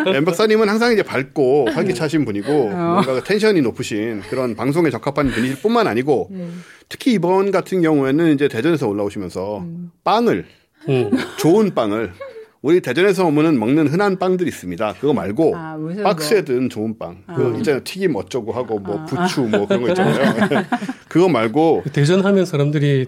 엠 박사님은 항상 이제 밝고 활기차신 분이고 어. 뭔가 텐션이 높으신 그런 방송에 적합한 분이실 뿐만 아니고 음. 특히 이번 같은 경우에는 이제 대전에서 올라오시면서 음. 빵을 음. 좋은 빵을 우리 대전에서 오면은 먹는 흔한 빵들이 있습니다. 그거 말고 아, 박스에 든 좋은 빵. 아. 그 있잖아요. 튀김 어쩌고 하고 뭐 부추 뭐 그런 거 있잖아요. [LAUGHS] 그거 말고 대전 하면 사람들이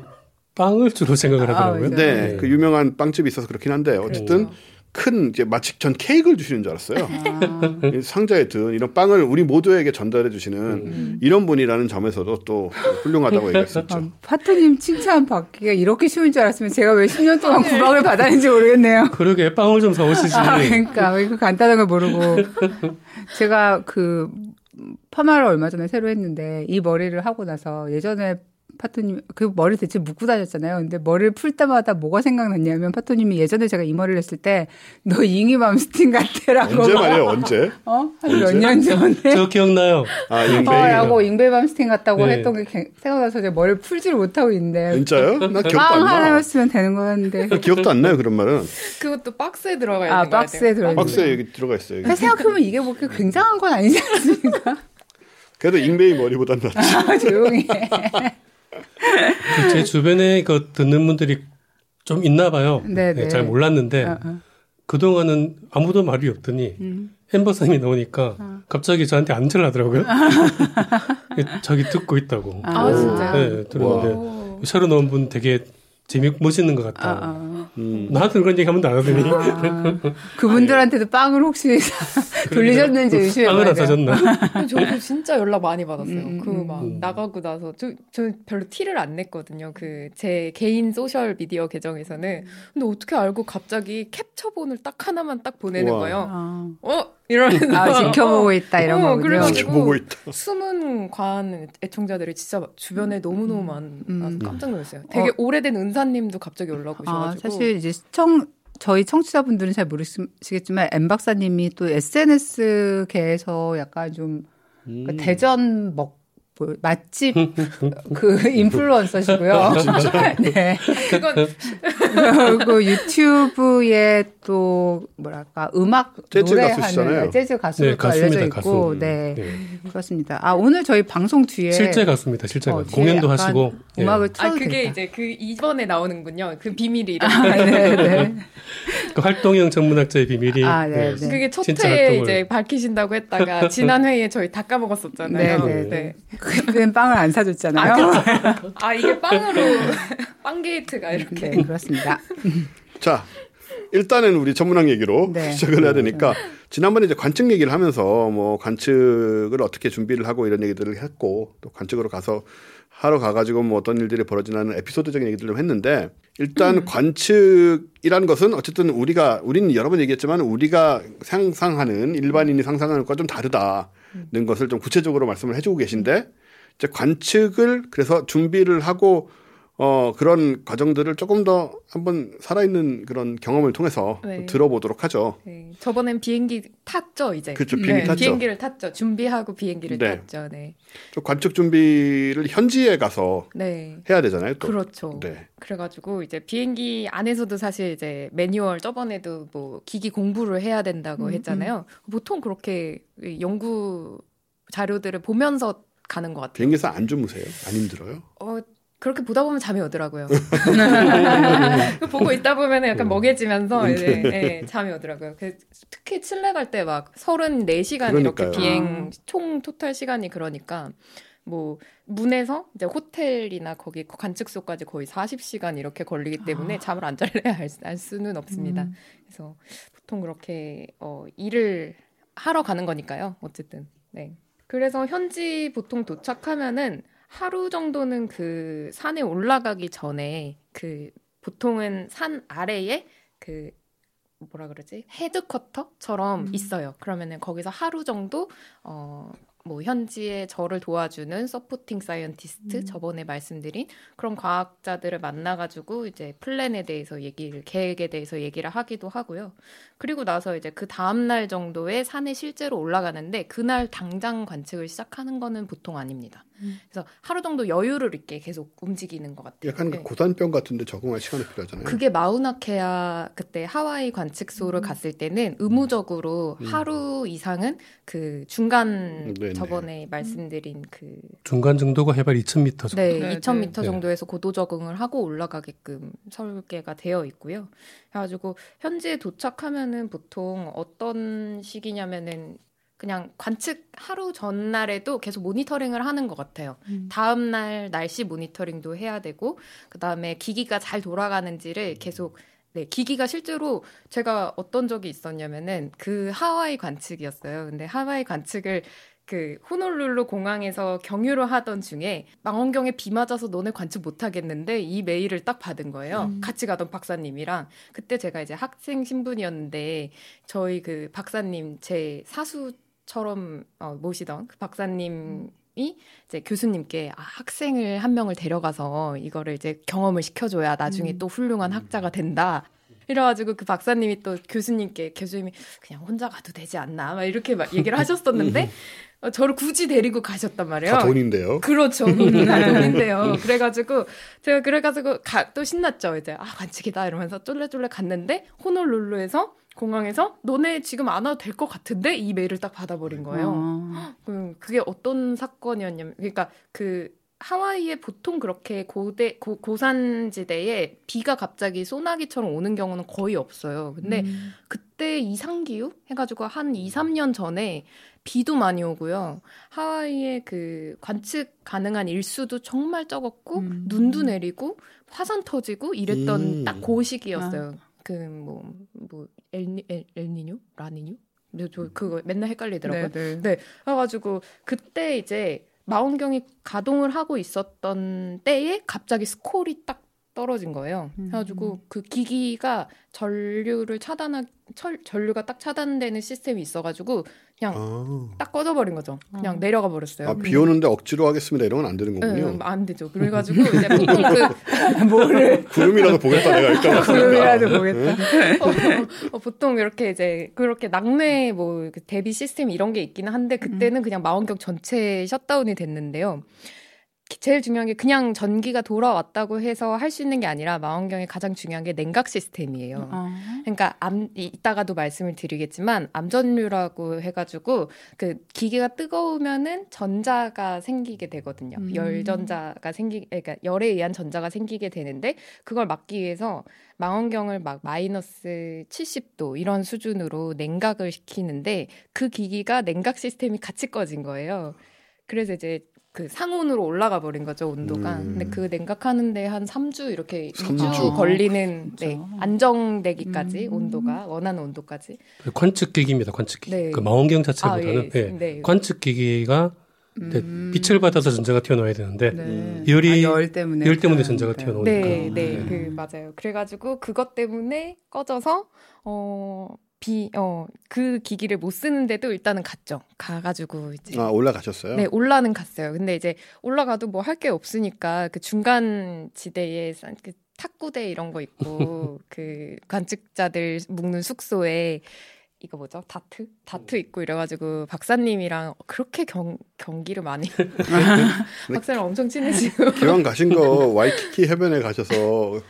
빵을 주로 생각을 아, 하더라고요. 맞아요. 네, 그 유명한 빵집이 있어서 그렇긴 한데 어쨌든 큰 이제 마치 전 케이크를 주시는 줄 알았어요. 아, 이 상자에 든 이런 빵을 우리 모두에게 전달해 주시는 음. 이런 분이라는 점에서도 또 훌륭하다고 아, 있죠. [LAUGHS] 파트님 칭찬 받기가 이렇게 쉬운 줄 알았으면 제가 왜 10년 동안 구박을 받았는지 모르겠네요. [LAUGHS] 그러게 빵을 좀 사오시지. 아, 그러니까 왜그 간단한 걸 모르고 제가 그 파마를 얼마 전에 새로 했는데 이 머리를 하고 나서 예전에 파토님 그 머리 대체 묶고 다녔잖아요. 근데 머리를 풀 때마다 뭐가 생각났냐면 파토님이 예전에 제가 이 머리를 했을 때 너 잉이 맘스틴 같애라고 언제 말이에요? 언제? [LAUGHS] 어? 한 몇 년 전에 저 기억나요. 아, 어, 잉베이. 라고 잉베 맘스틴 같다고 네. 했던 게 개- 생각나서 제가 머리를 풀지를 못하고 있는데 진짜요? 나 기억도 빵안 나. 하나였으면 되는 거였는데 나 기억도 안 나요, 그런 말은. 그것도 박스에 들어가 있는 아. 박스에 들어 박스에 여기 들어가 있어요. 근데 생각해보면 이게 뭐 그렇게 굉장한 건 아니지 않습니까? 그래도 잉베이 머리보단 낫지. [LAUGHS] 아, 조용히 해. 그제 주변에 그 듣는 분들이 좀 있나 봐요. 네, 네, 네. 잘 몰랐는데 어, 어. 그동안은 아무도 말이 없더니 음. 햄버사님이 나오니까 어. 갑자기 저한테 안질 하더라고요. [LAUGHS] 자기 듣고 있다고. 아, 진짜요? 네, 들었는데 오. 새로 나온 분 되게 재미 멋있는 것 같다. 아, 아. 음. 나한테는 그런 얘기 한 번도 안 하더니 아, 그분들한테도 빵을 혹시 [LAUGHS] 돌리셨는지 의심해 빵을 안? 근데 저도 진짜 연락 많이 받았어요. 음, 그막 음. 나가고 나서 저, 저 별로 티를 안 냈거든요. 그 제 개인 소셜 미디어 계정에서는. 근데 어떻게 알고 갑자기 캡처본을 딱 하나만 딱 보내는 우와. 거예요. 아, 어 이러면서 아, 지켜보고 있다 이런 어, 거군요. 지켜보고 있다. 숨은 과한 애청자들이 진짜 주변에 너무 너무 많, 음. 깜짝 놀랐어요. 되게 오래된 은사님도 갑자기 연락 아, 오셔가지고. 사실 이제 시청 저희 청취자분들은 잘 모르시겠지만 엠 박사님이 또 SNS계에서 약간 좀 음. 그 대전 먹 뭐, 맛집 그 인플루언서시고요. [LAUGHS] [LAUGHS] 네. 그건 그리고 유튜브에 또 뭐랄까 음악 재즈 노래하는 가수시잖아요. 재즈 가수로 네, 또 알려져 가수입니다, 있고, 가수. 네, 네. 그렇습니다. 아 오늘 저희 방송 뒤에 실제 가수입니다. 실제 어, 가수. 뒤에 공연도 하시고. 예. 음악을 아 틀어도 그게 되겠다. 이제 그 이번에 나오는군요. 그 비밀이. 아, 네, 네. [LAUGHS] 그 활동형 전문학자의 비밀이. 아, 네, 예. 네. 그게 첫 회에 활동을. 이제 밝히신다고 했다가 지난 회에 저희 다 까먹었었잖아요. 네, 네. 그때는 빵을 안 사줬잖아요. 아 이게 빵으로 [LAUGHS] 빵 게이트가 이렇게. 네, 그렇습니다. 자, 일단은 우리 전문학 얘기로 네. 시작을 해야 되니까 지난번에 이제 관측 얘기를 하면서 뭐 관측을 어떻게 준비를 하고 이런 얘기들을 했고 또 관측으로 가서 하러 가가지고 뭐 어떤 일들이 벌어지는 에피소드적인 얘기들을 좀 했는데 일단 관측이라는 것은 어쨌든 우리가 우리는 여러 번 얘기했지만 우리가 상상하는 일반인이 상상하는 것과 좀 다르다는 것을 좀 구체적으로 말씀을 해주고 계신데 이제 관측을 그래서 준비를 하고 어 그런 과정들을 조금 더 한번 살아있는 그런 경험을 통해서 네. 들어보도록 하죠. 네, 저번엔 비행기 탔죠 이제. 그렇죠, 비행기 네, 탔죠. 비행기를 탔죠. 준비하고 비행기를 네. 탔죠. 네. 또 관측 준비를 현지에 가서 네. 해야 되잖아요. 또. 그렇죠. 네. 그래가지고 이제 비행기 안에서도 사실 이제 매뉴얼 저번에도 뭐 기기 공부를 해야 된다고 음, 했잖아요. 보통 그렇게 연구 자료들을 보면서 가는 것 같아요. 비행기에서 안 주무세요? 안 힘들어요? 어, 그렇게 보다 보면 잠이 오더라고요. [LAUGHS] 보고 있다 보면 약간 멍해지면서 이제 예, 잠이 오더라고요. 그, 특히 칠레 갈 때 막 34시간 이렇게 그러니까요. 비행 총 토탈 시간이 그러니까 뭐 문에서 이제 호텔이나 거기 관측소까지 거의 40시간 이렇게 걸리기 때문에 잠을 안 잘래야 알, 수- 알 수는 없습니다. 음. 그래서 보통 그렇게 어, 일을 하러 가는 거니까요. 어쨌든 네. 그래서 현지 보통 도착하면은 하루 정도는 그 산에 올라가기 전에 그 보통은 산 아래에 그 뭐라 그러지 headquarter처럼 음. 있어요. 그러면은 거기서 하루 정도 어. 뭐 현지에 저를 도와주는 supporting scientist 음. 저번에 말씀드린 그런 과학자들을 만나가지고 이제 plan에 대해서 얘기를 계획에 대해서 얘기를 하기도 하고요. 그리고 나서 이제 그 다음 날 정도에 산에 실제로 올라가는데 그날 당장 관측을 시작하는 거는 보통 아닙니다. 음. 그래서 하루 정도 여유를 있게 계속 움직이는 것 같아요. 약간 네. 그 고단병 같은데 적응할 시간이 필요하잖아요. 그게 마우나케아 그때 하와이 관측소를 음. 갔을 때는 의무적으로 음. 하루 이상은 그 중간 네네. 저번에 말씀드린 그 중간 정도가 해발 2,000m 정도. 네, 네, 2,000m 네. 정도에서 고도 적응을 하고 올라가게끔 설계가 되어 있고요. 그래가지고 현지에 도착하면은 보통 어떤 시기냐면은 그냥 관측 하루 전날에도 계속 모니터링을 하는 것 같아요. 음. 다음 날 날씨 모니터링도 해야 되고 그 다음에 기기가 잘 돌아가는지를 계속 네, 기기가 실제로 제가 어떤 적이 있었냐면은 그 하와이 관측이었어요. 근데 하와이 관측을 그 호놀룰루 공항에서 경유를 하던 중에 망원경에 비 맞아서 너네 관측 못 하겠는데 이 메일을 딱 받은 거예요. 음. 같이 가던 박사님이랑 그때 제가 이제 학생 신분이었는데 저희 그 박사님 제 사수처럼 어, 모시던 그 박사님 이 이제 교수님께 아, 학생을 한 명을 데려가서 이거를 이제 경험을 시켜줘야 나중에 음. 또 훌륭한 학자가 된다. 이래가지고 그 박사님이 또 교수님께 교수님이 그냥 혼자 가도 되지 않나 막 이렇게 막 얘기를 하셨었는데 어, [LAUGHS] 저를 굳이 데리고 가셨단 말이에요. 다 돈인데요. 그렇죠. 돈이 다 [LAUGHS] 돈인데요. 그래가지고 제가 그래가지고 가, 또 신났죠. 이제 아 관측이다 이러면서 쫄래쫄래 갔는데 호놀룰루에서 공항에서 너네 지금 안 와도 될 것 같은데 이 메일을 딱 받아버린 거예요. 어. 음, 그게 어떤 사건이었냐면, 그러니까 그 하와이에 보통 그렇게 고대 고, 고산지대에 비가 갑자기 소나기처럼 오는 경우는 거의 없어요. 근데 음. 그때 이상기후 해가지고 한 2, 3년 전에 비도 많이 오고요. 하와이의 그 관측 가능한 일수도 정말 적었고 음. 눈도 내리고 화산 터지고 이랬던 음. 딱그 시기였어요. 그뭐뭐 엘니 엘, 엘니뇨 라니뇨? 근데 저 그거 맨날 헷갈리더라고요. 네, 네. 네. 그래가지고 그때 이제 망원경이 가동을 하고 있었던 때에 갑자기 스콜이 딱 떨어진 거예요. 음. 그래가지고 그 기기가 전류를 차단하 철, 전류가 딱 차단되는 시스템이 있어가지고 그냥 아, 딱 꺼져버린 거죠. 그냥 어. 내려가 버렸어요. 아, 비 오는데 억지로 하겠습니다. 이런 건 안 되는 거군요. 네, 안 되죠. 그래가지고 이제 보통 그 [LAUGHS] 뭐를 [LAUGHS] 구름이라도 보겠다. 내가 일단 구름이라도. 보겠다. 어, 어, 보통 이렇게 이제 그렇게 낙뢰 뭐그 대비 시스템 이런 게 있기는 한데 그때는 그냥 망원경 전체 샷다운이 됐는데요. 기- 제일 중요한 게 그냥 전기가 돌아왔다고 해서 할 수 있는 게 아니라 망원경의 가장 중요한 게 냉각 시스템이에요. 어. 그러니까 암 이- 이따가도 말씀을 드리겠지만 암전류라고 해가지고 그 기계가 뜨거우면은 전자가 생기게 되거든요. 음. 열 전자가 생기 그러니까 열에 의한 전자가 생기게 되는데 그걸 막기 위해서 망원경을 막 마이너스 70도 이런 수준으로 냉각을 시키는데 그 기기가 냉각 시스템이 같이 꺼진 거예요. 그래서 이제 그 상온으로 올라가 버린 거죠 온도가. 음. 근데 그 냉각하는데 한 3주 이렇게 삼 2주 주. 걸리는 그렇죠. 네, 안정되기까지 음. 온도가 원하는 온도까지. 관측기기입니다. 관측기. 네. 그 망원경 자체보다는 아, 예. 예. 네. 관측기기가 네, 음. 빛을 받아서 전자가 튀어나와야 되는데 네. 열이- 아, 열 때문에 열 때문에 네. 전자가 네. 튀어나오니까. 네, 네, 네. 그 맞아요. 그래가지고 그것 때문에 꺼져서 어. 비, 어, 그 기기를 못 쓰는데도 일단은 갔죠. 가가지고 이제. 아 올라가셨어요? 네, 올라는 갔어요. 근데 이제 올라가도 뭐 할 게 없으니까 그 중간 지대에 싼- 그 탁구대 이런 거 있고 [LAUGHS] 그 관측자들 묵는 숙소에 이거 뭐죠? 다트? 다트 있고 이래가지고 박사님이랑 그렇게 경, 경기를 많이 [LAUGHS] [LAUGHS] 박사님 엄청 친해지고 기왕 가신 거 와이키키 해변에 가셔서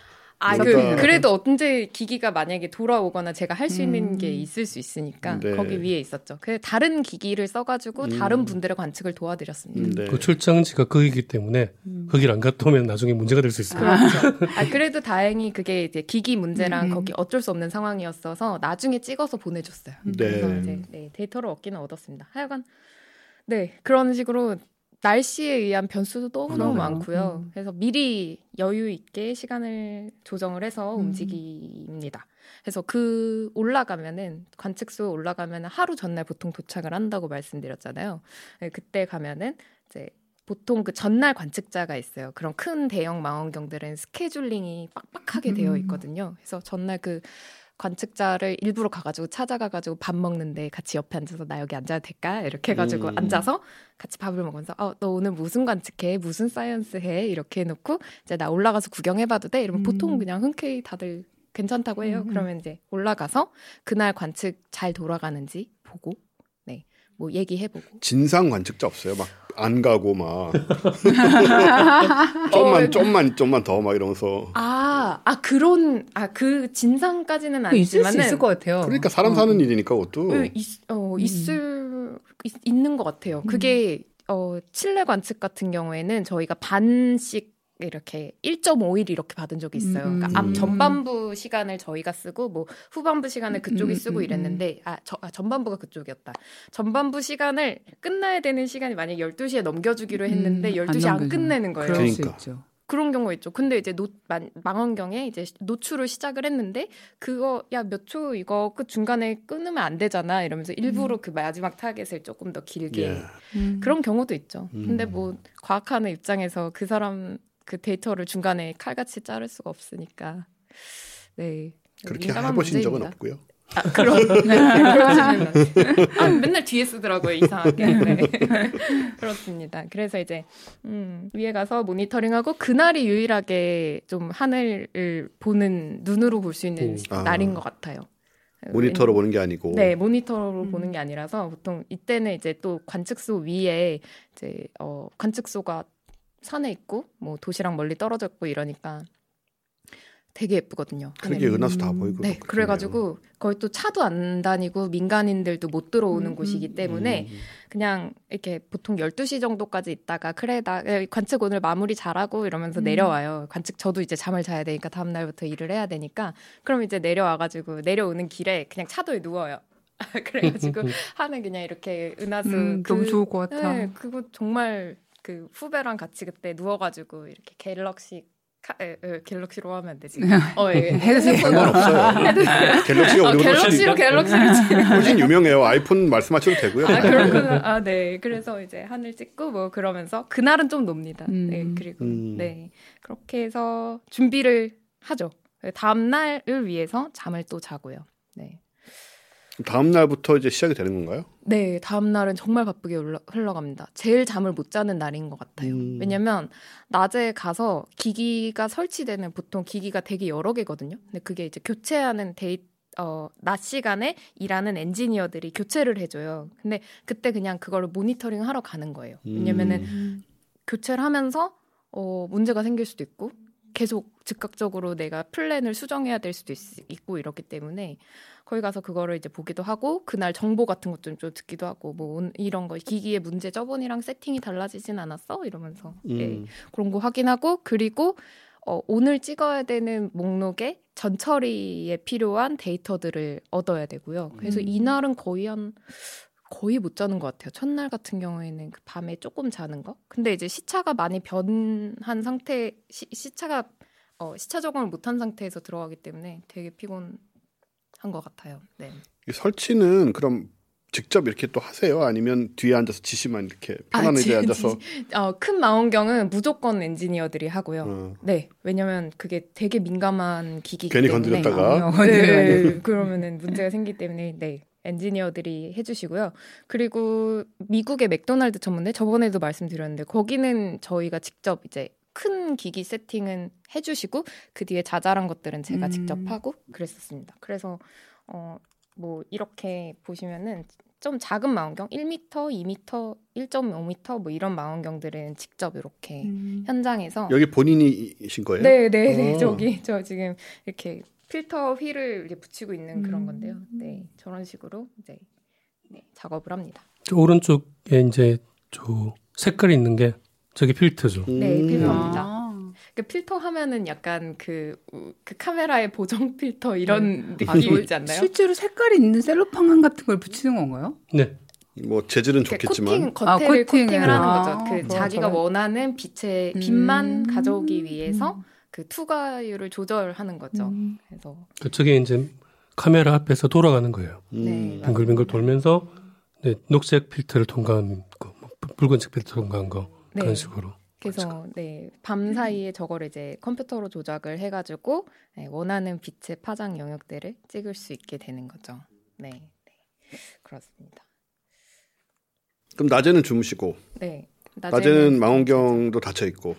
아, 그, 뭔가- 그래도 언제 기기가 만약에 돌아오거나 제가 할 수 있는 음. 게 있을 수 있으니까 네. 거기 위에 있었죠. 그 다른 기기를 써가지고 음. 다른 분들의 관측을 도와드렸습니다. 음, 네. 그 출장지가 거기기 때문에 음. 거기를 안 갔다 오면 나중에 문제가 될 수 있어요. 그렇죠. 아, 그래도 다행히 그게 이제 기기 문제랑 음. 거기 어쩔 수 없는 상황이었어서 나중에 찍어서 보내줬어요. 네. 그래서 이제 네, 데이터를 얻기는 얻었습니다. 하여간 네 그런 식으로 날씨에 의한 변수도 너무너무 그럼요. 많고요. 음. 그래서 미리 여유 있게 시간을 조정을 해서 음. 움직입니다. 그래서 그 올라가면은 관측소 올라가면은 하루 전날 보통 도착을 한다고 말씀드렸잖아요. 네, 그때 가면은 이제 보통 그 전날 관측자가 있어요. 그런 큰 대형 망원경들은 스케줄링이 빡빡하게 되어 음. 있거든요. 그래서 전날 그 관측자를 일부러 가가지고 찾아가가지고 밥 먹는데 같이 옆에 앉아서 나 여기 앉아도 될까? 이렇게 해가지고 음. 앉아서 같이 밥을 먹으면서 어, 너 오늘 무슨 관측해? 무슨 science 해? 이렇게 해놓고 이제 나 올라가서 구경해봐도 돼? 이러면 음. 보통 그냥 흔쾌히 다들 괜찮다고 해요. 음, 음. 그러면 이제 올라가서 그날 관측 잘 돌아가는지 보고 네. 뭐 얘기해보고 진상 관측자 없어요? 막 안 가고 막 [LAUGHS] 어, 좀만 좀만 좀만 더 막 이러면서 아, 아 그런 아 그 진상까지는 그 있을 수 있을 것 같아요. 그러니까 사람 사는 일이니까 그것도 그 있, 어, 음. 있을 있, 있는 것 같아요. 그게 어 칠레 관측 같은 경우에는 저희가 반씩 이렇게 1.5일 이렇게 받은 적이 있어요. 음. 그러니까 앞 음. 전반부 시간을 저희가 쓰고 뭐 후반부 시간을 그쪽이 음, 쓰고 음, 이랬는데 아, 저, 아 전반부가 그쪽이었다. 전반부 시간을 끝나야 되는 시간이 만약 12시에 넘겨주기로 했는데 음, 12시 안, 안. 끝내는 거예요. 그러니까. 있죠. 그런 경우가 있죠. 근데 이제 노, 만- 망원경에 이제 노출을 시작을 했는데 그거 야 몇 초 이거 그 중간에 끊으면 안 되잖아 이러면서 일부러 그 마지막 타겟을 조금 더 길게 예. 음. 그런 경우도 있죠. 음. 근데 뭐 과학하는 입장에서 그 사람 그 데이터를 중간에 칼같이 자를 수가 없으니까 네 그렇게 해보신 적은 문제입니다. 없고요. 아, 그런 네. [LAUGHS] 아, 맨날 뒤에 쓰더라고요 이상하게. 네. [LAUGHS] 그렇습니다. 그래서 이제 음, 위에 가서 모니터링하고 그날이 유일하게 좀 하늘을 보는 눈으로 볼 수 있는 음. 시- 아. 날인 것 같아요. 모니터로 보는 게 아니고 네, 모니터로 음. 보는 게 아니라서 보통 이때는 이제 또 관측소 위에 이제 어 관측소가 산에 있고 뭐 도시랑 멀리 떨어져 있고 이러니까 되게 예쁘거든요. 그게. 은하수 다 보이고 네, 그렇겠네요. 그래가지고 거의 또 차도 안 다니고 민간인들도 못 들어오는 음, 곳이기 음. 때문에 음. 그냥 이렇게 보통 12시 정도까지 있다가 그래 나 에, 관측 오늘 마무리 잘하고 이러면서 음. 내려와요. 관측 저도 이제 잠을 자야 되니까 다음 날부터 일을 해야 되니까 그럼 이제 내려와 가지고 내려오는 길에 그냥 차도에 누워요. [LAUGHS] 그래가지고 [LAUGHS] 하늘 그냥 이렇게 은하수 음, 그, 너무 좋을 것 같아. 네, 그거 정말 그 후배랑 같이 그때 누워가지고 이렇게 갤럭시 카, 에, 에, 갤럭시로 하면 안 되지. 어, 예. [LAUGHS] 헤드셋. 상관없어요. 갤럭시가 어, 우리 갤럭시로 훨씬, 갤럭시를 찍 훨씬 유명해요. 아이폰 말씀하셔도 되고요. 아, 그렇구나. 아, 네. 그래서 이제 하늘 찍고 뭐 그러면서 그날은 좀 놉니다. 음. 네. 그리고 음. 네. 그렇게 해서 준비를 하죠. 다음 날을 위해서 잠을 또 자고요. 네. 다음 날부터 이제 시작이 되는 건가요? 네, 다음 날은 정말 바쁘게 흘러, 흘러갑니다. 제일 잠을 못 자는 날인 것 같아요. 음. 왜냐면 낮에 가서 기기가 설치되는 보통 기기가 되게 여러 개거든요. 근데 그게 이제 교체하는 데이 어, 낮 시간에 일하는 엔지니어들이 교체를 해줘요. 근데 그때 그냥 그거를 모니터링 하러 가는 거예요. 왜냐면은 음. 교체를 하면서 어, 문제가 생길 수도 있고 계속 즉각적으로 내가 플랜을 수정해야 될 수도 있, 고 이렇기 때문에 거기 가서 그거를 이제 보기도 하고 그날 정보 같은 것좀 듣기도 하고 뭐 온- 이런 거 기기의 문제 저번이랑 세팅이 달라지진 않았어 이러면서 예, 음. 그런 거 확인하고 그리고 어, 오늘 찍어야 되는 목록에 전 처리에 필요한 데이터들을 얻어야 되고요. 그래서 음. 이날은 거의 한 거의 못 자는 것 같아요. 첫날 같은 경우에는 그 밤에 조금 자는 거. 근데 이제 시차가 많이 변한 상태, 시, 시차가 어, 시차 적응을 못한 상태에서 들어가기 때문에 되게 피곤한 것 같아요. 네. 이 설치는 그럼 직접 이렇게 또 하세요? 아니면 뒤에 앉아서 지시만 이렇게 편한 아, 의자에 지- 앉아서 지- 어, 큰 망원경은 무조건 엔지니어들이 하고요. 어, 네, 왜냐면 그게 되게 민감한 기기이기 괜히 때문에 건드렸다가 어, 네, 네. 그러면은 문제가 생기기 때문에 네 엔지니어들이 해주시고요. 그리고 미국의 맥도날드 전문대 저번에도 말씀드렸는데 거기는 저희가 직접 이제 큰 기기 세팅은 해주시고 그 뒤에 자잘한 것들은 제가 음. 직접 하고 그랬었습니다. 그래서 어 뭐 이렇게 보시면은 좀 작은 망원경 1m, 2m, 1.5m 뭐 이런 망원경들은 직접 이렇게 음. 현장에서 여기 본인이신 거예요? 네, 네, 네. 어. 저기 저 지금 이렇게 필터 휠을 이제 붙이고 있는 그런 음. 건데요. 네, 저런 식으로 이제 네, 작업을 합니다. 저 오른쪽에 이제 저 색깔이 있는 게 저게 필터죠. 네, 음. 필터입니다. 아. 그 필터 하면은 약간 그, 우- 그 카메라의 보정 필터 이런 아, 느낌이 뭐 있지 않나요? 실제로 색깔이 있는 셀로판감 같은 걸 붙이는 건가요? 네. 뭐 재질은 좋겠지만 코팅, 겉에를 아, 코팅을. 코팅을 하는 아, 거죠. 그 그거 자기가 원하는 빛의 빛만 음. 가져오기 위해서 그 투과율을 조절하는 거죠. 음. 그래서 그쪽에 이제 카메라 앞에서 돌아가는 거예요. 음. 네. 빙글빙글 돌면서 네, 녹색 필터를 통과한 거, 뭐 붉은색 필터 통과한 거 네. 그런 식으로. 그래서 네, 밤 사이에 저거를 이제 컴퓨터로 조작을 해가지고 네, 원하는 빛의 파장 영역들을 찍을 수 있게 되는 거죠. 네, 네. 그렇습니다. 그럼 낮에는 주무시고 네, 낮에는 망원경도 닫혀 있고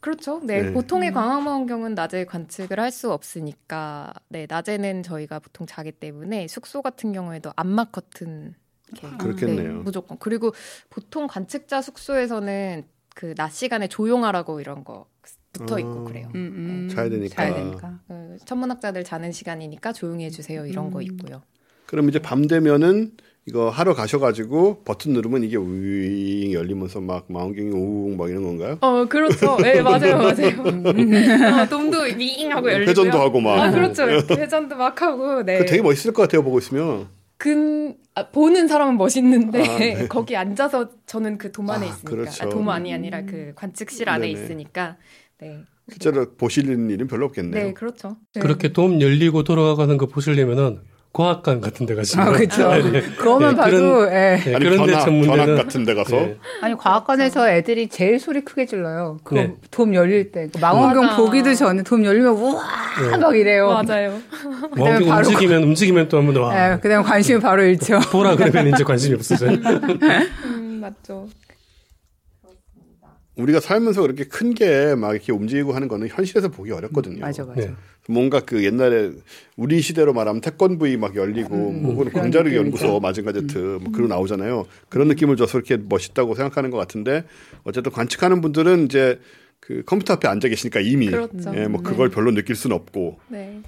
그렇죠. 네, 네. 보통의 광학망원경은 낮에 관측을 할 수 없으니까 네, 낮에는 저희가 보통 자기 때문에 숙소 같은 경우에도 암막 커튼 이렇게 그렇겠네요. 네, 무조건. 그리고 보통 관측자 숙소에서는 그 낮 시간에 조용하라고 이런 거 붙어 있고 아. 그래요. 음, 음. 자야 되니까. 자야 되니까. 그 천문학자들 자는 시간이니까 조용히 해주세요 이런 거 음. 있고요. 그럼 이제 밤 되면은 이거 하러 가셔가지고 버튼 누르면 이게 우잉 열리면서 막 망원경이 우웅 막 이런 건가요? 어 그렇죠. 네 [LAUGHS] 맞아요 맞아요. 어, 돔도 윙 하고 열리고요. 회전도 하고 막. 아 그렇죠. 이렇게 회전도 막 하고 네. 그 되게 멋있을 것 같아요 보고 있으면. 근 아, 보는 사람은 멋있는데 아, 네. [LAUGHS] 거기 앉아서 저는 그 도만에 아, 있으니까 그렇죠. 아, 도만이 아니라 그 관측실 안에 네네. 있으니까 네. 실제로 보시는 일은 별로 없겠네요. 네 그렇죠. 네. 그렇게 돔 열리고 돌아가는 거 보시려면은 과학관 같은 데 가시면 아, 그렇죠. 네. 그거만 네, 봐도, 그런- 예. 네, 아니 그런 데 견학, 전문대는 견학 같은 데 가서 네. 아니 과학관에서 애들이 제일 소리 크게 질러요. 그거 네. 돔 열릴 때 그 망원경 맞아. 보기도 전에 돔 열리면 우와 네. 막 이래요. 맞아요. 바로- 움직이면 움직이면 또 한번 와 예, 그다음 관심이 바로 잃죠. [LAUGHS] 보라 그러면 이제 관심이 없어져요. [LAUGHS] 음, 맞죠. 우리가 살면서 그렇게 큰 게 막 이렇게 움직이고 하는 거는 현실에서 보기 어렵거든요. 맞아 맞아. 네. 뭔가 그 옛날에 우리 시대로 말하면 태권브이 막 열리고 음, 뭐 혹은 느낌이죠. 연구소 마징가제트 뭐 그런 나오잖아요. 그런 느낌을 줘서 이렇게 멋있다고 생각하는 것 같은데 어쨌든 관측하는 분들은 이제 그 컴퓨터 앞에 앉아 계시니까 이미 그렇죠. 예, 뭐 네. 그걸 별로 느낄 수는 없고 네.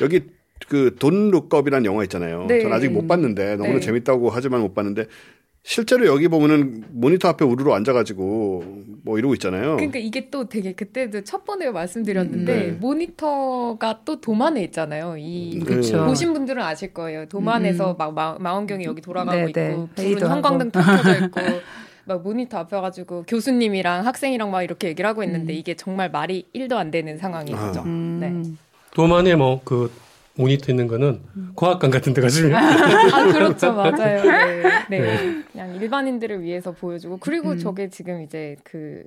여기 그돈 룩업이라는 영화 있잖아요. 네. 전 아직 못 봤는데 너무나 네. 재밌다고 하지만 못 봤는데 실제로 여기 보면은 모니터 앞에 우르르 앉아가지고 뭐 이러고 있잖아요. 그러니까 이게 또 되게 그때도 첫 번에 말씀드렸는데 네. 모니터가 또 도만에 있잖아요. 이 그쵸. 보신 분들은 아실 거예요. 도만에서 막 마, 망원경이 여기 돌아가고 네, 네. 있고 하고. 형광등 다 켜져 있고 [LAUGHS] 막 모니터 앞에 가지고 교수님이랑 학생이랑 막 이렇게 얘기를 하고 있는데 이게 정말 말이 1도 안 되는 상황인 아. 거죠. 음. 네. 도만에 뭐그 모니터 있는 거는 과학관 같은 데 가시면 아 그렇죠 [LAUGHS] 맞아요. 네. 네. 네. 그냥 일반인들을 위해서 보여주고 그리고 음. 저게 지금 이제 그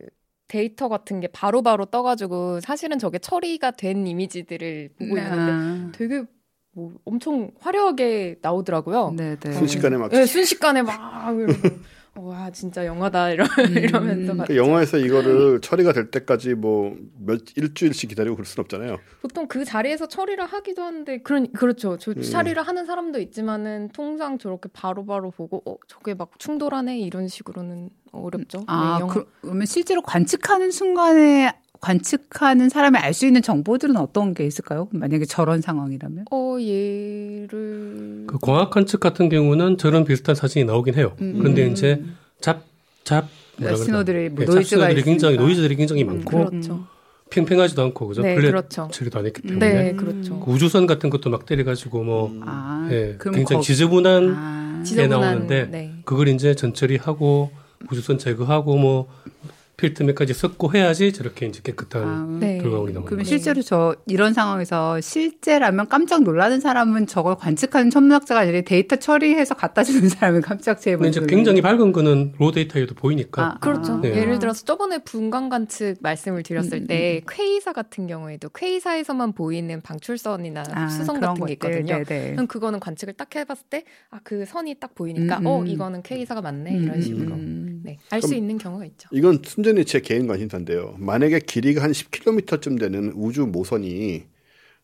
데이터 같은 게 바로바로 떠가지고 사실은 저게 처리가 된 이미지들을 보고 있는데 아. 되게 뭐 엄청 화려하게 나오더라고요. 네, 네. 순식간에 막 네, 순식간에 막 이러고 와 진짜 영화다 이러, [LAUGHS] 음. 이러면서 봤죠. 그 영화에서 이거를 처리가 될 때까지 뭐 몇 일주일씩 기다리고 그럴 순 없잖아요. 보통 그 자리에서 처리를 하기도 하는데 그런 그렇죠. 저 음. 처리를 하는 사람도 있지만은 통상 저렇게 바로바로 보고 어 저게 막 충돌하네 이런 식으로는 어렵죠. 아, 네, 영화- 그, 그러면 실제로 관측하는 순간에 관측하는 사람이 알 수 있는 정보들은 어떤 게 있을까요? 만약에 저런 상황이라면? 어 예를 그 광학 관측 같은 경우는 저런 비슷한 사진이 나오긴 해요. 음. 그런데 이제 잡잡 네, 신호들이 뭐 네, 노이즈가 잡신호들이 굉장히. 노이즈들이 굉장히 많고 그렇죠. 팽팽하지도 않고 그죠? 네, 블랙 그렇죠. 처리도 안 했기 때문에 네, 그렇죠. 그 우주선 같은 것도 막 때려가지고 뭐 아, 예, 굉장히 거- 지저분한 아. 아. 해 지저분한- 나오는데 네. 그걸 이제 전처리 하고 우주선 제거하고 뭐 필터 매까지 섞고 해야지 저렇게 이제 깨끗한 아, 네. 결과물이 나오는 거죠. 실제로 저 이런 상황에서 실제라면 깜짝 놀라는 사람은 저걸 관측하는 천문학자가 아니라 데이터 처리해서 갖다 주는 사람이 깜짝 제일 근데 이제 먼저 굉장히 밝은 거는 raw data에도 보이니까 아, 그렇죠. 아. 네. 예를 들어서 저번에 분광 관측 말씀을 드렸을 음, 때 퀘이사 같은 경우에도 퀘이사에서만 보이는 방출선이나 아, 수성 같은 게 것들. 있거든요. 네 네. 그럼 그거는 관측을 딱 해봤을 때 아 그 선이 딱 보이니까 음, 어 음. 이거는 퀘이사가 맞네 이런 식으로 음. 네, 알수 그럼- 있는 경우가 있죠. 이건 순전 히 제 개인 관심사인데요. 만약에 길이가 한 10km쯤 되는 우주 모선이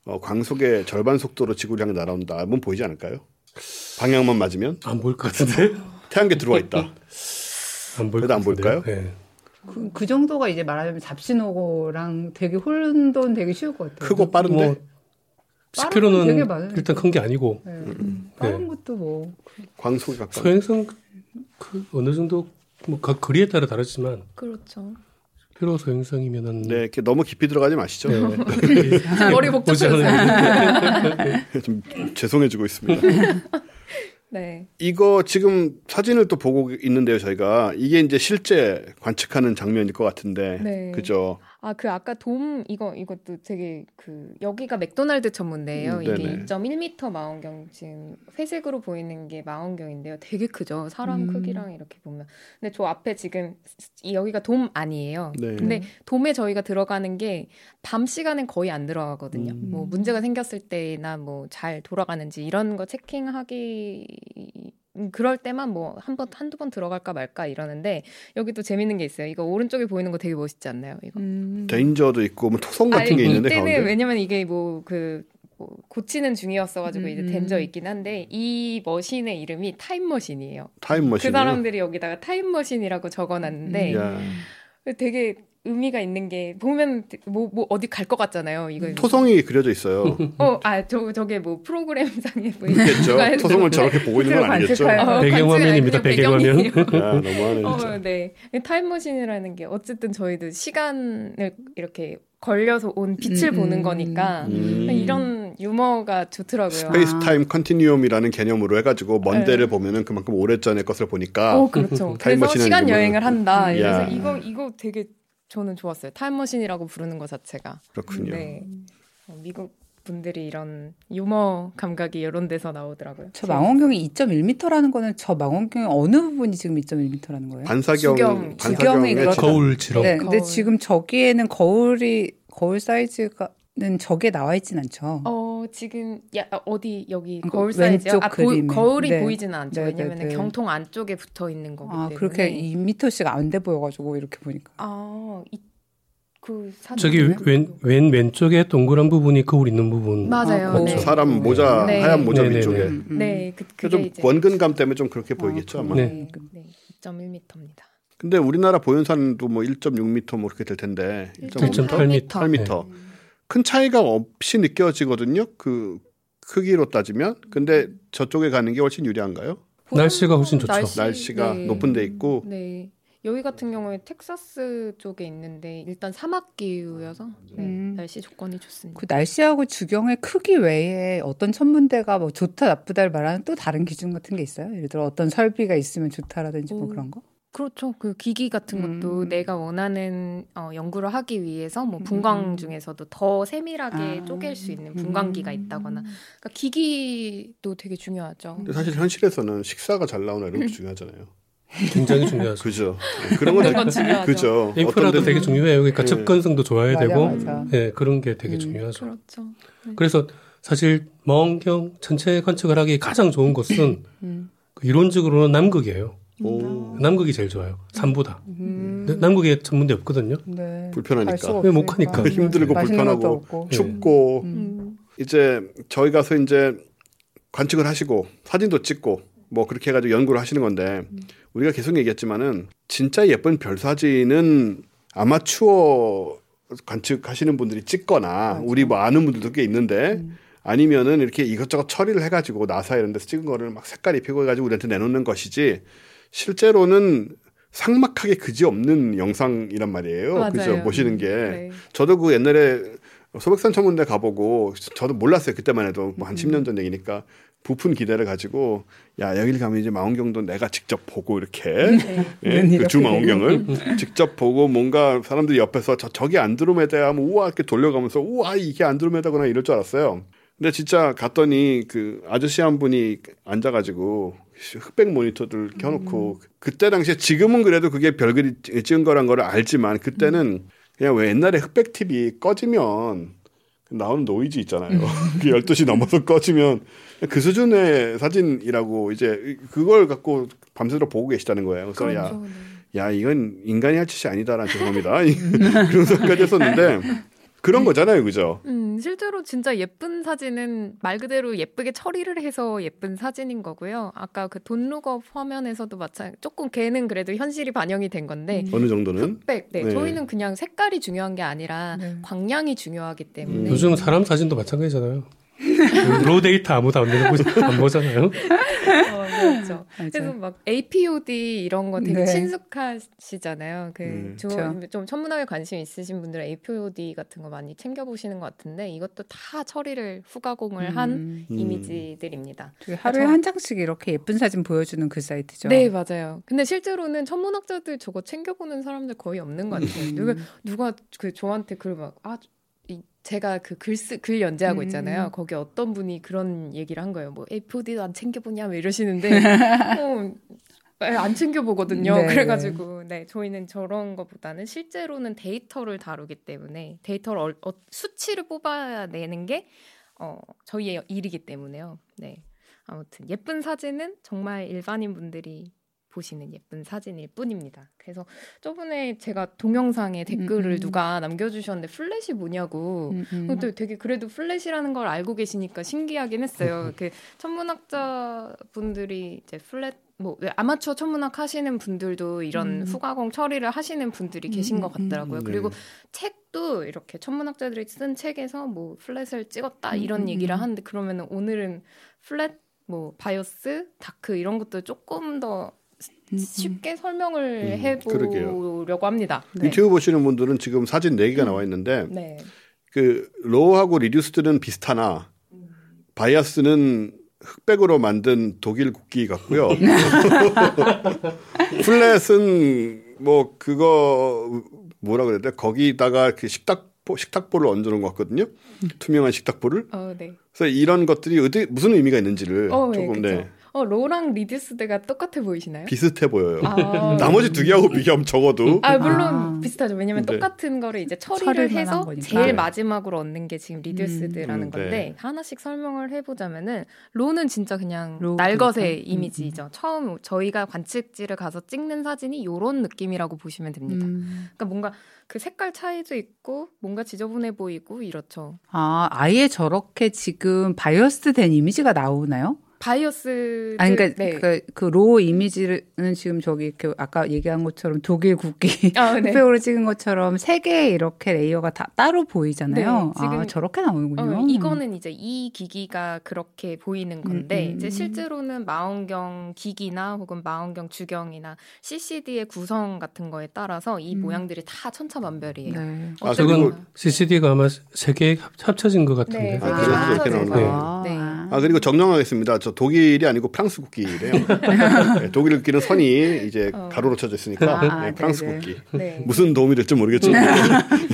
어, 광속의 절반 속도로 지구를 향해 날아온다. 한번 보이지 않을까요? 방향만 맞으면 안 보일 것 같은데 태양계 들어와 있다. 안 보일 그래도 것 안. 보일까요? 네. 그, 그 정도가 이제 말하자면 잡신호고랑 되게 혼돈 되게 쉬울 것 같아요. 크고 빠른데 뭐 빠른 건 되게 10km는 많으니까. 일단 큰 게 아니고 네. 빠른 네. 것도 뭐 광속이 가까워. 소행성 그 어느 정도 뭐각 거리에 따라 다르지만 그렇죠. 회로 소행성이면은 네, 이렇게 너무 깊이 들어가지 마시죠. 네. [LAUGHS] 머리 복잡해졌어요. [LAUGHS] 좀 죄송해지고 있습니다. [LAUGHS] 네. 이거 지금 사진을 또 보고 있는데요, 저희가 이게 이제 실제 관측하는 장면일 것 같은데, 네. 그죠? 아 그 아까 돔 이거 이것도 되게 그 여기가 맥도날드 천문대예요. 음, 이게 네네. 2.1m 망원경 지금 회색으로 보이는 게 망원경인데요. 되게 크죠. 사람 음. 크기랑 이렇게 보면. 근데 저 앞에 지금 이- 여기가 돔 아니에요. 네. 근데 돔에 저희가 들어가는 게 밤 시간엔 거의 안 들어가거든요. 음. 뭐 문제가 생겼을 때나 뭐 잘 돌아가는지 이런 거 체킹하기 음, 그럴 때만 뭐 한 번 한두 번 들어갈까 말까 이러는데 여기 또 재밌는 게 있어요. 이거 오른쪽에 보이는 거 되게 멋있지 않나요? 이거. 음. danger도 있고 뭐 토성 같은 아니, 게 있는데 이때는 가운데. 왜냐면 이게 뭐그 고치는 중이었어가지고 이제 음. danger 있긴 한데 이 머신의 이름이 타임머신이에요. 타임머신. 그 사람들이 여기다가 타임머신이라고 적어놨는데 야. 되게 의미가 있는 게 보면 뭐, 뭐 어디 갈 것 같잖아요. 이거 토성이 그려져 있어요. 어, 아, 저, 저게 뭐 프로그램상에 뭐. 누가 해도 토성을 저렇게 보고 있는 건 아니겠죠. 어, 배경화면입니다. 배경화면. 야, 너무하네 진짜. 어, 네. 타임머신이라는 게 어쨌든 저희도 시간을 이렇게 걸려서 온 빛을 음, 보는 음. 거니까 음. 이런 유머가 좋더라고요. space time continuum이라는 개념으로 해가지고 먼 네. 데를 보면은 그만큼 오래전의 것을 보니까 어, 그렇죠. 그래서 시간 여행을 한다. 그래서 야. 이거 이거 되게 저는 좋았어요. 타임머신이라고 부르는 것 자체가. 그렇군요. 네. 어, 미국 분들이 이런 유머 감각이 이런 데서 나오더라고요. 저 망원경이 2.1m라는 거는 저 망원경의 어느 부분이 지금 2.1m라는 거예요? 반사경 주경, 반사경의 그렇죠. 거울처럼 네, 근데 거울. 지금 저기에는 거울이 거울 사이즈가 는 저게 나와 있진 않죠. 어 지금 야 어디 여기 그 거울 사이즈요? 왼쪽 아 보. 거울이 네. 보이지는 않죠. 네, 네, 왜냐면 네. 경통 안쪽에 붙어 있는 거기 아, 때문에. 그렇게 2m씩 안 돼 보여가지고 이렇게 보니까. 아그 저기 왼, 왼 왼쪽에 동그란 부분이 거울 있는 부분 맞아요. 아, 그렇죠. 네. 사람 모자 네. 하얀 모자 네네네. 위쪽에 음, 음. 네, 그, 그게 좀 이제 원근감 때문에 좀 그렇게 보이겠죠 아마. 네. 네, 네, 2.1m입니다. 근데 우리나라 보현산도 뭐 1.6m 뭐 그렇게 될 텐데 1.8m. 8m. 큰 차이가 없이 느껴지거든요. 그 크기로 따지면. 근데 저쪽에 가는 게 훨씬 유리한가요? 날씨가 훨씬 좋죠. 날씨 가 네. 높은 데 있고 네. 여기 같은 경우에 텍사스 쪽에 있는데 일단 사막 기후여서 네, 음. 날씨 조건이 좋습니다. 그 날씨하고 주경의 크기 외에 어떤 천문대가 뭐 좋다 나쁘다를 말하는 또 다른 기준 같은 게 있어요? 예를 들어 어떤 설비가 있으면 좋다라든지 뭐 오. 그런 거? 그렇죠. 그 기기 같은 것도 음. 내가 원하는 어, 연구를 하기 위해서 뭐 분광 음. 중에서도 더 세밀하게 아. 쪼갤 수 있는 분광기가 있다거나 그러니까 기기도 되게 중요하죠. 근데 사실 현실에서는 식사가 잘 나오나 이런 것도 중요하잖아요. 굉장히 중요하죠. 그죠. 그런 건 그건 중요하죠. 그죠. 인프라도 되게 중요해요. 그러니까 네. 접근성도 좋아야 맞아, 되고, 맞아. 예, 그런 게 되게 음. 중요하죠. 그렇죠. 그래서 사실 망원경 전체 관측을 하기 가장 좋은 곳은 음. 그 이론적으로는 남극이에요. 오, 남극이 제일 좋아요. 산보다. 음. 근데 남극에 전문대 없거든요. 네. 불편하니까. 왜 못. 가니까. 힘들고 맛있는 것도 불편하고 없고. 춥고 음. 음. 이제 저희 가서 이제 관측을 하시고 사진도 찍고 뭐 그렇게 해가지고 연구를 하시는 건데 우리가 계속 얘기했지만은 진짜 예쁜 별 사진은 아마추어 관측하시는 분들이 찍거나 우리 뭐 아는 분들도 꽤 있는데 아니면은 이렇게 이것저것 처리를 해가지고 나사 이런 데서 찍은 거를 막 색깔 입히고 해가지고 우리한테 내놓는 것이지 실제로는 상막하게 그지 없는 영상이란 말이에요. 맞아요. 그죠? 보시는 게. 네. 저도 그 옛날에 소백산 천문대 가보고 저도 몰랐어요. 그때만 해도 뭐한 10년 전 얘기니까 부푼 기대를 가지고 야 여기를 가면 이제 망원경도 내가 직접 보고 이렇게 네. 예, 눈이 그주 이렇게 망원경을 직접 보고 뭔가 사람들이 옆에서 저 저기 안드로메다야 하면 우와 이렇게 돌려가면서 우와 이게 안드로메다구나 이럴 줄 알았어요. 근데 진짜 갔더니 그 아저씨 한 분이 앉아가지고 흑백 모니터를 켜놓고 그때 당시에 지금은 그래도 그게 별글이 찍은 거란 거를 알지만 그때는 그냥 왜 옛날에 흑백 TV 꺼지면 나오는 노이즈 있잖아요. [LAUGHS] 그 12시 넘어서 꺼지면 그 수준의 사진이라고 이제 그걸 갖고 밤새도록 보고 계시다는 거예요. 그래서 야, 그렇죠. 네. 야, 이건 인간이 할 짓이 아니다라는 [LAUGHS] 죄송합니다. [LAUGHS] 그런 생각까지 했었는데 그런 거잖아요. 그죠? 음, 실제로 진짜 예쁜 사진은 말 그대로 예쁘게 처리를 해서 예쁜 사진인 거고요. 아까 그 Don't Look Up 화면에서도 마찬 조금 걔는 그래도 현실이 반영이 된 건데 어느 정도는 흑백. 네, 네. 저희는 그냥 색깔이 중요한 게 아니라 네. 광량이 중요하기 때문에 요즘 사람 사진도 마찬가지잖아요. raw 데이터 아무도 안, 보고, 안 보잖아요. 어, 그렇죠. 맞아요. 그래서 막 APOD 이런 거 되게 네. 친숙하시잖아요. 그 음. 좀, 그렇죠. 좀 천문학에 관심 있으신 분들은 APOD 같은 거 많이 챙겨 보시는 것 같은데 이것도 다 처리를 후가공을 한 음. 음. 이미지들입니다. 되게 하루에 저- 한 장씩 이렇게 예쁜 사진 보여주는 그 사이트죠. 네, 맞아요. 근데 실제로는 천문학자들 저거 챙겨 보는 사람들 거의 없는 것 같아요. 음. 누가, 누가 그 저한테 글 막, 아, 이, 제가 그 글 쓰, 글 연재하고 음. 있잖아요. 거기 어떤 분이 그런 얘기를 한 거예요. 뭐, APOD도 안 챙겨보냐? 뭐 이러시는데, [LAUGHS] 어, 안 챙겨보거든요. 네. 그래가지고, 네, 저희는 저런 것보다는 실제로는 데이터를 다루기 때문에 데이터를 얼- 어, 수치를 뽑아내는 게, 어, 저희의 일이기 때문에요. 네. 아무튼, 예쁜 사진은 정말 일반인 분들이 보시는 예쁜 사진일 뿐입니다. 그래서 저번에 제가 동영상에 댓글을 음, 음. 누가 남겨주셨는데 flat이 뭐냐고. 음, 음. 근데 되게 그래도 flat이라는 걸 알고 계시니까 신기하긴 했어요. 그 천문학자 분들이 이제 flat 뭐 아마추어 천문학 하시는 분들도 이런 음. 후가공 처리를 하시는 분들이 계신 음, 것 같더라고요. 음. 그리고 네. 책도 이렇게 천문학자들이 쓴 책에서 뭐 flat을 찍었다 이런 음, 얘기를 음. 하는데 그러면은 오늘은 flat 뭐 bias dark 이런 것도 조금 더 음, 쉽게 설명을 음, 해보려고 합니다. 네. 유튜브 보시는 분들은 지금 사진 4개가 나와 있는데 네. 그 raw하고 reduced는 비슷하나 bias는 흑백으로 만든 독일 국기 같고요. [LAUGHS] flat은 뭐 그거 뭐라 그래야 돼? 거기다가 그 식탁보 식탁보를 얹어놓은 것 같거든요. 투명한 식탁보를. 어, 네. 그래서 이런 것들이 어디 무슨 의미가 있는지를 어, 네, 조금 그쵸. 네, 어, raw랑 reduced가 똑같아 보이시나요? 비슷해 보여요. 아. [LAUGHS] 나머지 두 개하고 비교하면 적어도 아, 물론 아. 비슷하죠. 왜냐면 네. 똑같은 거를 이제 처리를 처리를 해서. 제일 네. 마지막으로 얻는 게 지금 reduced라는 음, 건데 네. 하나씩 설명을 해보자면은 raw는 진짜 그냥 raw 날것의 그러니까. 이미지죠. 처음 저희가 관측지를 가서 찍는 사진이 요런 느낌이라고 보시면 됩니다. 음. 그러니까 뭔가 그 색깔 차이도 있고 뭔가 지저분해 보이고 이렇죠. 아, 아예 저렇게 지금 bias 된 이미지가 나오나요? bias 아니, 그러니까 네. 그, 그 raw 이미지는 지금 저기 이렇게 아까 얘기한 것처럼 독일 국기 아, 네. 흑백으로 [LAUGHS] 찍은 것처럼 세 개의 이렇게 layer가 다 따로 보이잖아요. 네, 지금- 아, 저렇게 나오는군요. 어, 이거는 이제 이 기기가 그렇게 보이는 건데 음, 음. 이제 실제로는 망원경 기기나 혹은 망원경 주경이나 CCD의 구성 같은 거에 따라서 이 음. 모양들이 다 천차만별이에요. 네. 아, 뭐- CCD가 아마 세 개 합쳐진 것 같은데. 네, 아, 세개 네. 아 그리고 정정하겠습니다. 저 독일이 아니고 프랑스 국기래요. [LAUGHS] 네, 독일 국기는 선이 이제 어. 가로로 쳐져 있으니까 아, 네, 프랑스 네네. 국기. 네. 무슨 도움이 될지 모르겠지만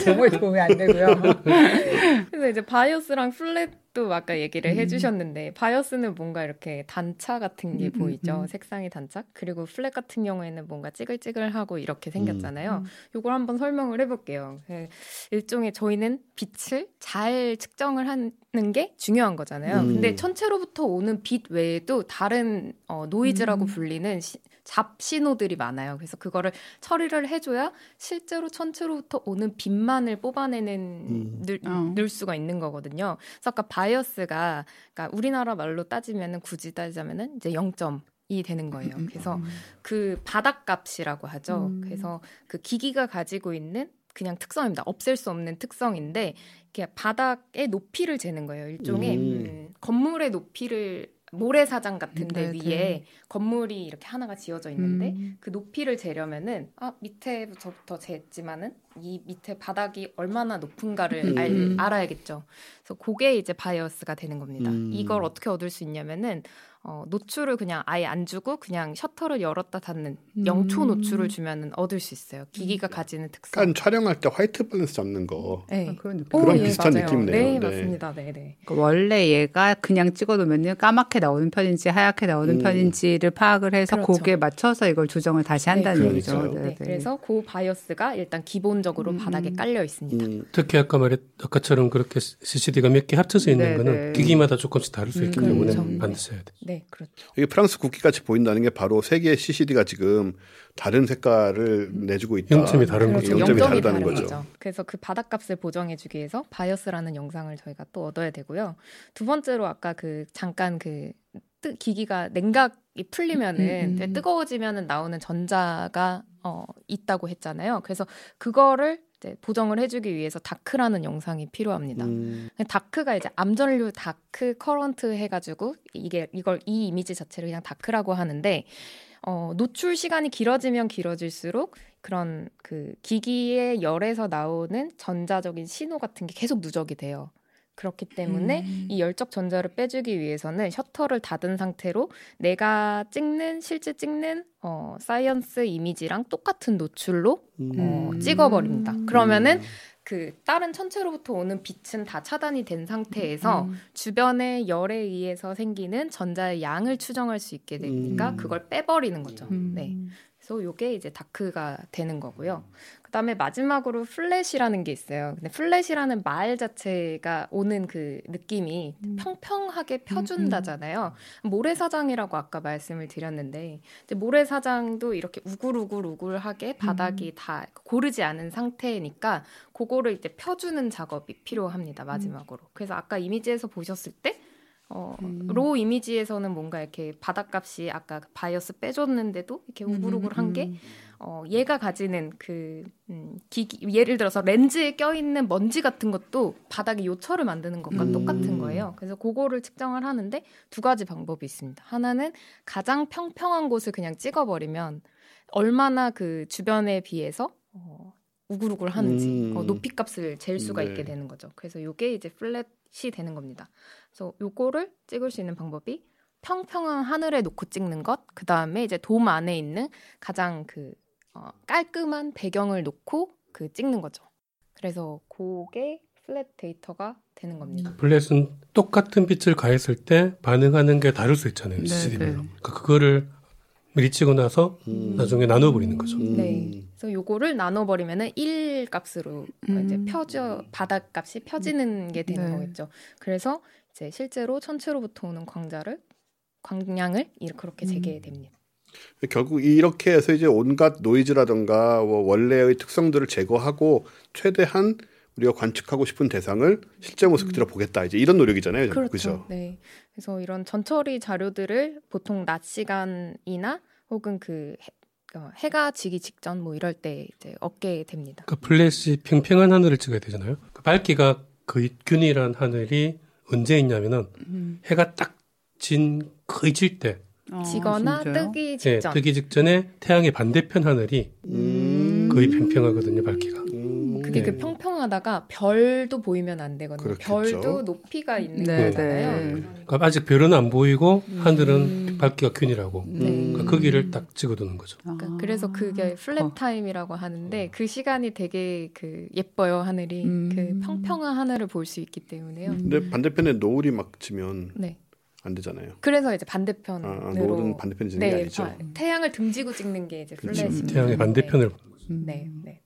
정말 도움이 안 되고요. [LAUGHS] 그래서 이제 bias랑 flat도 아까 얘기를 음. 해주셨는데 bias는 뭔가 이렇게 단차 같은 게 음, 음, 보이죠 음. 색상의 단차 그리고 flat 같은 경우에는 뭔가 찌글찌글하고 이렇게 생겼잖아요 음. 요걸 한번 설명을 해볼게요 그 일종의 저희는 빛을 잘 측정을 하는 게 중요한 거잖아요 음. 근데 천체로부터 오는 빛 외에도 다른 어, 노이즈라고 음. 불리는 시- 잡 신호들이 많아요. 그래서 그거를 처리를 해줘야 실제로 천체로부터 오는 빛만을 뽑아내는 음. 늘, 어. 늘 수가 있는 거거든요. 그래서 아까 바이어스가 그러니까 우리나라 말로 따지면은 굳이 따지자면은 이제 0점이 되는 거예요. 그래서 그 바닥값이라고 하죠. 음. 그래서 그 기기가 가지고 있는 그냥 특성입니다. 없앨 수 없는 특성인데 이게 바닥의 높이를 재는 거예요. 일종의 음. 음, 건물의 높이를 모래사장 같은데 네, 위에 네. 건물이 이렇게 하나가 지어져 있는데 음. 그 높이를 재려면은 아 밑에부터 쟀지만은 이 밑에 바닥이 얼마나 높은가를 음. 알, 알아야겠죠. 그래서 그게 이제 bias가 되는 겁니다. 음. 이걸 어떻게 얻을 수 있냐면은 어, 노출을 그냥 아예 안 주고 그냥 셔터를 열었다 닫는 음. 영초 노출을 주면은 얻을 수 있어요. 기기가 가지는 특성. 약간 촬영할 때 white balance 잡는 거. 네. 아, 그런 느낌. 그런 비슷한 느낌이네요. 네, 네. 맞습니다. 네, 네. 그러니까 원래 얘가 그냥 찍어놓으면 까맣게 나오는 편인지 하얗게 나오는 음. 편인지를 파악을 해서 그렇죠. 거기에 맞춰서 이걸 조정을 다시 한다는 네, 얘기죠. 그러니까요. 네, 그래서 그 bias가 일단 기본적으로 음. 바닥에 깔려 있습니다. 음. 특히 아까 말했 아까처럼 그렇게 CCD가 몇 개 합쳐져 있는 네, 거는 네. 기기마다 조금씩 다를 수 음, 있기 때문에 그렇죠. 반드시 해야 돼. 네, 그렇죠. 이게 프랑스 국기같이 보인다는 게 바로 세 개의 CCD가 지금 다른 색깔을 내주고 있다. 영점이 다른 그렇죠. 거죠. 영점이 영점이 다르다는 거죠. 거죠. 그래서 그 바닥값을 보정해주기 위해서 bias라는 영상을 저희가 또 얻어야 되고요. 두 번째로 아까 그 잠깐 그 뜨- 기기가 냉각이 풀리면은 음, 음. 이제 뜨거워지면은 나오는 전자가 어, 있다고 했잖아요. 그래서 그거를 보정을 해주기 위해서 dark라는 영상이 필요합니다. 음. dark가 이제 암전류 dark current 해가지고 이게 이걸 이 이미지 자체를 그냥 dark라고 하는데 어, 노출 시간이 길어지면 길어질수록 그런 그 기기의 열에서 나오는 전자적인 신호 같은 게 계속 누적이 돼요. 그렇기 때문에 음. 이 열적 전자를 빼주기 위해서는 셔터를 닫은 상태로 내가 찍는 실제 찍는 어, science 이미지랑 똑같은 노출로 어, 음. 찍어버립니다. 그러면은 그 다른 천체로부터 오는 빛은 다 차단이 된 상태에서 음. 주변의 열에 의해서 생기는 전자의 양을 추정할 수 있게 되니까 음. 그걸 빼버리는 거죠. 음. 네. 그래서 요게 이제 dark가 되는 거고요. 그다음에 마지막으로 flat이라는 게 있어요. 근데 flat이라는 말 자체가 오는 그 느낌이 음. 평평하게 펴준다잖아요. 모래사장이라고 아까 말씀을 드렸는데 모래사장도 이렇게 우글우글우글하게 바닥이 음. 다 고르지 않은 상태니까 그거를 이제 펴주는 작업이 필요합니다. 마지막으로. 그래서 아까 이미지에서 보셨을 때 어, 음. raw 이미지에서는 뭔가 이렇게 바닥값이 아까 그 bias 빼줬는데도 이렇게 우글우글한 게 음. 어, 얘가 가지는 그 음, 기기 예를 들어서 렌즈에 껴있는 먼지 같은 것도 바닥에 요철을 만드는 것과 음. 똑같은 거예요. 그래서 그거를 측정을 하는데 두 가지 방법이 있습니다. 하나는 가장 평평한 곳을 그냥 찍어버리면 얼마나 그 주변에 비해서 어, 우글우글 하는지 음. 어, 높이 값을 잴 수가 네. 있게 되는 거죠. 그래서 요게 이제 플랫이 되는 겁니다. 그래서 요거를 찍을 수 있는 방법이 평평한 하늘에 놓고 찍는 것, 그 다음에 이제 돔 안에 있는 가장 그 어, 깔끔한 배경을 놓고 그 찍는 거죠. 그래서 그게 플랫 데이터가 되는 겁니다. 블렛은 똑같은 빛을 가했을 때 반응하는 게 다를 수 있잖아요. 네, CCD별로. 네. 그러니까 그거를 미리 찍어 놔서 음. 나중에 나눠버리는 거죠. 음. 네. 그래서 요거를 나눠버리면은 1 값으로 음. 이제 펴져 바닥 값이 펴지는 게 되는 네. 거겠죠. 그래서 이제 실제로 천체로부터 오는 광자를 광량을 이렇게 그렇게 음. 재개됩니다. 결국 이렇게 해서 이제 온갖 노이즈라든가 뭐 원래의 특성들을 제거하고 최대한 우리가 관측하고 싶은 대상을 실제 모습 그대로 보겠다. 이제 이런 노력이잖아요. 그렇죠. 그죠? 네. 그래서 이런 전처리 자료들을 보통 낮 시간이나 혹은 그 해, 어, 해가 지기 직전 뭐 이럴 때 이제 얻게 됩니다. 그 플랫이 평평한 하늘을 찍어야 되잖아요. 그 밝기가 거의 균일한 하늘이 언제 있냐면은 음. 해가 딱 진 거의 질 때, 아, 지거나 진짜요? 뜨기 예, 직전. 뜨기 직전에 태양의 반대편 하늘이 음. 거의 평평하거든요, 밝기가. 음. 그게 네. 그 평평하다가 별도 보이면 안 되거든요. 그렇겠죠. 별도 높이가 있는 네, 거잖아요. 네. 그러니까 아직 별은 안 보이고 하늘은 음. 밝기가 균일하고 네. 그러니까 거기를 딱 찍어두는 거죠. 그러니까 아. 그래서 그게 flat 어. 타임이라고 하는데 그 시간이 되게 그 예뻐요 하늘이 음. 그 평평한 하늘을 볼 수 있기 때문에요. 근데 반대편에 노을이 막 지면 네. 안 되잖아요. 그래서 이제 아, 반대편으로 아, 노을은 반대편에 지는 게 네, 아니죠. 바- 태양을 등지고 찍는 게 이제 그렇죠. flat입니다. 태양의 반대편을. 음. 네, 네.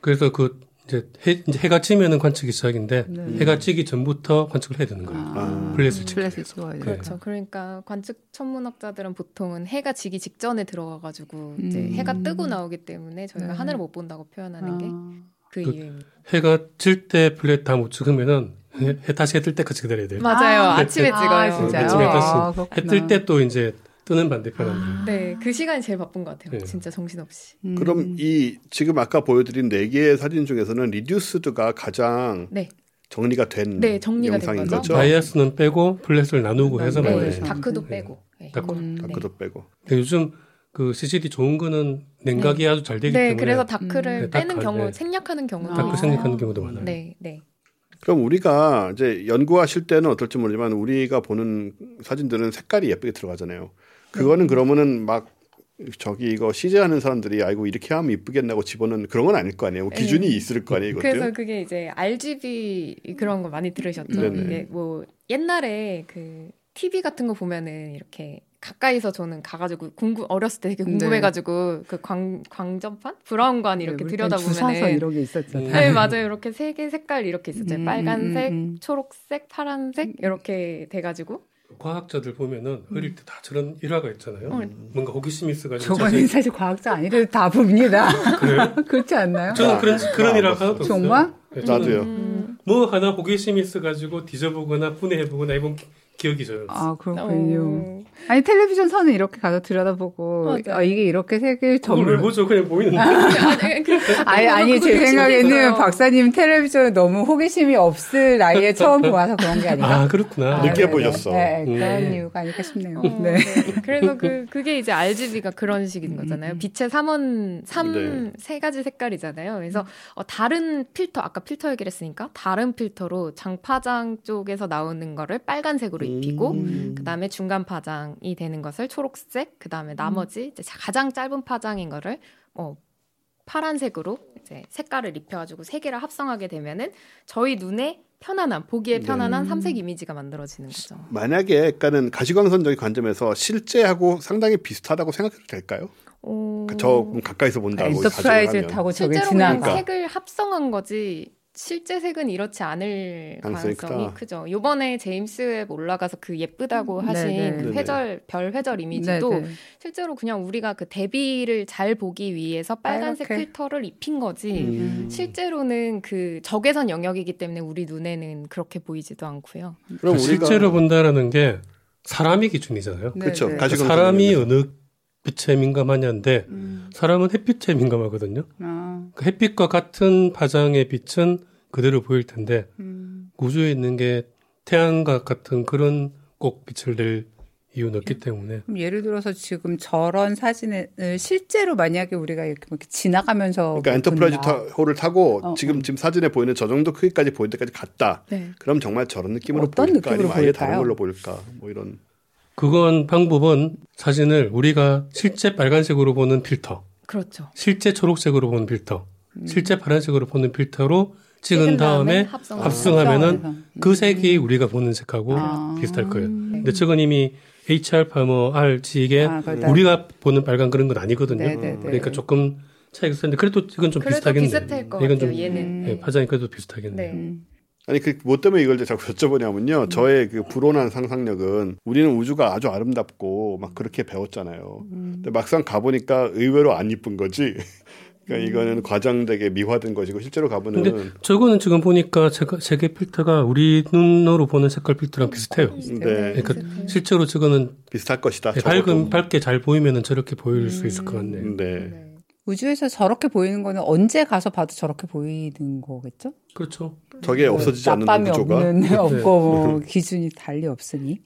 그래서 그 이제, 해, 이제 해가 지면은 관측이 시작인데 네. 해가 지기 전부터 관측을 해야 되는 거예요. 아. 플랫을 찍. 플랫을 찍어야 돼요. 그렇죠. 그러니까 관측 천문학자들은 보통은 해가 지기 직전에 들어가가지고 이제 음. 해가 뜨고 나오기 때문에 저희가 네. 하늘을 못 본다고 표현하는 게그 그- 이유입니다. 해가 질 때 플랫 다 못 찍으면은 해, 해 다시 해 뜰 때까지 기다려야 돼요. 맞아요. 아, 아침에 아, 찍어요. 진짜요? 아침에 아, 다시 그렇구나. 해뜰 때 또 이제 뜨는 반대편 하늘. 네, 그 시간이 제일 바쁜 것 같아요. 네. 진짜 정신없이. 음. 그럼 이 지금 아까 보여드린 네 개의 사진 중에서는 reduced가 가장 네. 정리가 된 네, 정리가 된 영상인 거죠. 거죠. bias는 빼고 flat을 나누고 해서 네, 만든 네, dark도 빼고. 네. dark. 음. dark도 빼고. 근데 요즘 그 CCD 좋은 거는 냉각이 아주 잘 되기 네, 때문에 그래서 dark를 네, 빼는 dark, 경우, 네. 생략하는 경우도 dark 아. 생략하는 경우도 많아요. 네, 네. 그럼 우리가 이제 연구하실 때는 어떨지 모르지만 우리가 보는 사진들은 색깔이 예쁘게 들어가잖아요. 그거는 그러면은 막 저기 이거 CG하는 사람들이 아이고 이렇게 하면 이쁘겠나고 집어넣는 그런 건 아닐 거 아니에요. 뭐 기준이 있을 거 아니에요. 이것도. 그래서 그게 이제 RGB 그런 거 많이 들으셨죠. 네네. 이게 뭐 옛날에 그 TV 같은 거 보면은 이렇게 가까이서 저는 가가지고 궁금 어렸을 때 되게 궁금해가지고 그광 광전판 브라운관 이렇게 네, 주사서 들여다보면은 이런 게 있었잖아요. 네 맞아요 이렇게 세 개 색깔 이렇게 있었잖아요 음, 빨간색 음, 음. 초록색 파란색 이렇게 돼가지고 과학자들 보면은 어릴 때 다 저런 일화가 있잖아요. 어. 뭔가 호기심이 있어가지고 저거는 사실 과학자 아니래도 다 봅니다. [LAUGHS] 그래요? [LAUGHS] 그렇지 않나요? 저는 그런 그런 아, 일화가 하나도 없어요. 정말? 네, 나도요. 음, 뭐 하나 호기심이 있어가지고 뒤져보거나 분해해보거나 해본 기- 기억이 저요. 아 그렇군요. 어, 아니 텔레비전 선은 이렇게 가서 들여다보고 맞아요. 아, 이게 이렇게 색을 저걸 왜 보죠? 그냥 보이는데. [LAUGHS] 아니, 그러니까 아니 아니 그거 제 생각에는. 박사님 텔레비전을 너무 호기심이 없을 나이에 [LAUGHS] 처음 보아서 그런 게 아닌가? 아 그렇구나. 아, 늦게 네네. 보셨어. 네, 그런 음. 이유가 아닐까 싶네요. 어, 네. 네. 그래서 그 [LAUGHS] 그게 이제 RGB가 그런 식인 거잖아요. 음. 빛의 삼원 삼 네. 세 가지 색깔이잖아요. 그래서 어, 다른 필터 아까 필터 얘기를 했으니까 다른 필터로 장파장 쪽에서 나오는 거를 빨간색으로 입히고 음. 그다음에 중간 파장이 되는 것을 초록색, 그다음에 나머지 이제 가장 짧은 파장인 거를 어 파란색으로 이제 색깔을 입혀가지고 세 개를 합성하게 되면은 저희 눈에 편안한 보기에 네. 편안한 삼색 이미지가 만들어지는 거죠. 만약에 그러니까는 가시광선적인 관점에서 실제하고 상당히 비슷하다고 생각해도 될까요? 어... 저 가까이서 본다고 엔터프라이즈 가정을 하면. 타고 저게 실제로 그냥 지나가. 색을 합성한 거지 실제 색은 이렇지 않을 가능성이 가능성이. 크죠. 요번에 제임스 웹 올라가서 그 예쁘다고 음, 하신 네네. 그 네네. 회절 별 회절 이미지도 네, 네. 실제로 그냥 우리가 그 대비를 잘 보기 위해서 빨간색 빨갛게. 필터를 입힌 거지. 음. 실제로는 그 적외선 영역이기 때문에 우리 눈에는 그렇게 보이지도 않고요. 그럼 우리가 실제로 본다라는 게 사람이 기준이잖아요. 네, 그렇죠. 네. 가시광선 사람이. 어느 빛에 민감하냐인데 음. 사람은 햇빛에 민감하거든요. 아, 그 햇빛과 같은 파장의 빛은 그대로 보일 텐데 음. 우주에 있는 게 태양과 같은 그런 꼭 빛을 낼 이유는 없기 때문에 그럼 예를 들어서 지금 저런 사진을 실제로 만약에 우리가 이렇게, 뭐 이렇게 지나가면서 그러니까 엔터프라이즈. 타, 호를 타고 어, 지금 어. 지금 사진에 보이는 저 정도 크기까지 보일 때까지 갔다. 네. 그럼 정말 저런 느낌으로 어떤 보일까 느낌으로 아니면 아예 다른 보일까요? 걸로 보일까? 뭐 이런 그건 방법은 사진을 우리가 실제 빨간색으로 보는 필터, 그렇죠. 실제 초록색으로 보는 필터, 음. 실제 파란색으로 보는 필터로 찍은 다음에 합성. 합성하면은. 그 색이 우리가 보는 색하고 아. 비슷할 거예요. 근데 저건 이미 HR 뭐 RG 이게 아, 우리가 보는 빨간 그런 건 아니거든요. 네네네. 그러니까 조금 차이가 있었는데 그래도 이건 좀 그래도 비슷하겠네요. 비슷할 것 이건. 좀 얘는. 예, 파장이 그래도 비슷하겠네요. 네. 음. 아니 그 뭐 때문에 이걸 자꾸 여쭤보냐면요. 저의 그 불온한 상상력은 우리는 우주가 아주 아름답고 막 그렇게 배웠잖아요. 근데 막상 가보니까 의외로 안 이쁜 거지. 그러니까 이거는 과장되게 미화된 것이고 실제로 가보면 근데 저거는 지금 보니까 제가 세계 필터가 우리 눈으로 보는 색깔 필터랑 비슷해요. 네, 그러니까 실제로 저거는 비슷할 것이다. 예, 적어도. 밝은 밝게 잘 보이면은 저렇게 보일 수 있을 것 같네요. 네. 우주에서 저렇게 보이는 거는 언제 가서 봐도 저렇게 보이는 거겠죠? 그렇죠. 저게 없어지지 않는 구조가 없는 없고 뭐 기준이 달리 없으니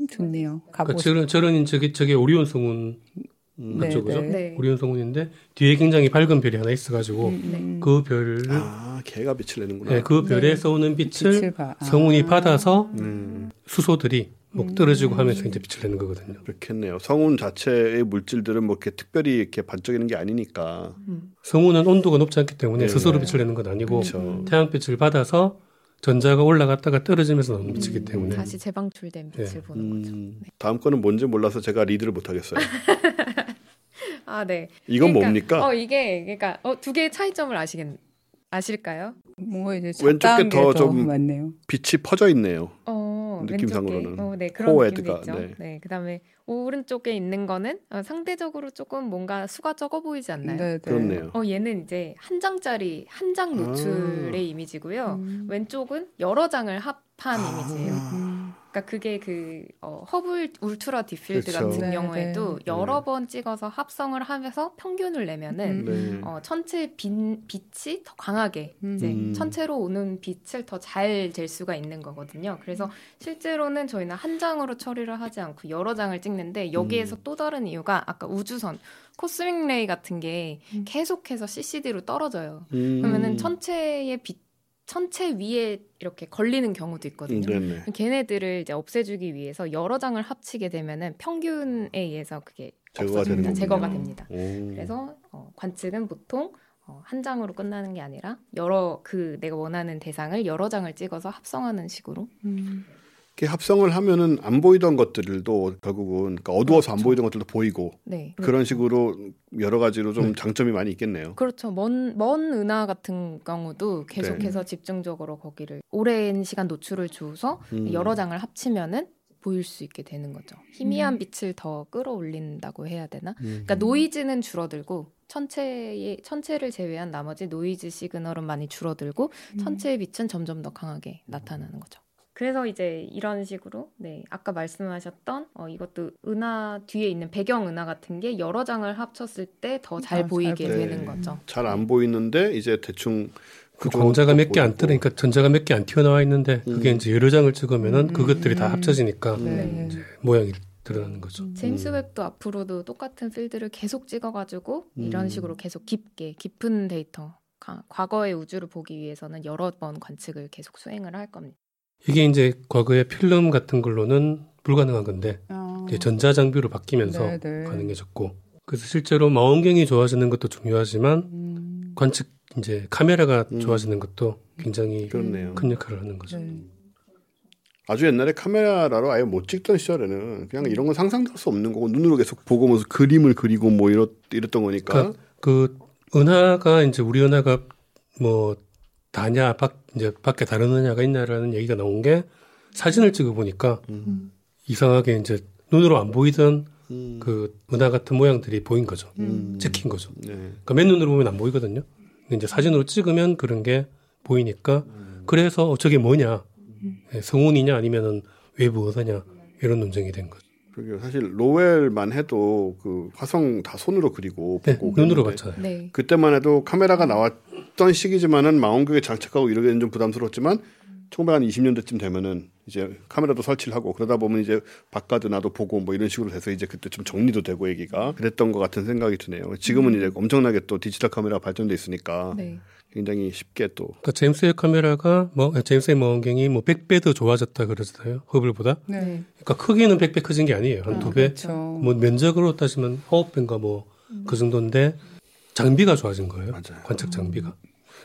음, 좋네요. 그러니까 저런 저런 저게 저게 오리온 성운 음. 맞죠, 그죠? 네. 네. 오리온 성운인데 뒤에 굉장히 밝은 별이 하나 있어가지고 음, 그 별을 아 개가 빛을 내는구나. 네, 그 별에서 오는 빛을, 빛을 봐. 아. 성운이 받아서 음, 수소들이 목 떨어지고 하면서 이제 빛을 내는 거거든요. 그렇겠네요. 성운 자체의 물질들은 뭐 이렇게 특별히 이렇게 반짝이는 게 아니니까. 성운은 온도가 높지 않기 때문에 네. 스스로 빛을 내는 건 아니고 그렇죠. 태양빛을 받아서 전자가 올라갔다가 떨어지면서 나오는 빛이기 때문에 다시 재방출된 빛을 네. 보는 거죠. 음, 다음 거는 뭔지 몰라서 제가 리드를 못 하겠어요. [LAUGHS] [LAUGHS] 아, 네. 이건 그러니까, 뭡니까? 어, 이게 그러니까 어, 두 개의 차이점을 아시겠 아실까요? 뭔가 이제 왼쪽 작다는 게더 게더 좀 맞네요. 빛이 퍼져 있네요. 어, 느낌상으로는. 왼쪽에, 어, 네, 그런 코에드가. 네. 네. 그다음에 오른쪽에 있는 거는 어, 상대적으로 조금 뭔가 수가 적어 보이지 않나요? 네, 네. 그렇네요. 어, 얘는 이제 한 장짜리 한 장 노출의 아. 이미지고요. 음. 왼쪽은 여러 장을 합한 이미지예요. 음. 그러니까 그게 그 어, 허블 Ultra Deep Field 그렇죠. 같은 네, 경우에도 네. 여러 네. 번 찍어서 합성을 하면서 평균을 내면은 네. 어, 천체 빈, 빛이 더 강하게 음. 이제 음. 천체로 오는 빛을 더 잘 잴 수가 있는 거거든요. 그래서 실제로는 저희는 한 장으로 처리를 하지 않고 여러 장을 찍는데 여기에서 음. 또 다른 이유가 아까 우주선 코스믹 레이 같은 게 음. 계속해서 CCD로 떨어져요. 음. 그러면은 천체의 빛 천체 위에 이렇게 걸리는 경우도 있거든요. 네네. 걔네들을 이제 없애주기 위해서 여러 장을 합치게 되면은 평균에 의해서 그게 제거가 없어집니다. 되는 제거가. 됩니다. 오. 그래서 어, 관측은 보통 어, 한 장으로 끝나는 게 아니라 여러 그 내가 원하는 대상을 여러 장을 찍어서 합성하는 식으로 음. 이렇게 합성을 하면은 안 보이던 것들도 결국은 그러니까 어두워서 안 그렇죠. 보이던 것들도 보이고 네 그런 식으로 여러 가지로 좀 네. 장점이 많이 있겠네요. 그렇죠. 먼, 먼 은하 같은 경우도 계속해서 네. 집중적으로 거기를 오랜 시간 노출을 줘서 음. 여러 장을 합치면은 보일 수 있게 되는 거죠. 희미한 빛을 더 끌어올린다고 해야 되나? 음. 그러니까 노이즈는 줄어들고 천체의 천체를 제외한 나머지 노이즈 시그널은 많이 줄어들고 천체의 빛은 점점 더 강하게 나타나는 거죠. 그래서 이제 이런 식으로 네 아까 말씀하셨던 어, 이것도 은하 뒤에 있는 배경 은하 같은 게 여러 장을 합쳤을 때더 아, 잘잘 보이게 보이네. 되는 거죠. 잘 안 보이는데 이제 대충 그 광자가 또몇개 안. 뜨니까 전자가 몇 개 안 튀어나와 있는데 그게 음. 이제 여러 장을 찍으면은 음. 그것들이 다 음. 합쳐지니까 네. 모양이 드러나는 거죠. 제임스 음. 웹도 앞으로도 똑같은 필드를 계속 찍어가지고 이런 음. 식으로 계속 깊게 깊은 데이터 가- 과거의 우주를 보기 위해서는 여러 번 관측을 계속 수행을 할 겁니다. 이게 이제 과거의 필름 같은 걸로는 불가능한 건데 어. 이제 전자 장비로 바뀌면서 네, 네. 가능해졌고 그래서 실제로 망원경이 좋아지는 것도 중요하지만 음. 관측 이제 카메라가 음. 좋아지는 것도 굉장히 그렇네요. 큰 역할을 하는 거죠. 네. 아주 옛날에 카메라로 아예 못 찍던 시절에는 그냥 이런 건 상상도 할 수 없는 거고 눈으로 계속 보고 뭐 그림을 그리고 뭐 이렇 이랬던 거니까 그러니까 그 은하가 이제 우리 은하가 뭐 다냐 밖 이제 밖에 다른 은하가 있냐라는 얘기가 나온 게 사진을 찍어 보니까 음. 이상하게 이제 눈으로 안 보이던 음. 그 은하 같은 모양들이 보인 거죠. 음. 찍힌 거죠. 네. 그러니까 맨눈으로 보면 안 보이거든요. 근데 이제 사진으로 찍으면 그런 게 보이니까 그래서 어, 저게 뭐냐 예, 성운이냐 아니면은 외부 은하냐 이런 논쟁이 된 거죠. 그리고 사실 로웰만 해도 그 화성 다 손으로 그리고 네, 보고 눈으로 그랬는데 봤잖아요. 네. 그때만 해도 카메라가 나왔 던 시기지만은 망원경에 장착하고 이러기는 좀 부담스러웠지만 1920년대쯤 되면은 이제 카메라도 설치를 하고 그러다 보면 이제 바깥 은하도 보고 뭐 이런 식으로 돼서 이제 그때 좀 정리도 되고 얘기가 그랬던 것 같은 생각이 드네요. 지금은 이제 엄청나게 또 디지털 카메라 발전돼 있으니까 네. 굉장히 쉽게 또 그러니까 제임스 웹 카메라가 뭐 제임스 웹 망원경이 뭐 100배 더 좋아졌다 그러잖아요. 허블보다. 네. 그러니까 크기는 100배 커진 게 아니에요. 한두 배. 그렇죠. 뭐 면적으로 따지면 9 배인가 뭐 그 정도인데 장비가 좋아진 거예요. 맞아요. 관측 장비가.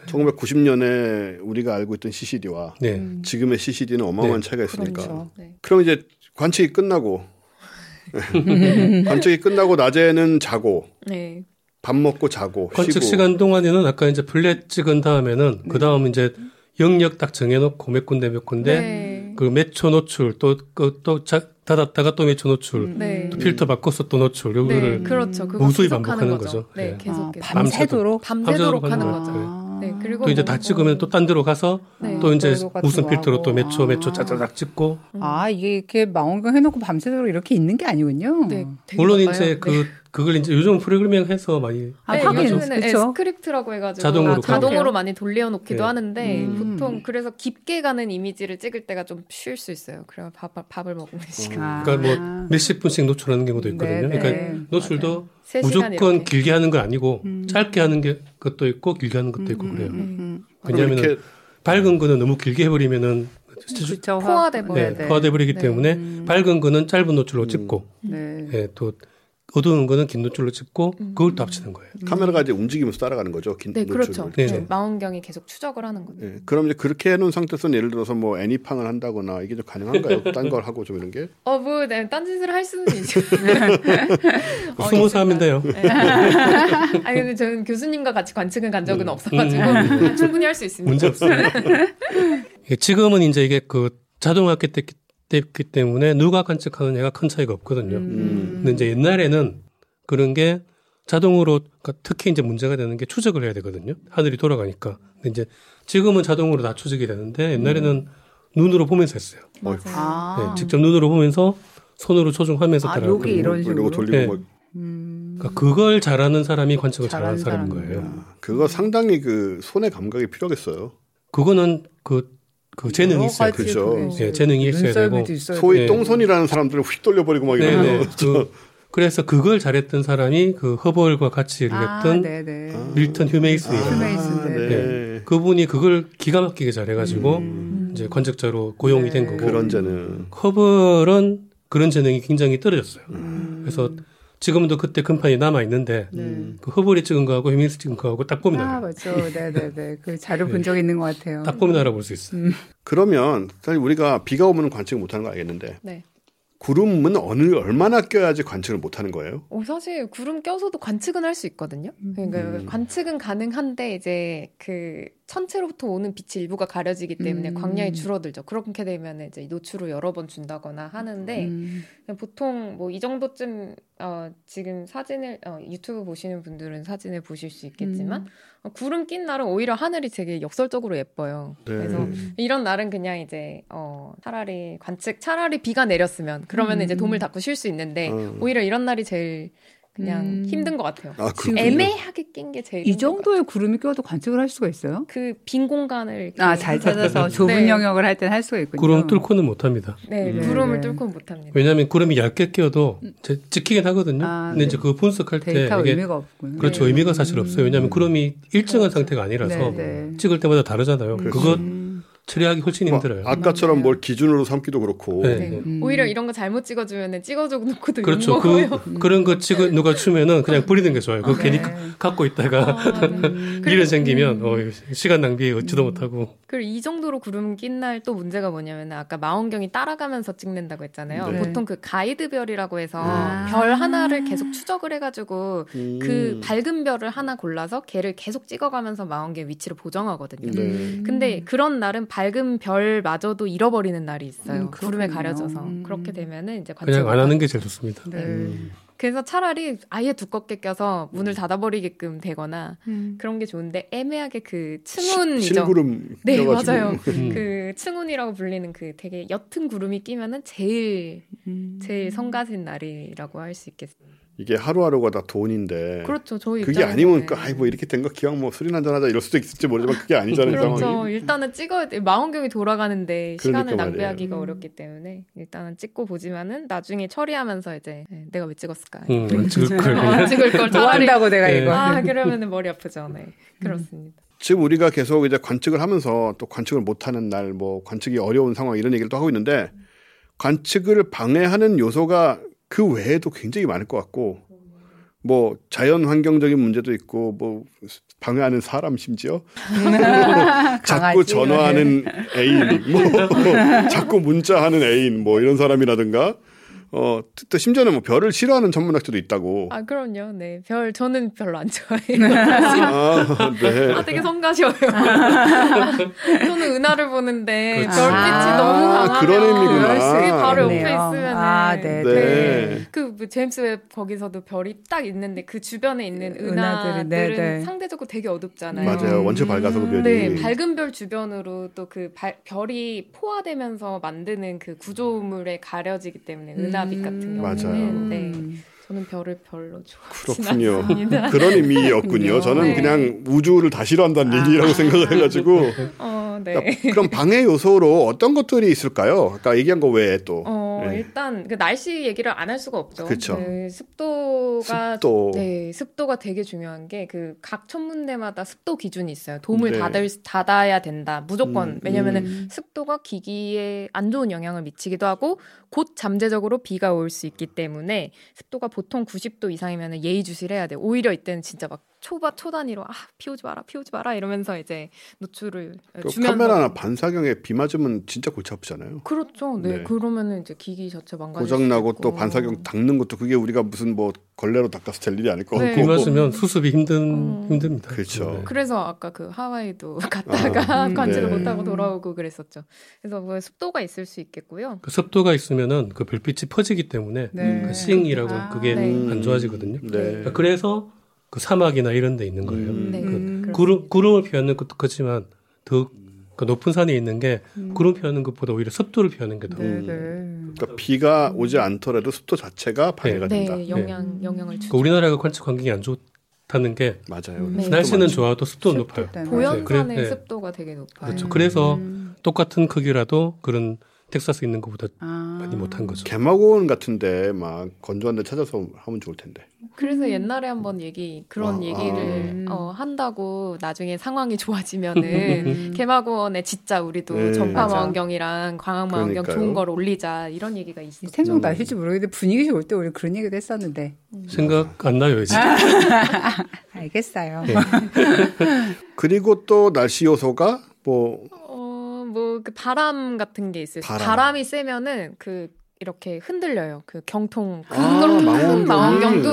1990년에 우리가 알고 있던 CCD와 네. 음. 지금의 CCD는 어마어마한 네. 차이가 있으니까 그렇죠. 네. 그럼 이제 관측이 끝나고 [LAUGHS] 관측이 끝나고 낮에는 자고 네. 밥 먹고 자고 관측 쉬고 시간 동안에는 아까 이제 플랫 찍은 다음에는 그 다음 이제 영역 딱 정해놓고 몇 군데 몇 군데 네. 그몇초 노출 또또 닫았다가 또몇초 노출 네. 또 필터 바꿔서 또 노출 요거를 네, 그렇죠. 그거 무수히 반복하는 하는 거죠. 네, 네. 계속 아. 밤새도록 밤새도록 하는 밤새도록 거죠. 하는 아. 네, 그리고 또 이제 뭐- 다 찍으면 또 딴 데로 가서 네. 또 이제 무슨 거 필터로 또. 몇 초 몇초 아. 짜자작 찍고 아 이게 이렇게 망원경 해놓고 밤새도록 이렇게 있는 게 아니군요. 네, 되게 물론 바빠요. 이제 그 그걸 이제 요즘 프로그래밍해서 많이 아, 네, 요즘에는 그쵸? 스크립트라고 해가지고 자동으로 아, 자동으로? 많이 돌려놓기도 네. 하는데 음. 보통 그래서 깊게 가는 이미지를 찍을 때가 좀 쉴 수 있어요. 그러면 밥, 밥을 먹는 시간. 아. 그러니까 뭐 몇십 분씩 노출하는 경우도 있거든요. 네, 네. 그러니까 노출도 세 시간 무조건 이렇게. 길게 하는 건 아니고 음. 짧게 하는 게 것도 있고 길게 하는 것도 있고 음, 그래요. 음, 음, 왜냐하면 밝은 거는 너무 길게 해버리면은 그쵸, 포화돼 화- 버려요. 네, 포화돼 버리기 네. 때문에 음. 밝은 거는 짧은 노출로 찍고 네. 예, 또 어두운 거는 긴 노출로 찍고 음. 그걸 또 합치는 거예요. 카메라가 이제 움직이면서 따라가는 거죠. 긴 네, 그렇죠. 노출을. 네, 네, 네. 망원경이 계속 추적을 하는 거죠. 예, 그럼 이제 그렇게 해놓은 상태에서는 예를 들어서 뭐 애니팡을 한다거나 이게 좀 가능한가요? [LAUGHS] 딴 걸 하고 좀 이런 게? 어, 뭐, 네, 딴 짓을 할 수는 있죠. 어, 하면 있을까요? 돼요. 네. [LAUGHS] 아니, 근데 저는 교수님과 같이 관측은 간 적은 음. 없어가지고 음. 충분히 할 수 있습니다. 문제 없어요. [LAUGHS] 지금은 이제 이게 그 자동화기 됐기, 됐기 때문에 누가 관측하느냐가 큰 차이가 없거든요. 음. 근데 이제 옛날에는 그런 게 자동으로 그러니까 특히 이제 문제가 되는 게 추적을 해야 되거든요. 하늘이 돌아가니까. 근데 이제 지금은 자동으로 다 추적이 되는데 옛날에는 눈으로 보면서 했어요. 아. 네, 직접 눈으로 보면서 손으로 조종하면서 아, 따라하고 요게 이런 식으로. 이러고 돌리고 네. 뭐 음. 그러니까 그걸 잘하는 사람이 관측을 잘하는 잘하는 사람인 거예요. 사람이구나. 그거 상당히 그 손의 감각이 필요하겠어요. 그거는 그, 그 재능이 있어야. 그게 예, 재능이 있어야 되고. 소위 네. 똥손이라는 사람들을 휙 돌려 버리고 막 네, 이러면 네. 그, 그래서 그걸 잘했던 사람이 그 허벌과 같이 일을 아, 했던 네네. 밀턴 휴메이슨이라는 아, 휴메이슨, 네. 그분이 그걸 기가 막히게 잘해가지고 음. 이제 관측자로 고용이 된 네. 거고 그런 재능. 허벌은 그런 재능이 굉장히 떨어졌어요. 음. 그래서 지금도 그때 금판이 남아 있는데 네. 그 허벌이 찍은 거하고 휴메이슨 찍은 거하고 딱 보면 아, 알아요. 맞죠. 네네네. [LAUGHS] 그 자료 본 네. 적 있는 것 같아요. 딱 보면 알아볼 수 있어요. 그러면 사실 우리가 비가 오면 관측을 못하는 거 알겠는데 네. 구름은 어느 얼마나 껴야지 관측을 못하는 거예요? 어, 사실 구름 껴서도 관측은 할 수 있거든요. 그러니까 음. 관측은 가능한데 이제 그 천체로부터 오는 빛이 일부가 가려지기 때문에 음. 광량이 줄어들죠. 그렇게 되면 이제 노출을 여러 번 준다거나 하는데 음. 보통 뭐 이 정도쯤 어, 지금 사진을 어, 유튜브 보시는 분들은 사진을 보실 수 있겠지만 음. 어, 구름 낀 날은 오히려 하늘이 되게 역설적으로 예뻐요. 네. 그래서 이런 날은 그냥 이제 어, 차라리 관측 차라리 비가 내렸으면 그러면 음. 이제 돔을 닫고 쉴 수 있는데 어. 오히려 이런 날이 제일 그냥 음. 힘든 것 같아요. 아. 애매하게 낀 게 제일 이 정도의 구름이 껴도 관측을 할 수가 있어요? 그 빈 공간을 이렇게 아, 잘 찾아서 [LAUGHS] 좁은 네. 영역을 할 땐 할 수가 있군요. 구름 뚫고는 못합니다. 네, 네, 구름을 네. 뚫고는 못합니다. 왜냐하면 구름이 얇게 끼어도 제- 찍히긴 하거든요. 아, 근데 네. 이제 그거 분석할 때 데이터 이게 의미가 없군요. 그렇죠. 네. 의미가 사실 없어요. 왜냐하면 구름이 일정한 그렇죠. 상태가 아니라서 네, 네. 찍을 때마다 다르잖아요. 그렇죠. 음. 처리하기 훨씬 뭐 힘들어요. 아까처럼 맞아요. 뭘 기준으로 삼기도 그렇고 네. 네. 음. 오히려 이런 거 잘못 찍어주면 찍어줘 놓고도 그렇죠. 그, 그런 거 찍어 누가 주면은 그냥 버리는 게 좋아요. 그거 아, 괜히 네. 갖고 있다가 [LAUGHS] 음. 일이 생기면 어, 시간 낭비 얻지도 못하고. 그리고 이 정도로 구름 낀 날 또 문제가 뭐냐면 아까 망원경이 따라가면서 찍는다고 했잖아요. 네. 보통 그 가이드 별이라고 해서 아. 별 하나를 계속 추적을 해가지고 음. 그 밝은 별을 하나 골라서 걔를 계속 찍어가면서 망원경 위치를 보정하거든요. 네. 근데 그런 날은 밝은 별마저도 잃어버리는 날이 있어요. 음, 구름에. 가려져서 음. 그렇게 되면은 이제 그냥 안 하는 게 제일 좋습니다. 네. 음. 그래서 차라리 아예 두껍게 껴서 문을 닫아버리게끔 되거나 음. 그런 게 좋은데 애매하게 그 시- 층운이죠. 실구름 네. 맞아요. 음. 그 층운이라고 불리는 그 되게 옅은 구름이 끼면은 제일 음. 제일 성가신 날이라고 할 수 있겠습니다. 이게 하루하루가 다 돈인데 그렇죠. 저희 그게. 아니면 그, 아이 뭐 이렇게 된 거 기왕 뭐 술이나 한잔 하자 이럴 수도 있을지 모르지만 그게 아니잖아요 그렇죠. 상황이. 일단은 찍어야 돼. 망원경이 돌아가는데 시간을 그러니까 낭비하기가 말이에요. 어렵기 때문에 일단은 찍고 보지만은 나중에 처리하면서 이제 네, 내가 왜 찍었을까? 음, 찍을 [LAUGHS] 걸 어, 그냥. 찍을 걸뭐 차라리 한다고 내가 네. 이거. 아 그러면은 머리 아프죠. 네 그렇습니다. 지금 우리가 계속 이제 관측을 하면서 또 관측을 못하는 날, 뭐 관측이 어려운 상황 이런 얘기를 또 하고 있는데 관측을 방해하는 요소가 그 외에도 굉장히 많을 것 같고 뭐 자연 환경적인 문제도 있고 뭐 방해하는 사람 심지어 [LAUGHS] 자꾸. 전화하는 애인, 뭐 [LAUGHS] 자꾸 문자하는 애인, 뭐 이런 사람이라든가 어, 또 심지어는 뭐 별을 싫어하는 전문학자도 있다고. 아 그럼요. 네. 별 저는 별로 안 좋아해요. 아, 네. 아 되게 성가셔요. [LAUGHS] 저는 은하를 보는데 그렇지. 별빛이 아, 너무 강하면 그런 의미구나. 그게 바로 옆에. 있으면 아, 네, 네. 네. 그뭐 제임스 웹 거기서도 별이 딱 있는데 그 주변에 있는 은하들은, 은하들은 네, 네. 상대적으로 되게 어둡잖아요. 맞아요. 원체 밝아서 그 별이. 네, 밝은 별 주변으로 또 그 별이 포화되면서 만드는 그 구조물에 가려지기 때문에 은하 빛 같은 경우는 맞아요. 네, 저는 별을 별로 좋아하지 그렇군요. 않습니다. 그런 의미였군요. [LAUGHS] 저는 네. 그냥 우주를 다 싫어한다는 아. 얘기라고 생각을 해가지고. [LAUGHS] 어, 네. 그러니까 그럼 방해 요소로 어떤 것들이 있을까요? 아까 얘기한 거 외에 또. 어, 네. 일단 그 날씨 얘기를 안 할 수가 없죠. 그쵸. 그 습도가 습도. 네, 습도가 되게 중요한 게 그 각 천문대마다 습도 기준이 있어요. 돔을 네. 닫을 닫아야 된다. 무조건. 음, 왜냐면은 음. 습도가 기기에 안 좋은 영향을 미치기도 하고 곧 잠재적으로 비가 올 수 있기 때문에 습도가 보통 90도 이상이면 예의주시를 해야 돼. 오히려 이때는 진짜 막 초바 초단위로 아, 비 오지 마라. 비 오지 마라 이러면서 이제 노출을 그 주면서 카메라나 반사경에 비 맞으면 진짜 골치 아프잖아요. 그렇죠. 네. 네. 그러면은 이제 기기 자체 망가질 고장 나고 수 또. 반사경 닦는 것도 그게 우리가 무슨 뭐 걸레로 닦아서 될 일이 아닐 것 네. 비 맞으면 수습이 힘든 음. 힘듭니다. 그렇죠. 네. 그래서 아까 그 하와이도 [LAUGHS] 갔다가 음, 관측을 네. 못하고 돌아오고 그랬었죠. 그래서 뭐 습도가 있을 수 있겠고요. 그 습도가 있으면은 그 별빛이 퍼지기 때문에 네. 그 싱이라고 아, 그게 네. 안 좋아지거든요. 네. 그래서 그 사막이나 이런 데 있는 거예요. 음. 네. 음. 그렇습니다. 구름 구름을 피하는 것도 그렇지만 더그 높은 산에 있는 게 음. 구름 피하는 것보다 오히려 습도를 피하는 게 더. 네, 네. 그러니까 비가 오지 않더라도 습도 자체가 방해가 네, 된다. 영향 영향을 그러니까 주죠. 우리나라가 관측 환경이 안 좋다는 게 맞아요. 네. 습도 날씨는 많죠. 좋아도 습도는 습도 높아요. 보여- 보현산의 그래- 네. 습도가 되게 높아요. 그렇죠. 그래서 음. 똑같은 크기라도 그런 텍사스 있는 것보다 아. 많이 못한 거죠. 개마고원 같은데 막 건조한 데 찾아서 하면 좋을 텐데. 그래서 옛날에 한번 얘기 그런 아, 얘기를 아. 어, 한다고 나중에 상황이 [LAUGHS] 좋아지면은 음. 개마고원에 진짜 우리도 네. 전파망원경이랑 광학망원경. 좋은 걸 올리자 이런 얘기가 있었죠. 생각 나실지 모르겠는데 분위기 좋을 때 우리 그런 얘기도 했었는데 생각 안 나요, 이제. [LAUGHS] 알겠어요. 네. [LAUGHS] 그리고 또 날씨 요소가 뭐 그 바람 같은 게 있어요. 바람. 바람. 이 세면은 그 이렇게 흔들려요. 그 경통 큰 아, 걸- 큰 망원경이. 망원경도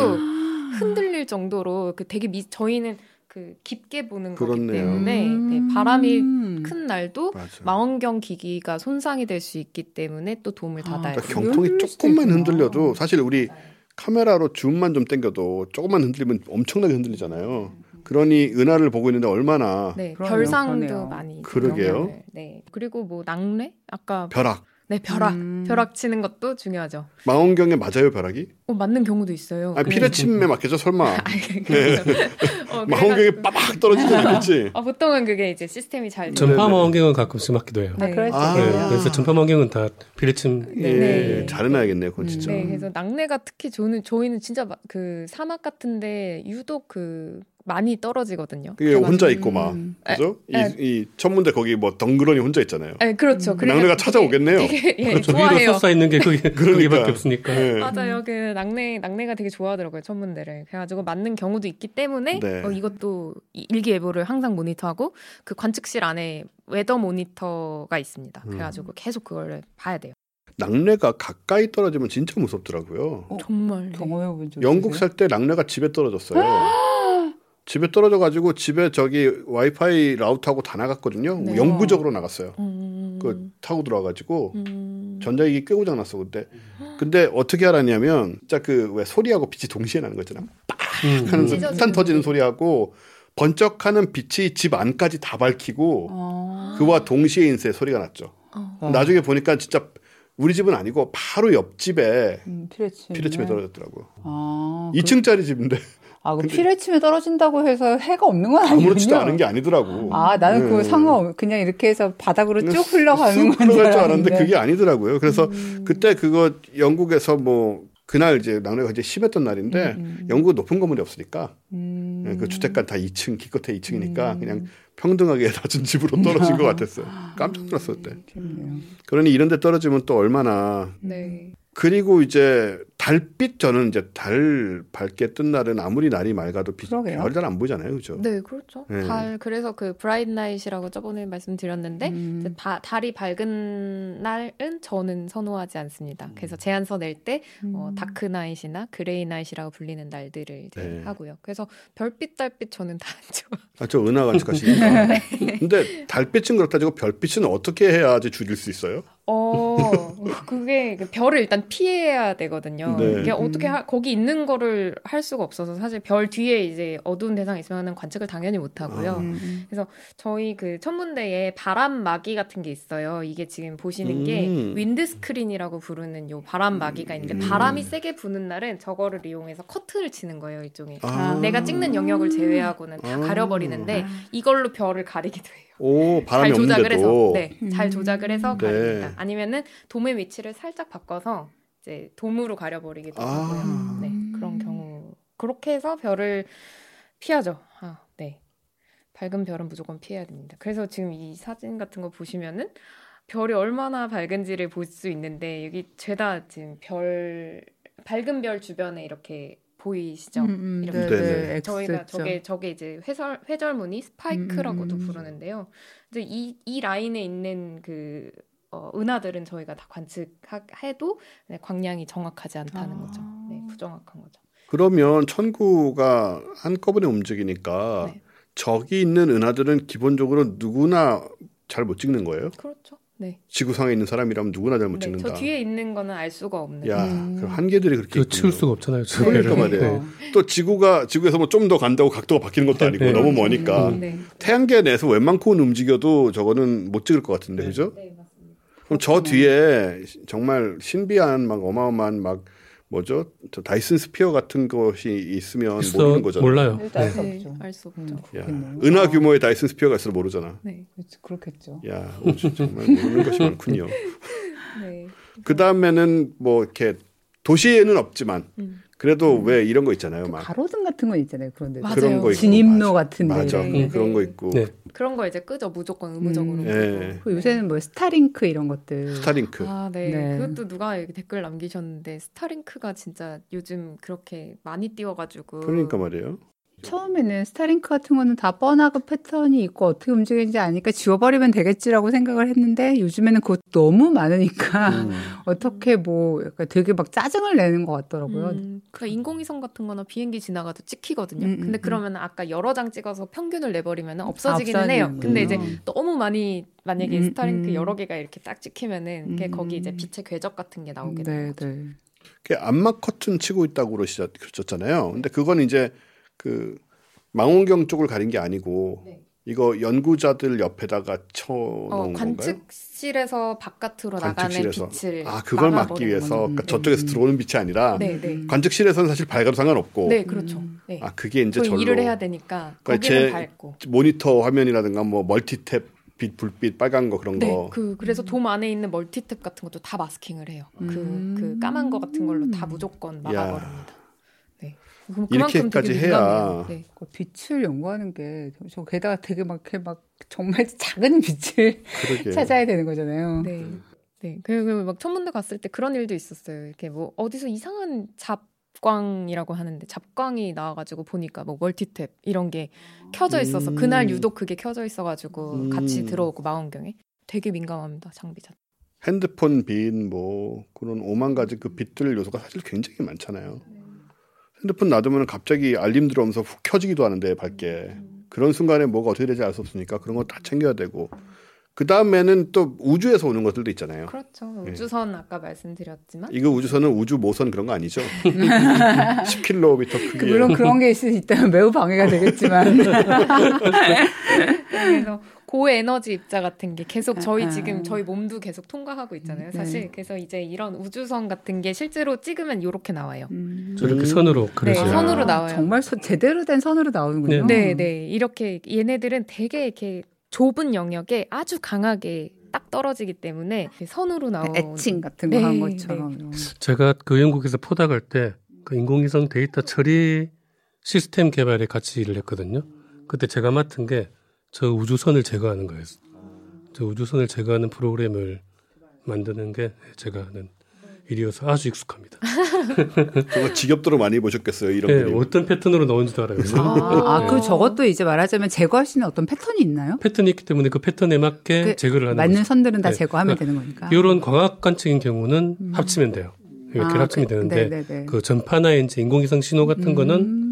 흔들릴 정도로 그 되게 미 저희는 그 깊게 보는 거기 그렇네요. 때문에 음. 네, 바람이 큰 날도 맞아. 망원경 기기가 손상이 될 수 있기 때문에 또 도움을 아, 받아야 그러니까 돼요. 경통이 조금만. 흔들려도 사실 우리 카메라로 줌만 좀 당겨도 조금만 흔들리면 엄청나게 흔들리잖아요. 그러니 은하를 보고 있는데 얼마나 네, 그러네요, 별상도 그러네요. 많이 그러게요. 네. 그리고 뭐 낙뢰? 아까 벼락 네, 벼락. 음. 벼락 치는 것도 중요하죠. 망원경에 맞아요 벼락이? 어, 맞는 경우도 있어요. 아 피레침에 맞겠죠 설마? [LAUGHS] 아니, 그래서- 어, [LAUGHS] 망원경에 빠박 떨어지지 않겠지? [LAUGHS] 어, 보통은 그게 이제 시스템이 잘 돼요. 전파 망원경은 가끔씩 맞기도 해요. 네. 그렇죠. 아. 네, 그래서 전파 망원경은 다 비례침 예, 네. 잘 해놔야겠네요 그건 진짜. 네, 그래서 낙뢰가 특히 저는 저희는 진짜 마- 그 사막 같은데 유독 그 많이 떨어지거든요. 그게 혼자 있고 막 음. 그죠? 에, 이, 이 천문대 거기 뭐 덩그러니 혼자 있잖아요. 네, 그렇죠. 음. 낙뢰가 찾아오겠네요. 되게, 예, 그렇죠. 좋아해요. 있는 게 그게 [LAUGHS] 그러니까. 거기밖에 없으니까. 네. 맞아요. 그 낙뢰 낙뢰가 되게 좋아하더라고요 천문대를. 그래가지고 맞는 경우도 있기 때문에 네. 어, 이것도 이- 일기예보를 항상 모니터하고 그 관측실 안에 weather 모니터가 있습니다. 음. 그래가지고 계속 그걸 봐야 돼요. 낙뢰가 가까이 떨어지면 진짜 무섭더라고요. 어, 정말. 네. 경험해본 적 영국? 살 때 낙뢰가 집에 떨어졌어요. [LAUGHS] 집에 떨어져 가지고 집에 저기 와이파이 라우터하고 다 나갔거든요. 네. 영구적으로 나갔어요. 음, 그 타고 들어와 가지고 음, 전자기기 끄고 장 났어 그때. 근데 어떻게 알았냐면 진짜 그 왜 소리하고 빛이 동시에 나는 거 있잖아. 음. 하는 찢어지는 폭탄 터지는 소리. 소리하고 번쩍하는 빛이 집 안까지 다 밝히고 어. 그와 동시에 인쇄 소리가 났죠. 어. 나중에 보니까 진짜 우리 집은 아니고 바로 옆집에 음, 피레침. 피레침에 떨어졌더라고 요. 아, 2층짜리 집인데 아, 그 피레침에 떨어진다고 해서 해가 없는 건 아니군요. 아무렇지도 않은 게 아니더라고. 아, 나는 네. 그거 상관 그냥 이렇게 해서 바닥으로 쭉 흘러가는 쑥건줄 흘러갈 줄 알았는데. 그게 아니더라고요. 그래서 음. 그때 그거 영국에서 뭐 그날 이제 낙뢰가 이제 심했던 날인데 음, 영국 높은 건물이 없으니까 음. 예, 그 주택가 다 2층 기껏해 2층이니까 음. 그냥 평범하게 [LAUGHS] 낮은 집으로 떨어진 것 같았어요. 깜짝 놀랐을 때. 그러니 이런 데 떨어지면 또 얼마나 네. 그리고 이제 달빛 저는 이제 달 밝게 뜬 날은 아무리 날이 맑아도 빛, 그러게요. 별 잘 안 보이잖아요. 그죠? 네, 그렇죠. 네. 달 그래서 그 bright night이라고 저번에 말씀드렸는데 음. 이제 바- 달이 밝은 날은 저는 선호하지 않습니다. 그래서 제안서 낼 때 어, 음. dark night이나 grey night이라고 불리는 날들을 이제 네. 하고요. 그래서 별빛, 달빛 저는 다 안 좋아. 아, 저 은하 관측하시니까. [LAUGHS] 근데 달빛은 그렇다 치고 별빛은 어떻게 해야지 줄일 수 있어요? 어, 그게 그 별을 일단 피해야 되거든요. 네. 이게 어떻게 하- 거기 있는 거를 할 수가 없어서 사실 별 뒤에 이제 어두운 대상이 있으면 관측을 당연히 못 하고요. 아. 음. 저희 그 천문대에 바람막이 같은 게 있어요. 이게 지금 보시는 게 음. wind screen이라고 부르는 요 바람막이가 있는데 음. 바람이 세게 부는 날은 저거를 이용해서 커튼을 치는 거예요, 일종의. 아. 내가 찍는 영역을 제외하고는 다 아. 가려버리는데 이걸로 별을 가리기도 해요. 오, 바람이 잘 조작을 해서 없는데도. 네, 잘 음. 조작을 해서 네. 가립니다. 아니면은 돔의 위치를 살짝 바꿔서 이제 돔으로 가려버리기도 아. 하고요. 네, 그런 경우 그렇게 해서 별을 피하죠. 아, 네. 밝은 별은 무조건 피해야 됩니다. 그래서 지금 이 사진 같은 거 보시면은 별이 얼마나 밝은지를 볼 수 있는데 여기 죄다 지금 별 밝은 별 주변에 이렇게 보이시죠? 음, 음, 이렇게 네, 네네. 네, 저희가 X죠. 저게 저게 이제 회절 회절무늬 스파이크라고도 음, 음, 음. 부르는데요. 이제 이, 이 라인에 있는 그 어, 은하들은 저희가 다 관측해도 네, 광량이 정확하지 않다는 아. 거죠. 네, 부정확한 거죠. 그러면 천구가 한꺼번에 움직이니까 네. 저기 있는 은하들은 기본적으로 누구나 잘 못 찍는 거예요? 그렇죠. 네. 지구상에 있는 사람이라면 누구나 잘못 네, 찍는다. 저 뒤에 있는 거는 알 수가 없는. 야, 음. 그 한계들이 그렇게 그 치울. 수가 없잖아요. 저 그러니까 배를. 말이에요. 네. 또 지구가 지구에서 뭐 좀 더 간다고 각도가 바뀌는 것도 아니고 네. 너무 머니까 네. 태양계 내에서 웬만큼은 움직여도 저거는 못 찍을 것 같은데 그죠? 네. 그럼 저 뒤에 정말 신비한 막 어마어마한 막 뭐죠? 저 다이슨 스피어 같은 것이 있으면 있어 모르는 거잖아요. 몰라요. 일단 알 네. 수 네, 없죠. 알수 없죠. 음, 야. 은하 규모의 다이슨 스피어가 있어도 모르잖아. 네. 그렇지, 그렇겠죠. 야, 우주 정말 모르는 것이 많군요. [LAUGHS] 네. 그 다음에는 뭐 이렇게 도시에는 없지만 음. 그래도 왜 이런 거 있잖아요. 막 가로등 같은 거 있잖아요. 그런데 맞아요. 그런 거 있고 진입로 맞아. 같은데. 맞아. 네, 그런 네. 거 있고 네. 그런 거 이제 끄죠. 무조건 의무적으로. 음. 끄고. 예. 그리고 요새는 뭐 Starlink 이런 것들. Starlink. 아, 네. 네. 그것도 누가 여기 댓글 남기셨는데 Starlink가 진짜 요즘 그렇게 많이 띄워가지고. 그러니까 말이에요. 처음에는 Starlink 같은 거는 다 뻔하고 패턴이 있고 어떻게 움직이는지 아니까 지워버리면 되겠지라고 생각을 했는데 요즘에는 그것 너무 많으니까 음. [LAUGHS] 어떻게 뭐 약간 되게 막 짜증을 내는 것 같더라고요. 음, 그러니까 인공위성 같은 거나 비행기 지나가도 찍히거든요. 음, 음, 근데 음. 그러면 아까 여러 장 찍어서 평균을 내버리면 없어지기는 없어지는 해요. 근데 이제. 너무 많이 만약에 음, 스타링크 음. 여러 개가 이렇게 딱 찍히면은 그게 음. 거기 이제 빛의 궤적 같은 게 나오게 되는 네, 거죠. 네. 그게 암막 커튼 치고 있다고 그러셨잖아요. 근데 그건 이제 그 망원경 쪽을 가린 게 아니고 네. 이거 연구자들 옆에다가 쳐놓은 어, 건가요? 관측실에서 바깥으로 관측실에서. 나가는 빛을 아 그걸 막기 위해서. 그러니까 음, 저쪽에서 음. 들어오는 빛이 아니라 네, 네. 관측실에서는 사실 밝아도 상관없고 네, 그렇죠. 음. 네. 아 그게 이제 그 절로 일을 해야 되니까 그러니까 거기는 제- 밝고. 모니터 화면이라든가 뭐 멀티탭 빛 불빛 빨간 거 그런 네, 거그 그래서 돔 안에 있는 멀티탭 같은 것도 다 마스킹을 해요. 그 음. 그 까만 거 같은 걸로 다 무조건 막아버립니다. 네. 이렇게까지 해야. 네. 그 빛을 연구하는 게 저 게다가 되게 막 이렇게 막 정말 [LAUGHS] 작은 빛을 그러게 찾아야 되는 거잖아요. 네. 네. 그리고 막 천문대 갔을 때 그런 일도 있었어요. 이렇게 뭐 어디서 이상한 잡광이라고 하는데 잡광이 나와가지고 보니까 뭐 멀티탭 이런 게 켜져 있어서 음. 그날 유독 그게 켜져 있어가지고 음. 같이 들어오고 망원경에 되게 민감합니다 장비 자체. 핸드폰 빛 뭐 그런 오만 가지 그 빛들 요소가 사실 굉장히 많잖아요. 핸드폰 놔두면 갑자기 알림 들어오면서 훅 켜지기도 하는데 밝게 그런 순간에 뭐가 어떻게 될지 알 수 없으니까 그런 거 다 챙겨야 되고 그 다음에는 또 우주에서 오는 것들도 있잖아요. 그렇죠. 네. 우주선 아까 말씀드렸지만 이거 우주선은 우주 모선 그런 거 아니죠? [LAUGHS] 10km 그 크기의 물론 그런 게 있을 수 있다면 매우 방해가 되겠지만 [LAUGHS] 그래서 고에너지 입자 같은 게 계속 저희 아. 지금 저희 몸도 계속 통과하고 있잖아요. 사실 네. 그래서 이제 이런 우주선 같은 게 실제로 찍으면 이렇게 나와요. 저렇게 음. 선으로 네, 그려져요. 선으로 아, 나와요. 정말 서- 제대로 된 선으로 나오는군요. 네, 네. 이렇게 얘네들은 되게 이렇게 좁은 영역에 아주 강하게 딱 떨어지기 때문에 선으로 나온 애칭 같은 거 네, 한 것처럼. 제가 그 영국에서 포닥할 때 그 인공위성 데이터 처리 시스템 개발에 같이 일을 했거든요. 그때 제가 맡은 게 저 우주선을 제거하는 거였어요. 저 우주선을 제거하는 프로그램을 만드는 게 제가 하는 일이어서 아주 익숙합니다. [LAUGHS] 정말 지겹도록 많이 보셨겠어요 이런 네, 그림. 어떤 패턴으로 나오는지도 알아요. 아, 아, 네. 그 저것도 이제 말하자면 제거할 수 있는 어떤 패턴이 있나요? 패턴이 있기 때문에 그 패턴에 맞게 그 제거를 하는 맞는 거죠. 선들은 다 네. 제거하면 그러니까 되는 거니까. 이런 광학 관측인 경우는 음. 합치면 돼요. 이렇게 아, 합치면 그- 되는데 네네네. 그 전파나 이제 인공위성 신호 같은 거는 음,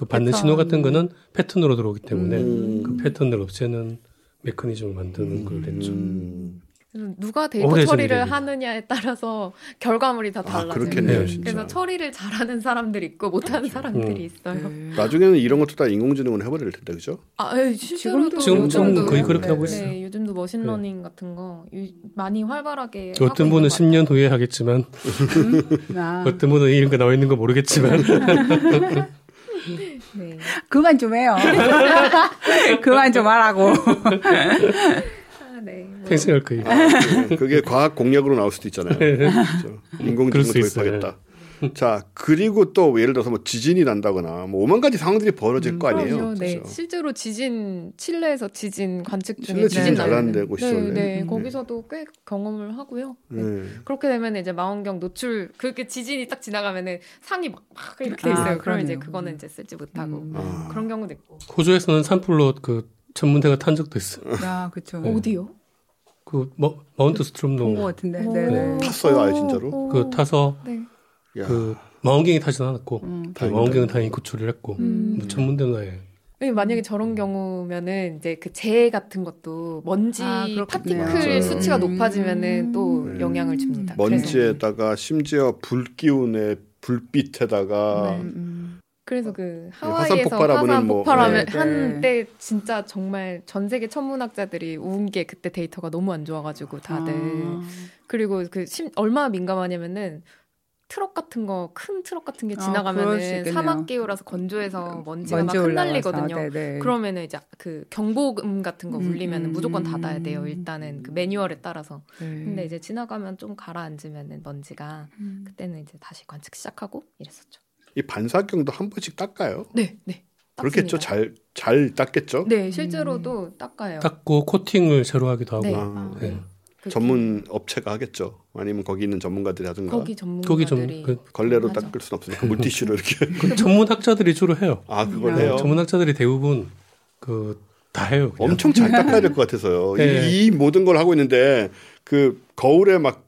그 받는 패턴. 신호 같은 거는 패턴으로 들어오기 때문에 음. 그 패턴을 없애는 메커니즘을 만드는 걸 했죠. 음. 누가 데이터 처리를 일입니다. 하느냐에 따라서 [LAUGHS] 결과물이 다아 달라져요. 그렇겠네요 네. 진짜. 그래서 처리를 잘하는 사람들이 있고 못하는 사람들이 있어요. 네. 나중에는 이런 것도 다 인공지능으로 해버릴 텐데 그죠? 아, 에, 실제로도 지금도- 지금 좀 요즘도 거의 그렇게 네, 하고 네. 있어요. 네, 요즘도 machine learning 같은 거 유- 많이 활발하게 어떤 분은 것 같아요. 10년 후에 하겠지만 [LAUGHS] 아, 어떤 분은 이런 거 나와 있는 거 모르겠지만 [LAUGHS] 네. 그만 좀 해요. [LAUGHS] 그만 좀 하라고. 아, 네. 뭐, 생생할 거예요. 그- 그게 과학 공약으로 나올 수도 있잖아요. 그렇죠. 인공지능을 수 있어요. 도입하겠다. 자 그리고 또 예를 들어서 뭐 지진이 난다거나 뭐 오만 가지 상황들이 벌어질 거 아니에요. 그럼요. 네. 그렇죠? 실제로 지진 칠레에서 지진 관측 중에 실내 지진 잘하는 곳이죠. 네, 원래. 네. 음. 거기서도 꽤 경험을 하고요. 네. 네. 그렇게 되면 이제 망원경 노출 그렇게 지진이 딱 지나가면은 상이 막, 막 이렇게 돼 아, 있어요. 그럼 이제. 그거는 이제 쓰지 못하고 음. 아. 그런 경우도 있고. 호주에서는 산불로 그 천문대가 탄 적도 있어요. 야, [LAUGHS] 그쵸. 네. 어디요? 그 머, Mount Stromlo 같은데. 오. 네네. 탔어요, 아예 진짜로? 오. 그 타서 네. 야, 그 망원경이 타진 않았고 음. 그. 망원경은 당연히 구출을 했고 음. 뭐 아예 네, 만약에 저런 경우면은 이제 그 재 같은 것도 먼지 아. particle 음. 수치가 높아지면은 또 네. 영향을 줍니다. 먼지에다가 심지어 불 기운에 불빛에다가 네. 음, 그래서 그 화산 하와이에서 폭발하면은 화산 뭐- 폭발하면 네, 네. 한때 진짜 정말 전 세계 천문학자들이 우은 게 그때 데이터가 너무 안 좋아가지고 다들 아. 그리고 그 심, 얼마나 민감하냐면은 트럭 같은 거 큰 트럭 같은 게 아, 지나가면은 있겠네요. 사막 기후라서 건조해서 먼지가 먼지 막. 흩날리거든요. 아, 네네. 그러면은 이제 그 경보음 같은 거 음, 울리면은 음, 무조건 음. 닫아야 돼요. 일단은 그 매뉴얼에 따라서. 네. 근데 이제 지나가면 좀 가라앉으면은 먼지가 음. 그때는 이제 다시 관측 시작하고 이랬었죠. 이 반사경도 한 번씩 닦아요. 네, 네. 그렇겠죠. 잘 잘 닦겠죠. 네, 실제로도 닦아요. 닦고 코팅을 새로 하기도 하고. 네. 아, 네. 그 전문 업체가 하겠죠. 아니면 거기 있는 전문가들이 하든가. 거기 전문가들이 거기 좀 그, 걸레로 하죠. 닦을 순 없으니까 물티슈로 이렇게. [LAUGHS] 그 전문학자들이 주로 해요. 아 그걸 네, 해요. 전문학자들이 대부분 그 다 해요. 그냥. 엄청 잘 닦아야 될 것 같아서요. [LAUGHS] 네. 이, 이 모든 걸 하고 있는데 그 거울에 막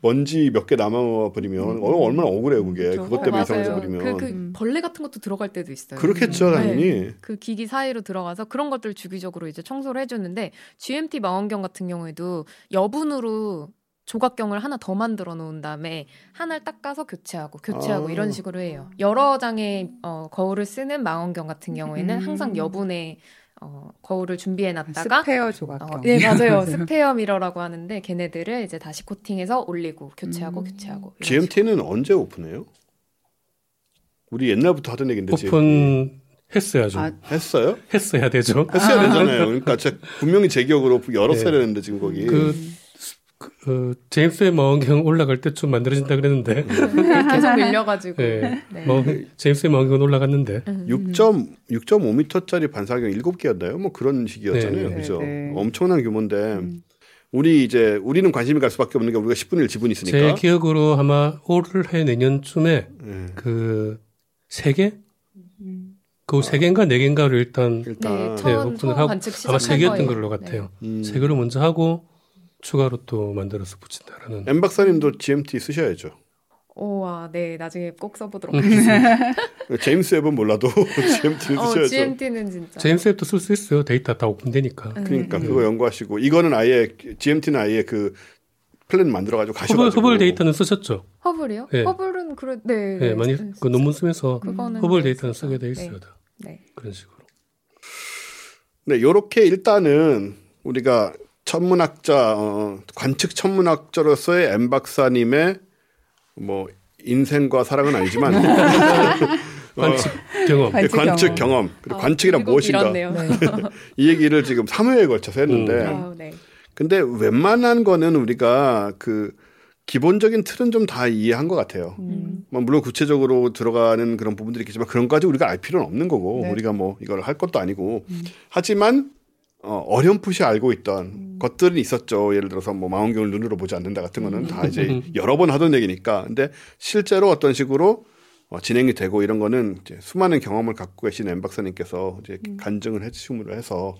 먼지 몇 개 남아 버리면 어, 얼마나 억울해요 그게. 그렇죠. 그것 때문에 어, 이상해져 맞아요. 버리면. 그, 그 음. 벌레 같은 것도 들어갈 때도 있어요. 그렇겠죠 네. 당연히. 그 기기 사이로 들어가서 그런 것들 주기적으로 이제 청소를 해주는데 GMT 망원경 같은 경우에도 여분으로 조각경을 하나 더 만들어 놓은 다음에 하나를 닦아서 교체하고 교체하고 아. 이런 식으로 해요. 여러 장의 어, 거울을 쓰는 망원경 같은 경우에는 음. 항상 여분의 어, 거울을 준비해 놨다가 스페어 조각경. 어, 네 맞아요 [LAUGHS] spare mirror라고 하는데 걔네들을 이제 다시 코팅해서 올리고 교체하고 음. 교체하고 GMT는 언제 오픈해요? 우리 옛날부터 하던 얘기인데. 오픈 했어야죠. 아, 했어요? 했어야 되죠. 했어야 되잖아요. 그러니까 분명히 제 기억으로 열었어야 네. 되는데 지금 거기. 그, 그 제임스의 망원경 [LAUGHS] 올라갈 때쯤 만들어진다 그랬는데, 식으로 [LAUGHS] 계속 밀려가지고 예, 네. 뭐 제임스의 망원경 올라갔는데, 음. 6.6.5m짜리 반사경 7개였나요? 뭐 그런 시기였잖아요. 네, 그죠? 네, 네. 엄청난 규모인데 음. 우리 이제 우리는 관심이 갈 수밖에 없는 게 우리가 10분의 1 지분이 제 있으니까. 기억으로 아마 올해 내년쯤에 예. 그세 개, 음. 그세 개인가 네 개인가를 일단 일단 네, 네, 처음, 오픈을 처음 하고 관측 아마 세 개였던. 걸로 같아요. 음. 세 개를 먼저 하고 추가로 또 만들어서 붙인다라는. M 박사님도 GMT 쓰셔야죠. 오와 네 나중에 꼭 써보도록 음. 하겠습니다. [LAUGHS] 제임스 웹은 몰라도 [LAUGHS] GMT를 어, 쓰셔야죠. GMT는 진짜 제임스 앱도 쓸 수 있어요. 데이터 다 오픈되니까. 음. 그러니까 네. 그거 연구하시고 이거는 아예 GMT는 아예 그 플랜 만들어 가지고 허블, 가셔가지고 허블 데이터는 쓰셨죠? 허블이요? 네. 허블은 그래 네, 네, 많이 쓰- 그 논문 쓰면서 그거는 허블 네, 데이터는 쓰죠. 쓰게 돼 네. 있어요. 다. 네. 그런 식으로. 네, 요렇게 일단은 우리가 천문학자 어, 관측 천문학자로서의 M 박사님의 뭐 인생과 사랑은 아니지만 [LAUGHS] 관측 경험. 관측 관측 경험. 경험 그리고 아, 관측이란 무엇인가 길었네요. [LAUGHS] 이 얘기를 지금 3회에 걸쳐서 했는데 음. 아, 네. 근데 웬만한 거는 우리가 그 기본적인 틀은 좀 다 이해한 것 같아요. 음. 뭐 물론 구체적으로 들어가는 그런 부분들이 있겠지만 그런 까지 우리가 알 필요는 없는 거고 네. 우리가 뭐 이걸 할 것도 아니고 하지만 어, 어렴풋이 알고 있던 것들은 있었죠. 예를 들어서 뭐 망원경을 눈으로 보지 않는다 같은 거는 다 이제 여러 번 하던 얘기니까. 근데 실제로 어떤 식으로 어, 진행이 되고 이런 거는 이제 수많은 경험을 갖고 계신 엠 박사님께서 이제 간증을 해주심으로 해서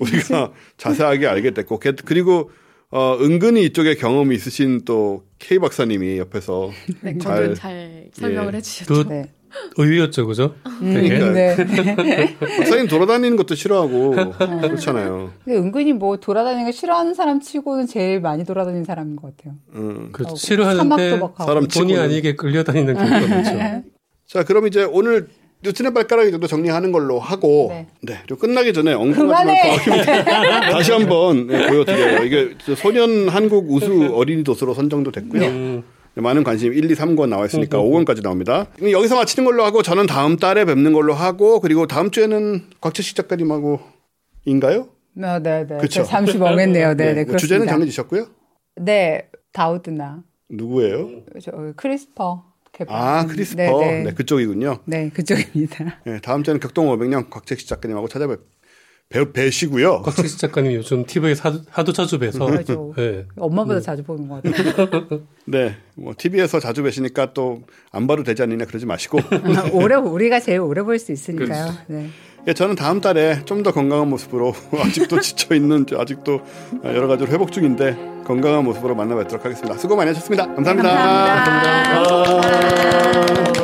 우리가 [LAUGHS] [LAUGHS] 자세하게 알게 됐고 게- 그리고 어, 은근히 이쪽에 경험이 있으신 또 K 박사님이 옆에서 네, 잘- 잘 설명을 예. 해주셨죠. 그 네. 의외였죠, 그죠? 음, 네. [LAUGHS] 박사님 돌아다니는 것도 싫어하고 그렇잖아요. 근데 은근히 뭐 돌아다니는 거 싫어하는 사람 치고는 제일 많이 돌아다니는 사람인 것 같아요. 음. 그 하고 싫어하는데. 사람 본의 치고는. 아니게 끌려다니는 경우가 많죠. [LAUGHS] 자, 그럼 이제 오늘 뉴스의 발가락이 정도 정리하는 걸로 하고 네. 네. 그리고 끝나기 전에 엉뚱하지만 다시 한번 네, 보여드려요. 이게 저 소년 한국 우수 어린이 도서로 선정도 됐고요. 음, 네, 많은 관심 1, 2, 3권 나와 있으니까 음, 음. 5권까지 나옵니다. 여기서 마치는 걸로 하고 저는 다음 달에 뵙는 걸로 하고 그리고 다음 주에는 곽재식 작가님하고 인가요? [LAUGHS] 네, 네, 네. 그쵸. 저 잠시 멍했네요. 네, 네, 뭐 그렇습니다. 주제는 정해지셨고요? 네, 다우드나 누구예요? 저 크리스퍼 개발. 아, 크리스퍼. 네, 네, 네. 그쪽이군요. 네, 그쪽입니다. 네, 다음 주에는 격동 500년 곽재식 작가님하고 찾아뵙 뵈, 뵈시고요. 곽재식 작가님 요즘 TV에서 하도, 하도 자주 뵈서 맞아. 네. [LAUGHS] 엄마보다 자주 보는 것 같아요. [LAUGHS] 네, 뭐 TV에서 자주 뵈시니까 또 안 봐도 되지 않느냐 그러지 마시고 아, 오래 우리가 제일 오래 볼 수 있으니까요. 그렇죠. 네. 예, 저는 다음 달에 좀 더 건강한 모습으로 [LAUGHS] 아직도 지쳐 있는 아직도 여러 가지로 회복 중인데 건강한 모습으로 만나 뵙도록 하겠습니다. 수고 많이 하셨습니다 감사합니다. 감사합니다.